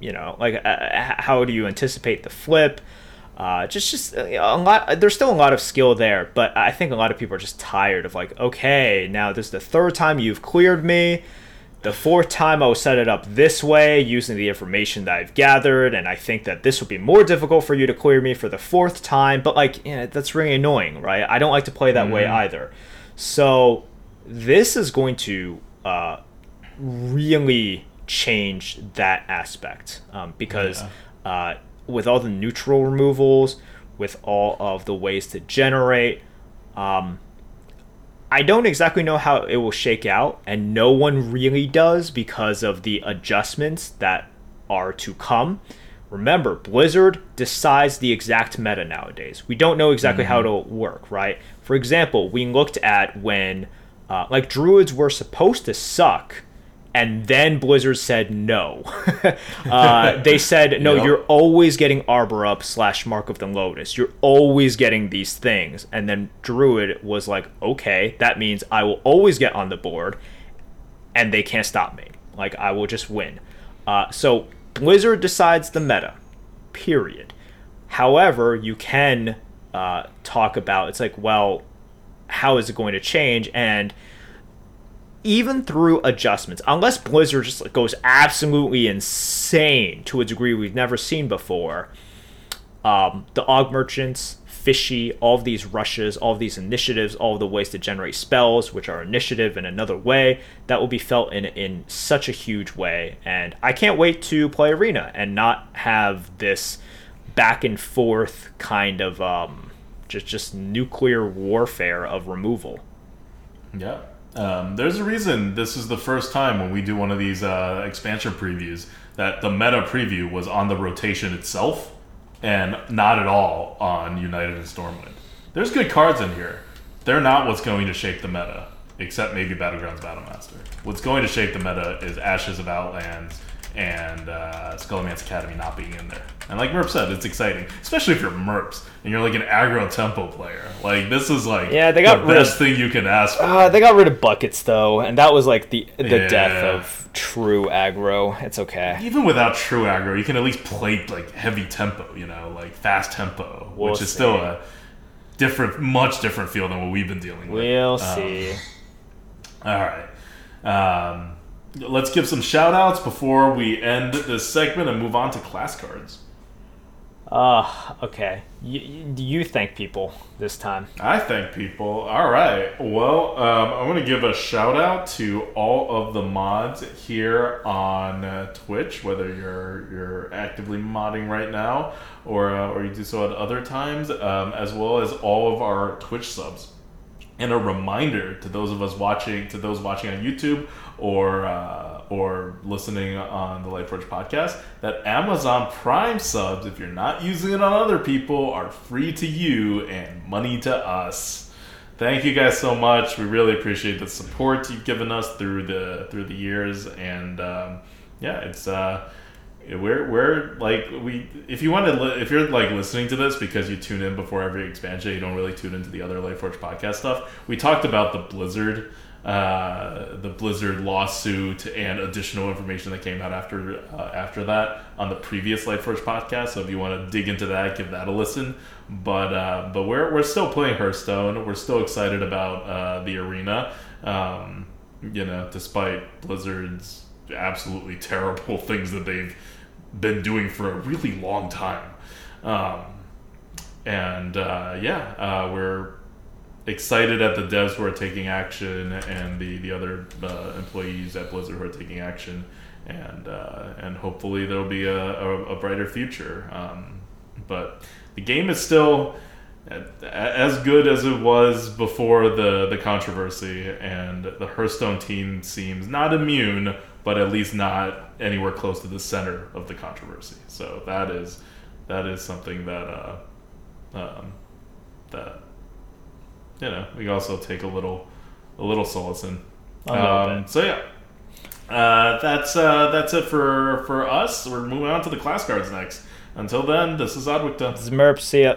[SPEAKER 3] you know, like uh, how do you anticipate the flip. Uh, just, just uh, a lot. There's still a lot of skill there, but I think a lot of people are just tired of like, okay, now this is the third time you've cleared me the fourth time, I will set it up this way using the information that I've gathered, and I think that this will be more difficult for you to clear me for the fourth time. But like, yeah, that's really annoying, right? I don't like to play that mm-hmm. way either. So this is going to uh, really change that aspect um, because yeah. uh, with all the neutral removals, with all of the ways to generate. Um, I don't exactly know how it will shake out, and no one really does because of the adjustments that are to come. Remember, Blizzard decides the exact meta nowadays. We don't know exactly mm-hmm. how it'll work, right? For example, we looked at when, uh, like, druids were supposed to suck and then Blizzard said no. *laughs* uh, *laughs* they said no. Yep. You're always getting Arbor up slash Mark of the Lotus. You're always getting these things. And then Druid was like, okay, that means I will always get on the board, and they can't stop me. Like I will just win. Uh, so Blizzard decides the meta. Period. However, you can uh, talk about it's like, well, how is it going to change? And even through adjustments, unless Blizzard just goes absolutely insane to a degree we've never seen before, um, the Og Merchants, Fishy, all of these rushes, all of these initiatives, all of the ways to generate spells, which are initiative in another way, that will be felt in in such a huge way. And I can't wait to play Arena and not have this back and forth kind of um, just just nuclear warfare of removal.
[SPEAKER 2] Yeah. Um, there's a reason this is the first time when we do one of these uh, expansion previews that the meta preview was on the rotation itself and not at all on United in Stormwind. There's good cards in here. They're not what's going to shape the meta, except maybe Battlegrounds Battlemaster. What's going to shape the meta is Ashes of Outlands and uh, Scholomance Academy not being in there. And like Merp said, it's exciting, especially if you're Merps and you're like an aggro tempo player. Like this is like
[SPEAKER 3] yeah, they got
[SPEAKER 2] the best of, thing you can ask for.
[SPEAKER 3] Uh, they got rid of buckets though, and that was like the the yeah. death of true aggro. It's okay.
[SPEAKER 2] Even without true aggro, you can at least play like heavy tempo, you know, like fast tempo, we'll which is still a different, much different feel than what we've been dealing
[SPEAKER 3] with. We'll um, see.
[SPEAKER 2] All right. Um, let's give some shout outs before we end this segment and move on to class cards.
[SPEAKER 3] Uh, okay. You, you thank people this time.
[SPEAKER 2] I thank people. All right. Well, um, I'm going to give a shout out to all of the mods here on uh, Twitch, whether you're you're actively modding right now or uh, or you do so at other times, um, as well as all of our Twitch subs. And a reminder to those of us watching, to those watching on YouTube or uh, or listening on the Lightforge podcast, that Amazon Prime subs, if you're not using it on other people, are free to you and money to us. Thank you guys so much. We really appreciate the support you've given us through the through the years, and um, yeah, it's. Uh, we're we're like we if you want to li- if you're like listening to this because you tune in before every expansion you don't really tune into the other Lightforge podcast stuff we talked about the Blizzard uh, the Blizzard lawsuit and additional information that came out after uh, after that on the previous Lightforge podcast. So if you want to dig into that, give that a listen. But uh, but we're we're still playing Hearthstone. We're still excited about uh, the arena. Um, you know, despite Blizzard's absolutely terrible *laughs* things that they've been doing for a really long time. Um, and uh, yeah, uh, we're excited at the devs who are taking action and the the other uh, employees at Blizzard who are taking action, and uh, and hopefully there'll be a, a, a brighter future. Um, but the game is still as good as it was before the the controversy, and the Hearthstone team seems not immune, but at least not anywhere close to the center of the controversy. So that is that is something that uh, um, that you know, we also take a little a little solace in. Um, so yeah. uh, that's uh, that's it for for us. We're moving on to the class cards next. Until then, this is Oddwick.
[SPEAKER 3] This is Merp. See ya.